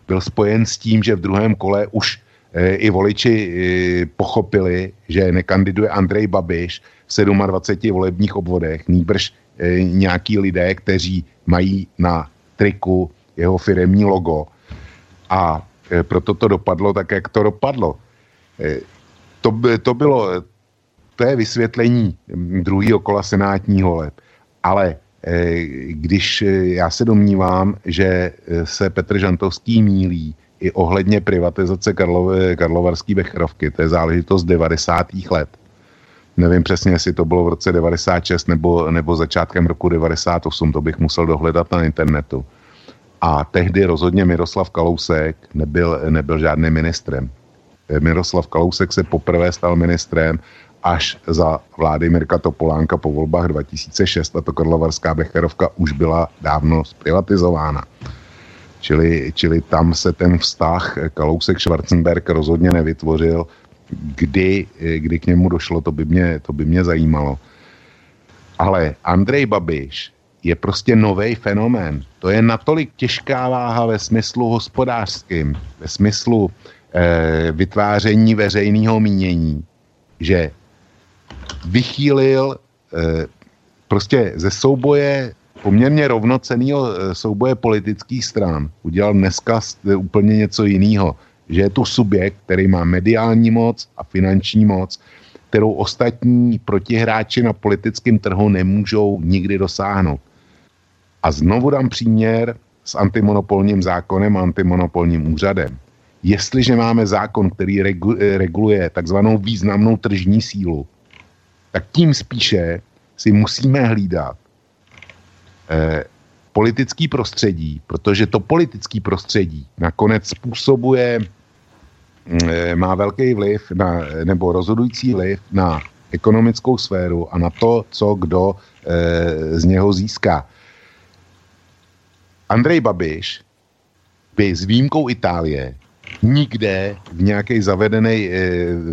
byl spojen s tím, že v druhém kole už e, i voliči pochopili, že nekandiduje Andrej Babiš v 27 volebních obvodech, nýbrž nějaký lidé, kteří mají na triku jeho firemní logo. A proto to dopadlo tak, jak to dopadlo. To, to bylo, to je vysvětlení druhého kola senátního let. Ale když já se domnívám, že se Petr Žantovský mílí i ohledně privatizace Karlové, Karlovarské Becherovky, to je záležitost 90. let, Nevím přesně, jestli to bylo v roce 96 nebo, nebo začátkem roku 98, to bych musel dohledat na internetu. A tehdy rozhodně Miroslav Kalousek nebyl, nebyl žádným ministrem. Miroslav Kalousek se poprvé stal ministrem až za vlády Mirka Topolánka po volbách 2006 a to Karlovarská Becherovka už byla dávno zprivatizována. Čili, čili tam se ten vztah Kalousek-Schwarzenberg rozhodně nevytvořil kdy, kdy k němu došlo, to by, mě, to by mě zajímalo. Ale Andrej Babiš je prostě nový fenomén. To je natolik těžká váha ve smyslu hospodářským, ve smyslu eh, vytváření veřejného mínění, že vychýlil eh, prostě ze souboje poměrně rovnoceného souboje politických stran udělal dneska úplně něco jiného. Že je tu subjekt, který má mediální moc a finanční moc, kterou ostatní protihráči na politickém trhu nemůžou nikdy dosáhnout. A znovu dám příměr s antimonopolním zákonem a antimonopolním úřadem. Jestliže máme zákon, který reguluje takzvanou významnou tržní sílu, tak tím spíše si musíme hlídat eh, politický prostředí, protože to politický prostředí nakonec způsobuje, eh, má velký vliv na, nebo rozhodující vliv na ekonomickou sféru a na to, co kdo eh, z něho získá. Andrej Babiš by s výjimkou Itálie nikde v nějaké zavedené e,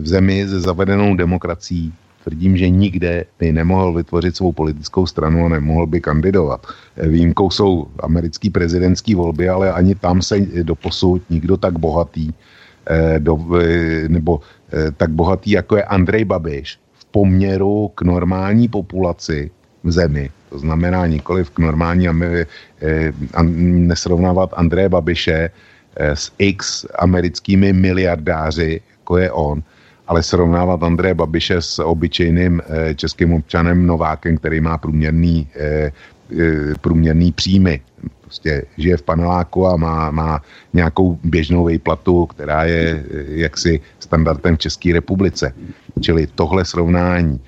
v zemi se zavedenou demokracií tvrdím, že nikde by nemohl vytvořit svou politickou stranu a nemohl by kandidovat. E, výjimkou jsou americké prezidentské volby, ale ani tam se doposud nikdo tak bohatý e, do, nebo tak bohatý, jako je Andrej Babiš v poměru k normální populaci v zemi to znamená nikoli k normální, eh, nesrovnávat Andreje Babiše eh, s x americkými miliardáři, jako je on, ale srovnávat Andreje Babiše s obyčejným eh, českým občanem Novákem, který má průměrný, průměrný příjmy. Prostě žije v paneláku a má, má nějakou běžnou výplatu, která je jaksi standardem v České republice. Čili tohle srovnání.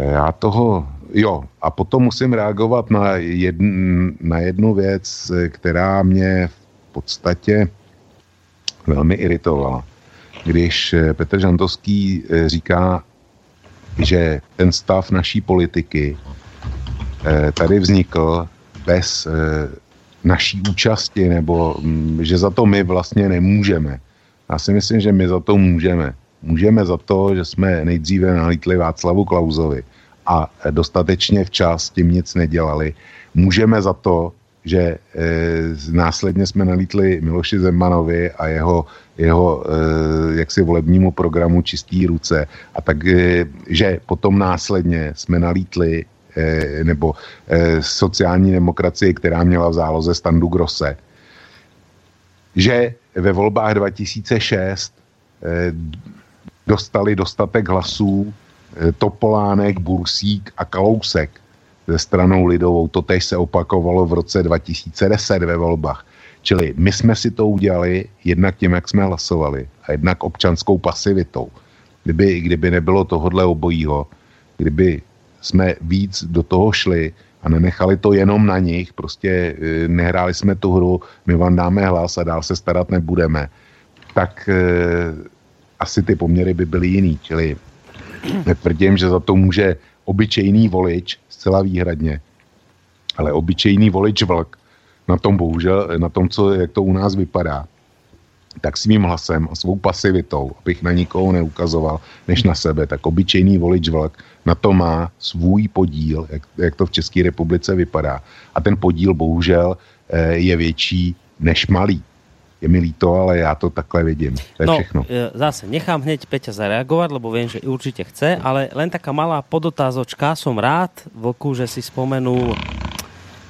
Já toho jo, a potom musím reagovat na, jedn, na jednu věc, která mě v podstatě velmi iritovala. Když eh, Petr Žantovský eh, říká, že ten stav naší politiky eh, tady vznikl bez naší účasti, nebo mm, že za to my vlastně nemůžeme. Já si myslím, že my za to můžeme. Můžeme za to, že jsme nejdříve nalítli Václavu Klauzovi a dostatečně včas tím nic nedělali. Můžeme za to, že e, následně jsme nalítli Miloši Zemanovi a jeho, jeho e, jaksi volebnímu programu Čistý ruce. A tak, e, že potom následně jsme nalítli e, nebo e, sociální demokracii, která měla v záloze Standu Grosse, že ve volbách 2006 e, dostali dostatek hlasů Eh, Topolánek, Bursík a Kalousek ze stranou lidovou. To tež se opakovalo v roce 2010 ve volbách. Čili my jsme si to udělali jednak tím, jak jsme hlasovali a jednak občanskou pasivitou. Kdyby, kdyby nebylo tohodle obojího, kdyby jsme víc do toho šli a nenechali to jenom na nich, prostě eh, nehráli jsme tu hru, my vám dáme hlas a dál se starat nebudeme, tak e, asi ty poměry by byly jiný. Čili Netvrdím, že za to může obyčejný volič zcela výhradně, ale obyčejný volič vlk na tom bohužel, na tom, co, jak to u nás vypadá, tak svým hlasem a svou pasivitou, abych na nikoho neukazoval, než na sebe, tak obyčejný volič vlk na to má svůj podíl, jak, jak to v České republice vypadá. A ten podíl bohužel eh, je větší než malý je mi líto, ale já to takhle vidím. To je no, všechno. E, zase nechám hneď Peťa zareagovať, lebo viem, že určite chce, ale len taká malá podotázočka. Som rád, Vlku, že si spomenul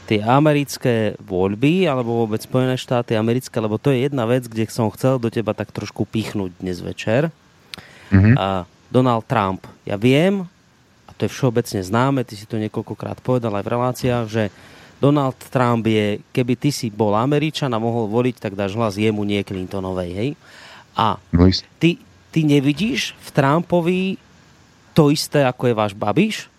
tie americké voľby, alebo vôbec Spojené štáty americké, lebo to je jedna vec, kde som chcel do teba tak trošku pichnúť dnes večer. Mm-hmm. A Donald Trump. Ja viem, a to je všeobecne známe, ty si to niekoľkokrát povedal aj v reláciách, že Donald Trump je, keby ty si bol Američan a mohol voliť, tak dáš hlas jemu, nie Clintonovej, hej? A no ty, ty nevidíš v Trumpovi to isté, ako je váš Babiš?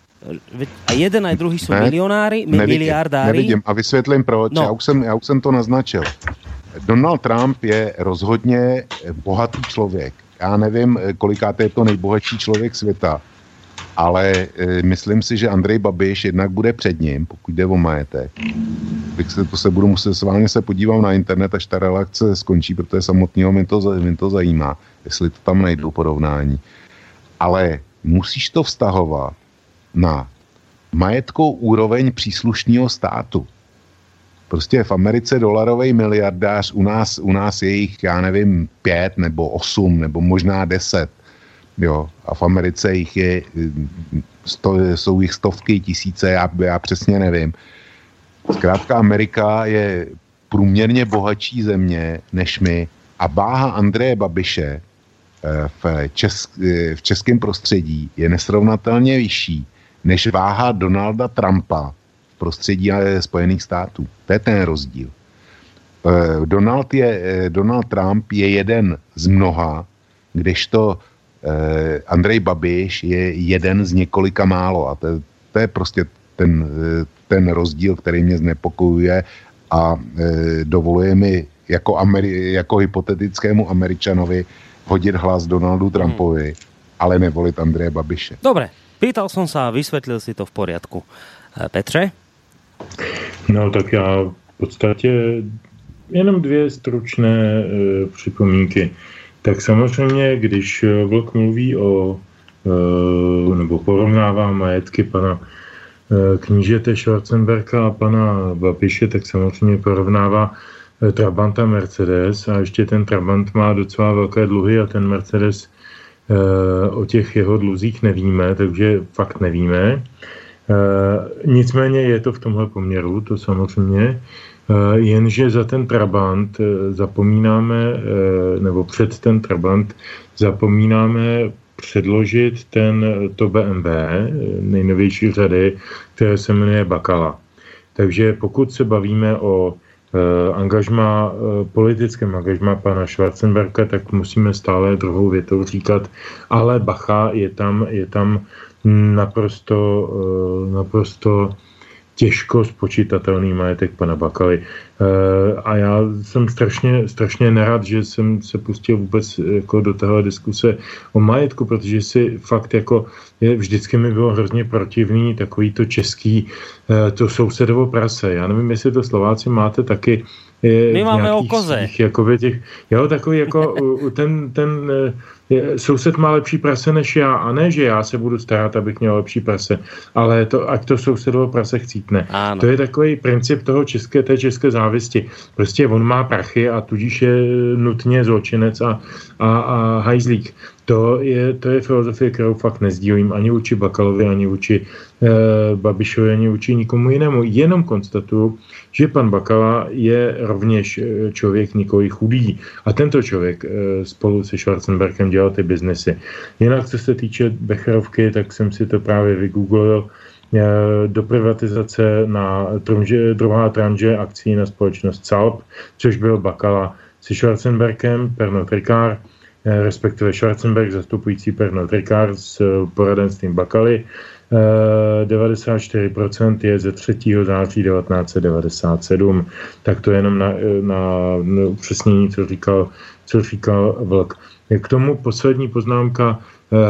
A jeden aj druhý jsou ne, milionári, nevidím, miliardári. Nevidím a vysvětlím proč. No. Já, už jsem, já už jsem to naznačil. Donald Trump je rozhodně bohatý člověk. Já nevím, koliká je to nejbohatší člověk světa ale e, myslím si, že Andrej Babiš jednak bude před ním, pokud jde o majetek. Bych se, to se budu muset, sválně se podívám na internet, až ta relace skončí, protože samotného mě to, mě to zajímá, jestli to tam najdu porovnání. Ale musíš to vztahovat na majetkou úroveň příslušného státu. Prostě v Americe dolarový miliardář, u nás, u nás je jich, já nevím, pět nebo osm, nebo možná deset Jo, a v Americe jich je, sto, jsou jich stovky, tisíce, já, já přesně nevím. Zkrátka Amerika je průměrně bohatší země než my a váha Andreje Babiše eh, v, česk, eh, v českém prostředí je nesrovnatelně vyšší než váha Donalda Trumpa v prostředí eh, Spojených států. To je ten rozdíl. Donald, je, Donald Trump je jeden z mnoha, kdežto Andrej Babiš je jeden z několika málo. A to, to je prostě ten, ten rozdíl, který mě znepokojuje a e, dovoluje mi jako, Ameri- jako hypotetickému Američanovi hodit hlas Donaldu Trumpovi, hmm. ale nevolit Andreje Babiše. Dobre, pýtal som sa a vysvetlil si to v poriadku. E, Petře? No tak já v podstatě jenom dvě stručné e, připomínky. Tak samozřejmě, když Vlk mluví o e, nebo porovnává majetky pana Eh, knížete Schwarzenberka a pana Babiše, tak samozřejmě porovnává eh, Trabanta Mercedes a ještě ten Trabant má docela velké dluhy a ten Mercedes eh, o těch jeho dluzích nevíme, takže fakt nevíme. Nicméně je to v tomhle poměru, to samozřejmě, jenže za ten Trabant zapomínáme, nebo před ten Trabant zapomínáme předložit ten, to BMW nejnovější řady, které se jmenuje Bakala. Takže pokud se bavíme o angažma, politickém angažma pana Schwarzenberga, tak musíme stále druhou větou říkat, ale bacha, je tam, je tam naprosto, naprosto těžko spočítatelný majetek pana Bakaly. E, a já jsem strašně, strašně nerad, že jsem se pustil vůbec jako do téhle diskuse o majetku, protože si fakt jako je, vždycky mi bylo hrozně protivný takový to český, to sousedovo prase. Já nevím, jestli to Slováci máte taky My máme o koze. Jakoby těch, jo, takový jako ten, ten je, soused má lepší prase než já a ne, že já se budu starat, abych měl lepší prase, ale to, ať to sousedovo prase chcítne. Ano. To je takový princip toho české, té české závisti. Prostě on má prachy a tudíž je nutně zločinec a, a, a hajzlík. To je, to je filozofie, kterou fakt nezdílím ani vůči Bakalovi, ani vůči e, Babišovi, ani vůči nikomu jinému. Jenom konstatuju, že pan Bakala je rovněž eh, člověk nikoli chudý. A tento člověk e, spolu se Schwarzenbergem dělal ty biznesy. Jinak, co se týče Becherovky, tak jsem si to právě vygooglil do privatizace na trunže, druhá tranže akcí na společnost CALP, což byl Bakala se Schwarzenbergem, Pernod Ricard, Eh, respektive Schwarzenberg zastupující Pernod Ricard s eh, poradenstvím Bakaly. 94% eh, je ze 3. září 1997. Tak to je jenom na, na, na upřesnění, co říkal, co říkal Vlk. K tomu poslední poznámka.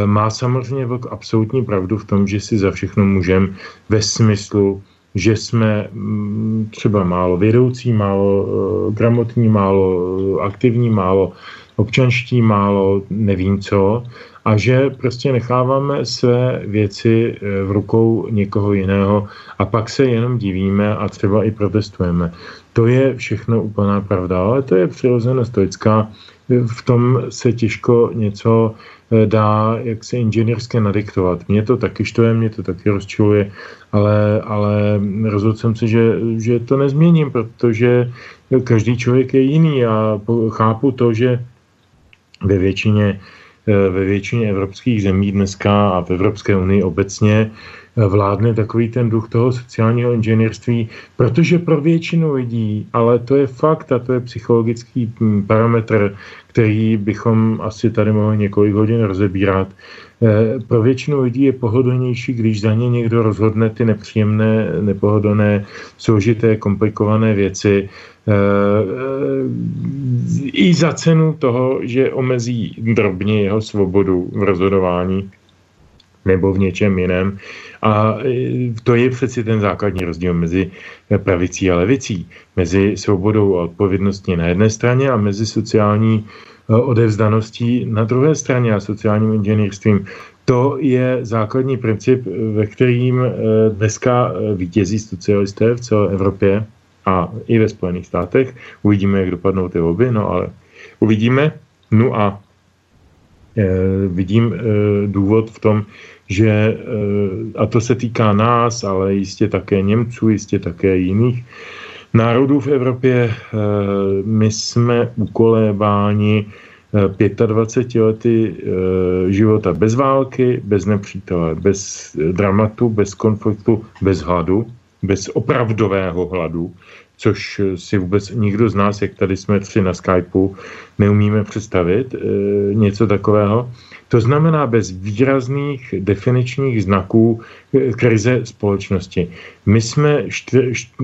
Má samozřejmě Vlk absolutní pravdu v tom, že si za všechno můžeme ve smyslu, že jsme mm, třeba málo vědoucí, málo gramotní, málo aktivní, málo občanští málo, nevím co, a že prostě necháváme své věci eh, v rukou někoho jiného a pak se jenom divíme a třeba i protestujeme. To je všechno úplná pravda, ale to je přirozenost lidská. V tom se těžko něco eh, dá jak se inženýrské nadiktovat. Mě to taky štve, mě to taky rozčiluje, ale, ale rozhodl jsem se, že, že to nezměním, protože každý člověk je jiný a chápu to, že ve většině, eh, ve většině evropských zemí dneska a v Evropské unii obecně eh, vládne takový ten duch toho sociálního inženýrství, protože pro většinu lidí, ale to je fakt a to je psychologický hm, parametr, který bychom asi tady mohli několik hodin rozebírat, pro většinu lidí je pohodlnější, když za ně někdo rozhodne ty nepříjemné, nepohodlné, složité, komplikované věci, Eh, i za cenu toho, že omezí drobně jeho svobodu v rozhodování nebo v něčem jiném. A eh, to je přeci ten základní rozdíl mezi pravicí a levicí. Mezi svobodou a odpovědností na jedné straně a mezi sociální eh, odevzdaností na druhé straně a sociálním inženýrstvím. To je základní princip, ve kterým dneska vítězí socialisté v celé Evropě a i ve Spojených státech. Uvidíme, jak dopadnou ty volby, no ale uvidíme. No a vidím důvod v tom, že, a to se týká nás, ale jistě také Němců, jistě také jiných národů v Evropě, my jsme ukolébáni 25 lety života bez války, bez nepřítele, bez dramatu, bez konfliktu, bez hladu, bez opravdového hladu, což si vůbec nikdo z nás, jak tady jsme tři na Skypeu, neumíme představit, něco takového. To znamená bez výrazných definičních znaků eh, krize společnosti. My jsme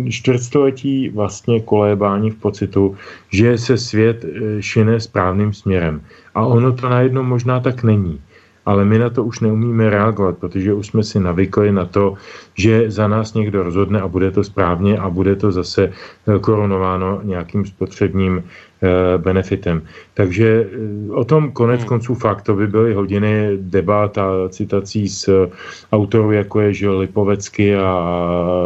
čtvrtstoletí vlastně kolébání v pocitu, že se svět eh, šine správným směrem. A ono to najednou možná tak není ale my na to už neumíme reagovat, protože už jsme si navykli na to, že za nás někdo rozhodne a bude to správně a bude to zase eh, korunováno nějakým spotřebním eh, benefitem. Takže eh, o tom konec hmm. konců fakt, to by byly hodiny debat a citací z autorů, jako je Žil Lipovecky a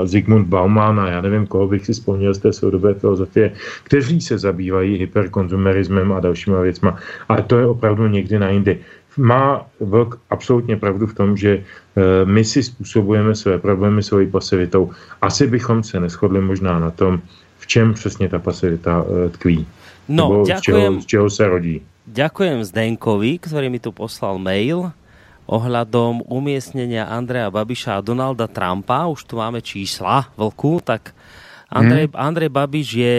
Zygmunt Bauman a já nevím, koho bych si vzpomněl z té soudobé filozofie, kteří se zabývají hyperkonzumerismem a dalšíma věcma. Ale to je opravdu někdy na jindy má Vlk absolutně pravdu v tom, že eh, my si způsobujeme své problémy svojí pasivitou. Asi bychom se neschodli možná na tom, v čem přesně ta pasivita eh, tkví. No, ďakujem, z, čeho, z čeho se rodí. Ďakujem Zdenkovi, ktorý mi tu poslal mail ohľadom umiestnenia Andreja Babiša a Donalda Trumpa. Už tu máme čísla vlku, tak Andrej, hmm. Andrej Babiš je,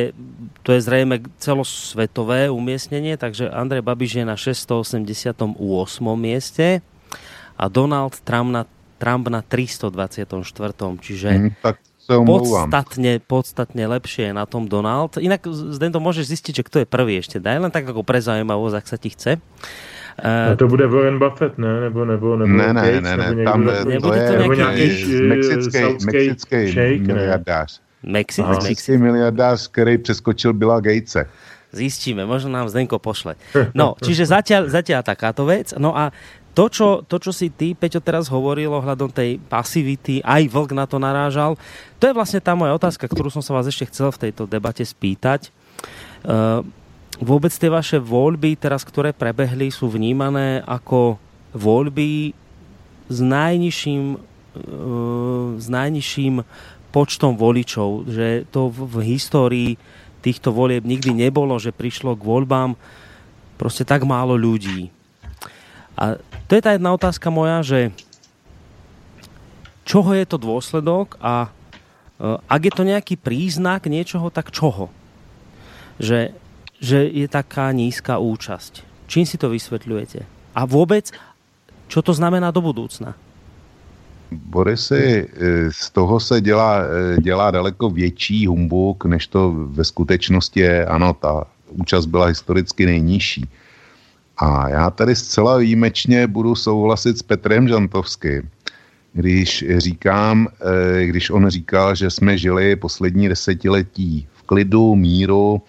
to je zrejme celosvetové umiestnenie, takže Andrej Babiš je na 688. mieste a Donald Trump na, Trump na 324. Čiže hmm, tak podstatne, podstatne lepšie je na tom Donald. Inak zden to môžeš zistiť, že kto je prvý ešte. Daj len tak ako pre ak sa ti chce. Uh, to bude Warren Buffett, ne? Nebo, nebo, nebo ne, ne, ne, ne, ne, tam to je, to nějaký, mexický, mexický miliardář. Mexi- Mexický miliardář, který přeskočil Billa Gatese. Zistíme, možno nám Zdenko pošle. No, čiže zatiaľ, zatiaľ takáto vec. No a to čo, to, čo si ty, Peťo, teraz hovoril ohľadom tej pasivity, aj Vlk na to narážal, to je vlastne tá moja otázka, ktorú som sa vás ešte chcel v tejto debate spýtať. Uh, vôbec tie vaše voľby, teraz, ktoré prebehli, sú vnímané ako voľby s najnižším, uh, s najnižším počtom voličov, že to v, histórii týchto volieb nikdy nebolo, že prišlo k voľbám proste tak málo ľudí. A to je tá jedna otázka moja, že čoho je to dôsledok a uh, ak je to nejaký príznak niečoho, tak čoho? Že, že je taká nízka účasť. Čím si to vysvetľujete? A vôbec, čo to znamená do budúcna? Borisy, eh, z toho se dělá, eh, dělá daleko větší humbuk, než to ve skutečnosti je. Ano, ta účast byla historicky nejnižší. A já tady zcela výjimečně budu souhlasit s Petrem Žantovským, když říkám, eh, když on říkal, že jsme žili poslední desetiletí v klidu, míru,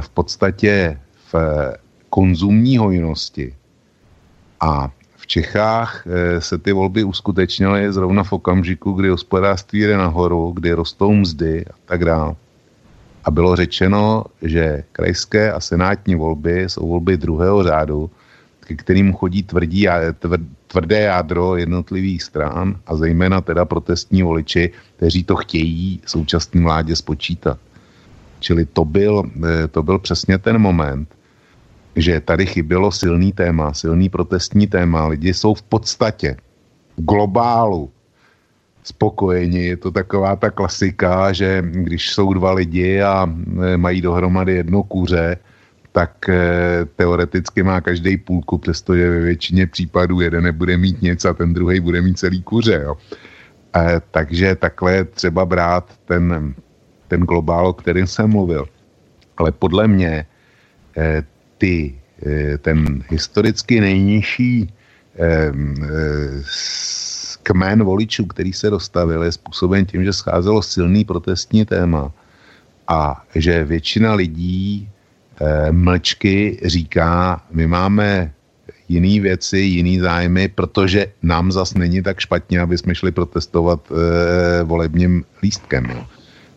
v podstatě v konzumní hojnosti. A v Čechách eh, se ty volby uskutečnily zrovna v okamžiku, kdy hospodářství jde nahoru, kdy rostou mzdy a tak dále. A bylo řečeno, že krajské a senátní volby jsou volby druhého řádu, ke kterým chodí tvrdí, tvrdé jádro jednotlivých stran a zejména teda protestní voliči, kteří to chtějí současný vládě spočítat. Čili to byl, eh, to byl přesně ten moment, že tady chybělo silný téma, silný protestní téma. Lidi jsou v podstatě globálu spokojeni. Je to taková ta klasika, že když jsou dva lidi a e, mají dohromady jedno kůře, tak e, teoreticky má každý půlku, přestože ve většině případů jeden nebude mít nic a ten druhý bude mít celý kuře. Jo. E, takže takhle třeba brát ten, ten globál, o kterém jsem mluvil. Ale podle mě e, ty, eh, ten historicky nejnižší eh, kmen voličů, který se dostavil, je způsoben tím, že scházelo silný protestní téma a že většina lidí eh, mlčky říká, my máme jiný věci, jiný zájmy, protože nám zas není tak špatně, aby jsme šli protestovat e, volebním lístkem. Jo.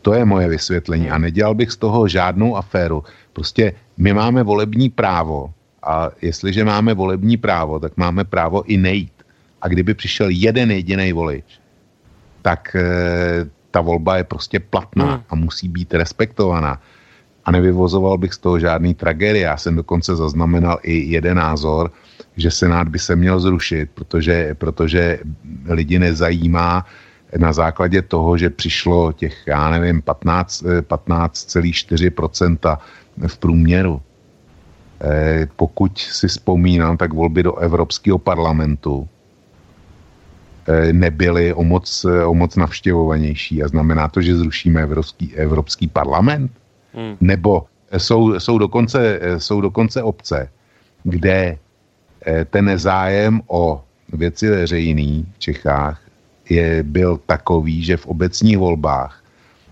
To je moje vysvětlení a nedělal bych z toho žádnou aféru. Prostě my máme volební právo a jestliže máme volební právo, tak máme právo i nejít a kdyby přišel jeden jediný volič, tak e, ta volba je prostě platná hmm. a musí být respektovaná. A nevyvozoval bych z toho žádný tragédie. Já jsem dokonce zaznamenal i jeden názor, že Senát by se měl zrušit, protože, protože lidi nezajímá na základě toho, že přišlo těch, já nevím, 15, 15,4% v průměru. Eh, pokud si vzpomínám, tak volby do Evropského parlamentu eh, nebyly o moc, o moc navštěvovanější. A znamená to, že zrušíme Evropský, Evropský parlament? Hmm. Nebo jsou, jsou, dokonce, jsou dokonce obce, kde eh, ten nezájem o věci veřejný v Čechách je, byl takový, že v obecních volbách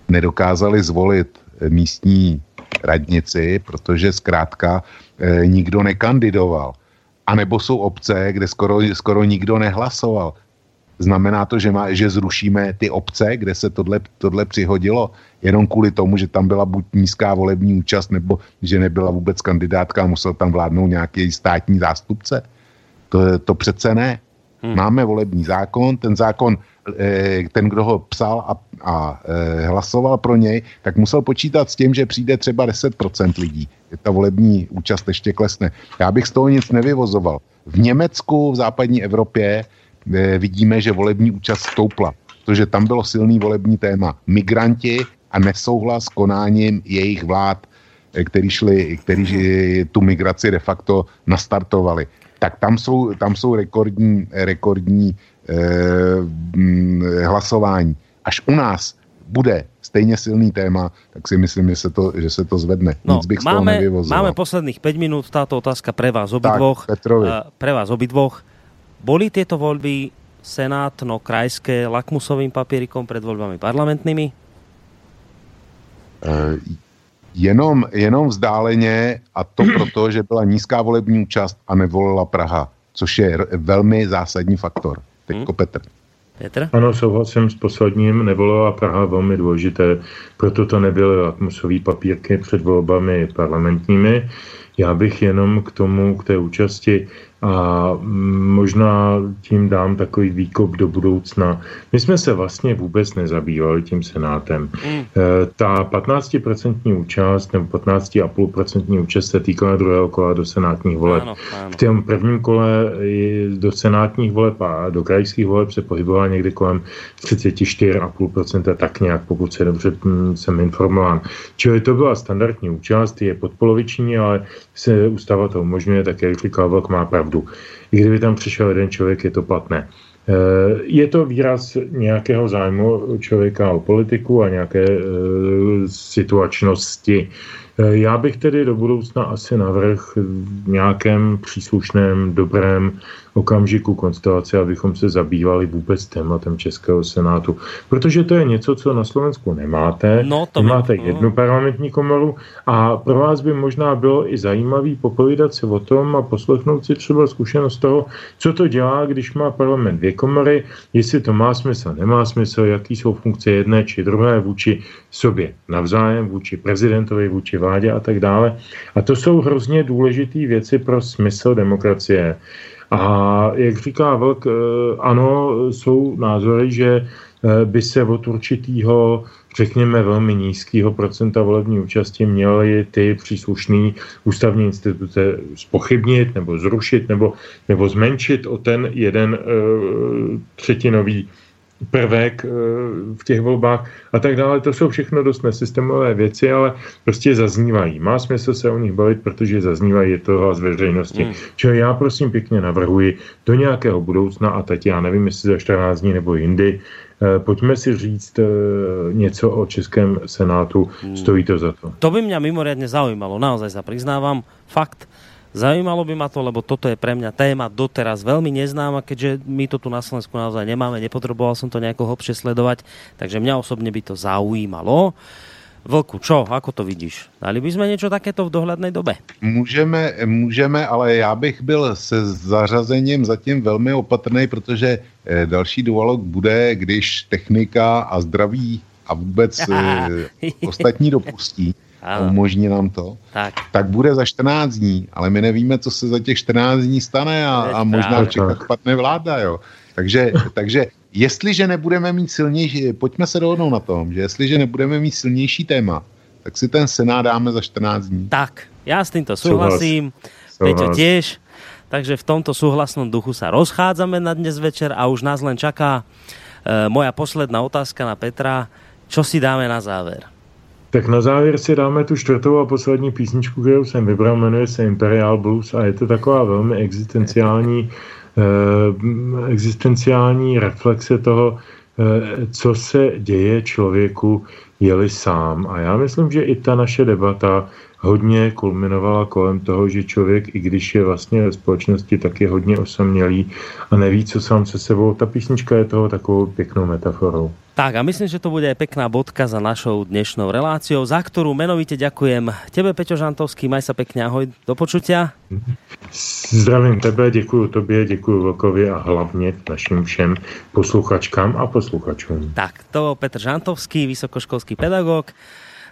nedokázali zvolit místní radnici, protože zkrátka e, nikdo nekandidoval. A nebo jsou obce, kde skoro, skoro nikdo nehlasoval. Znamená to, že, má, že zrušíme ty obce, kde se tohle, tohle přihodilo, jenom kvůli tomu, že tam byla buď nízká volební účast, nebo že nebyla vůbec kandidátka a musel tam vládnout nějaký státní zástupce. To, to přece ne. Hmm. Máme volební zákon, ten zákon, ten, kdo ho psal a, a eh, hlasoval pro něj, tak musel počítat s tím, že přijde třeba 10% lidí. Ta volební účast ještě klesne. Já bych z toho nic nevyvozoval. V Německu, v západní Evropě eh, vidíme, že volební účast stoupla, protože tam bylo silný volební téma. Migranti a nesouhlas s konáním jejich vlád, který, šli, který tu migraci de facto nastartovali tak tam jsou, tam jsou rekordní, rekordní eh, hlasování. Až u nás bude stejně silný téma, tak si myslím, že se to, že se to zvedne. No, Nic bych máme, z toho Máme posledných 5 minút, táto otázka pre vás obidvoch. Tak, uh, pre vás obidvoch. Boli tieto voľby senátno krajské lakmusovým papierikom pred voľbami parlamentnými? Uh, jenom, jenom vzdáleně a to proto, že byla nízká volební účast a nevolila Praha, což je velmi zásadní faktor. Teďko hmm. Petr. Petr? Ano, souhlasím s posledním, nevolila Praha velmi důležité, proto to nebyly lakmusové papírky před volbami parlamentními. Já bych jenom k tomu, k té účasti a možná tím dám takový výkop do budoucna. My jsme se vlastně vůbec nezabývali tím senátem. Mm. Ta 15% účast nebo 15,5% účast se týkala druhého kola do senátních voleb. Ano, ano. V tom prvním kole do senátních voleb a do krajských voleb se pohybovala někdy kolem 34,5%, tak nějak, pokud se dobře hm, jsem informován. Čili to byla standardní účast, je podpoloviční, ale se ústava to umožňuje, tak jak říkal Vlk, má pravdu pravdu. I kdyby tam přišel jeden člověk, je to platné. Eh, je to výraz nějakého zájmu člověka o politiku a nějaké eh, situačnosti. Eh, já bych tedy do budoucna asi navrh v nějakém příslušném, dobrém okamžiku konstelace, abychom se zabývali vůbec tématem Českého senátu. Protože to je něco, co na Slovensku nemáte. No, to nemáte by... jednu parlamentní komoru a pro vás by možná bylo i zajímavý popovídat se o tom a poslechnout si třeba zkušenost toho, co to dělá, když má parlament dvě komory, jestli to má smysl, nemá smysl, jaký jsou funkce jedné či druhé vůči sobě navzájem, vůči prezidentovi, vůči vládě a tak dále. A to jsou hrozně důležité věci pro smysl demokracie. A jak říká Vlk, eh, ano, jsou názory, že eh, by se od určitýho, řekněme, velmi nízkého procenta volební účasti měly ty příslušné ústavní instituce spochybnit nebo zrušit nebo, nebo zmenšit o ten jeden uh, třetinový prvek eh, v těch volbách a tak dále. To jsou všechno dost nesystémové věci, ale prostě zaznívají. Má smysl se o nich bavit, protože zaznívají, je to z veřejnosti. Hmm. Čili já prosím pěkně navrhuji do nějakého budoucna a teď já nevím, jestli za 14 dní nebo jindy, eh, pojďme si říct eh, něco o Českém senátu, hmm. stojí to za to. To by mě mimoriadne zaujímalo, naozaj sa priznávam. Fakt, Zajímalo by ma to, lebo toto je pre mňa téma doteraz veľmi neznáma, keďže my to tu na Slovensku naozaj nemáme, nepotreboval som to nejako hlbšie sledovať, takže mňa osobne by to zaujímalo. Vlku, čo, ako to vidíš? Dali by sme niečo takéto v dohľadnej dobe? Můžeme, můžeme, ale já bych byl se zařazením zatím velmi opatrný, protože eh, další dualog bude, když technika a zdraví a vůbec eh, ostatní dopustí a umožní nám to, tak. tak bude za 14 dní, ale my nevíme, co se za těch 14 dní stane a, a možná čekat špatné vláda, jo. Takže, takže jestliže nebudeme mít silnější, pojďme se dohodnout na tom, že jestliže nebudeme mít silnější téma, tak si ten Senát dáme za 14 dní. Tak, já s týmto souhlasím, Peťo tiež, takže v tomto súhlasnom duchu sa rozchádzame na dnes večer a už nás len čaká e, moja posledná otázka na Petra. Čo si dáme na záver? Tak na závěr si dáme tu čtvrtou a poslední písničku, kterou jsem vybral, jmenuje se Imperial Blues a je to taková velmi existenciální Eh, existenciální reflexe toho, eh, co se děje člověku, jeli sám. A já myslím, že i ta naše debata hodně kulminovala kolem toho, že člověk, i když je vlastně ve společnosti, tak je hodně osamělý a neví, co sám se sebou. Ta písnička je toho takovou pěknou metaforou. Tak a myslím, že to bude aj pekná bodka za našou dnešnou reláciou, za ktorú menovite ďakujem tebe, Peťo Žantovský, maj sa pekne, ahoj, do počutia. Zdravím tebe, děkuji tobě, děkuji Vlkovi a hlavně našim všem posluchačkám a posluchačům. Tak, to Petr Žantovský, vysokoškolský pedagóg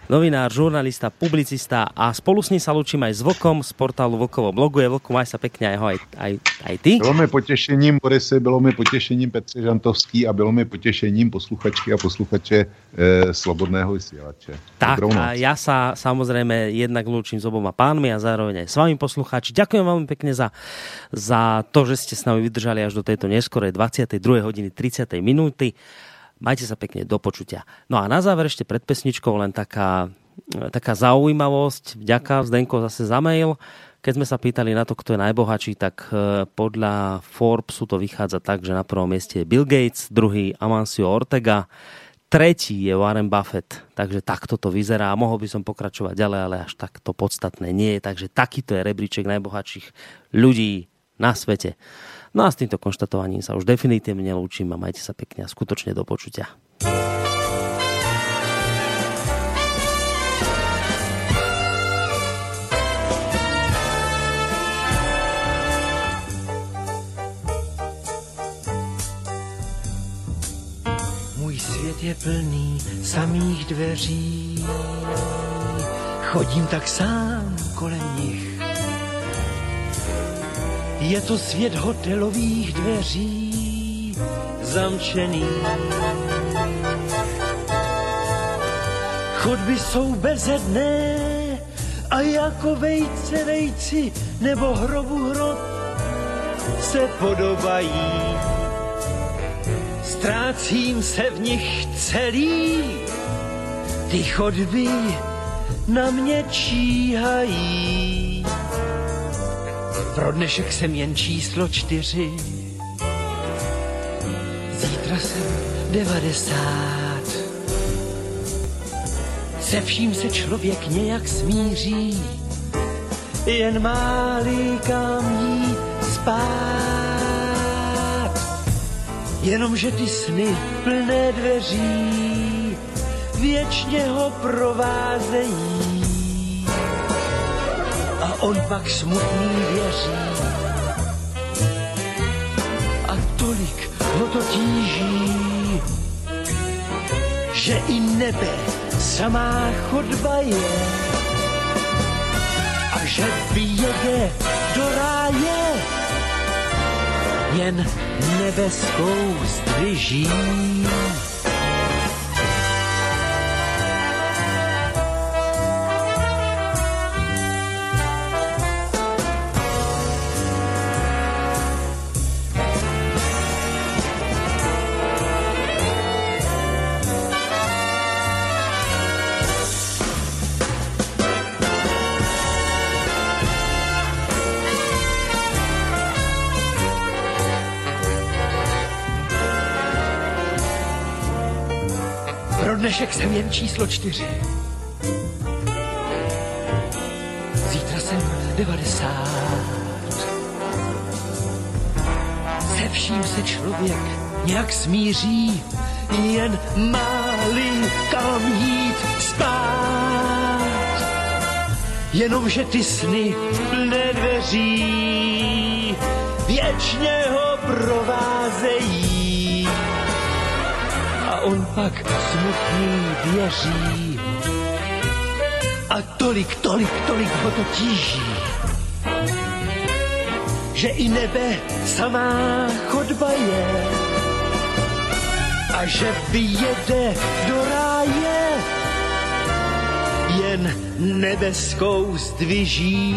novinár, žurnalista, publicista a spolu s ním sa lučím aj s Vlkom z portálu Vlkovo bloguje. Vlku, maj sa pekne aj, aj, aj, aj ty. Bylo mi potěšením, Borisy, bylo mi potěšením Petře Žantovský a bylo mi potěšením posluchačky a posluchače e, Slobodného vysielače. Tak a ja sa samozrejme jednak lúčim s oboma pánmi a zároveň aj s vami posluchači. Ďakujem veľmi pekne za, za to, že ste s nami vydržali až do tejto neskorej 22. hodiny 30. minúty. Majte sa pekne do počutia. No a na záver ešte pred pesničkou len taká, taká zaujímavosť. Vďaka Zdenko zase za mail. Keď sme sa pýtali na to, kto je najbohatší, tak e, podľa Forbesu to vychádza tak, že na prvom mieste je Bill Gates, druhý Amancio Ortega, tretí je Warren Buffett. Takže takto to vyzerá. Mohol by som pokračovať ďalej, ale až tak to podstatné nie je. Takže takýto je rebríček najbohatších ľudí na svete. No a s týmto konštatovaním sa už definitívne lúčim a majte sa pekne a skutočne do počutia. Můj svět je plný samých dveří, chodím tak sám kolem nich je to svět hotelových dveří zamčený. Chodby jsou bezedné a jako vejce vejci nebo hrobu hrob se podobají. Ztrácím se v nich celý, ty chodby na mě číhají. Pro dnešek jsem jen číslo čtyři. Zítra jsem devadesát. Se vším se člověk nějak smíří, jen málí kam jít spát. Jenomže ty sny plné dveří věčně ho provázejí on pak smutný věří. A tolik ho to tíží, že i nebe samá chodba je a že vyjede do ráje jen nebeskou stryží. Dnešek jsem jen číslo čtyři. Zítra jsem devadesát. Se vším se člověk nějak smíří, jen máli kam jít spát. Jenomže ty sny plné dveří věčně ho provázejí on pak smutný věří, A tolik, tolik, tolik ho to tíží, že i nebe samá chodba je a že vyjede do ráje jen nebeskou zdviží.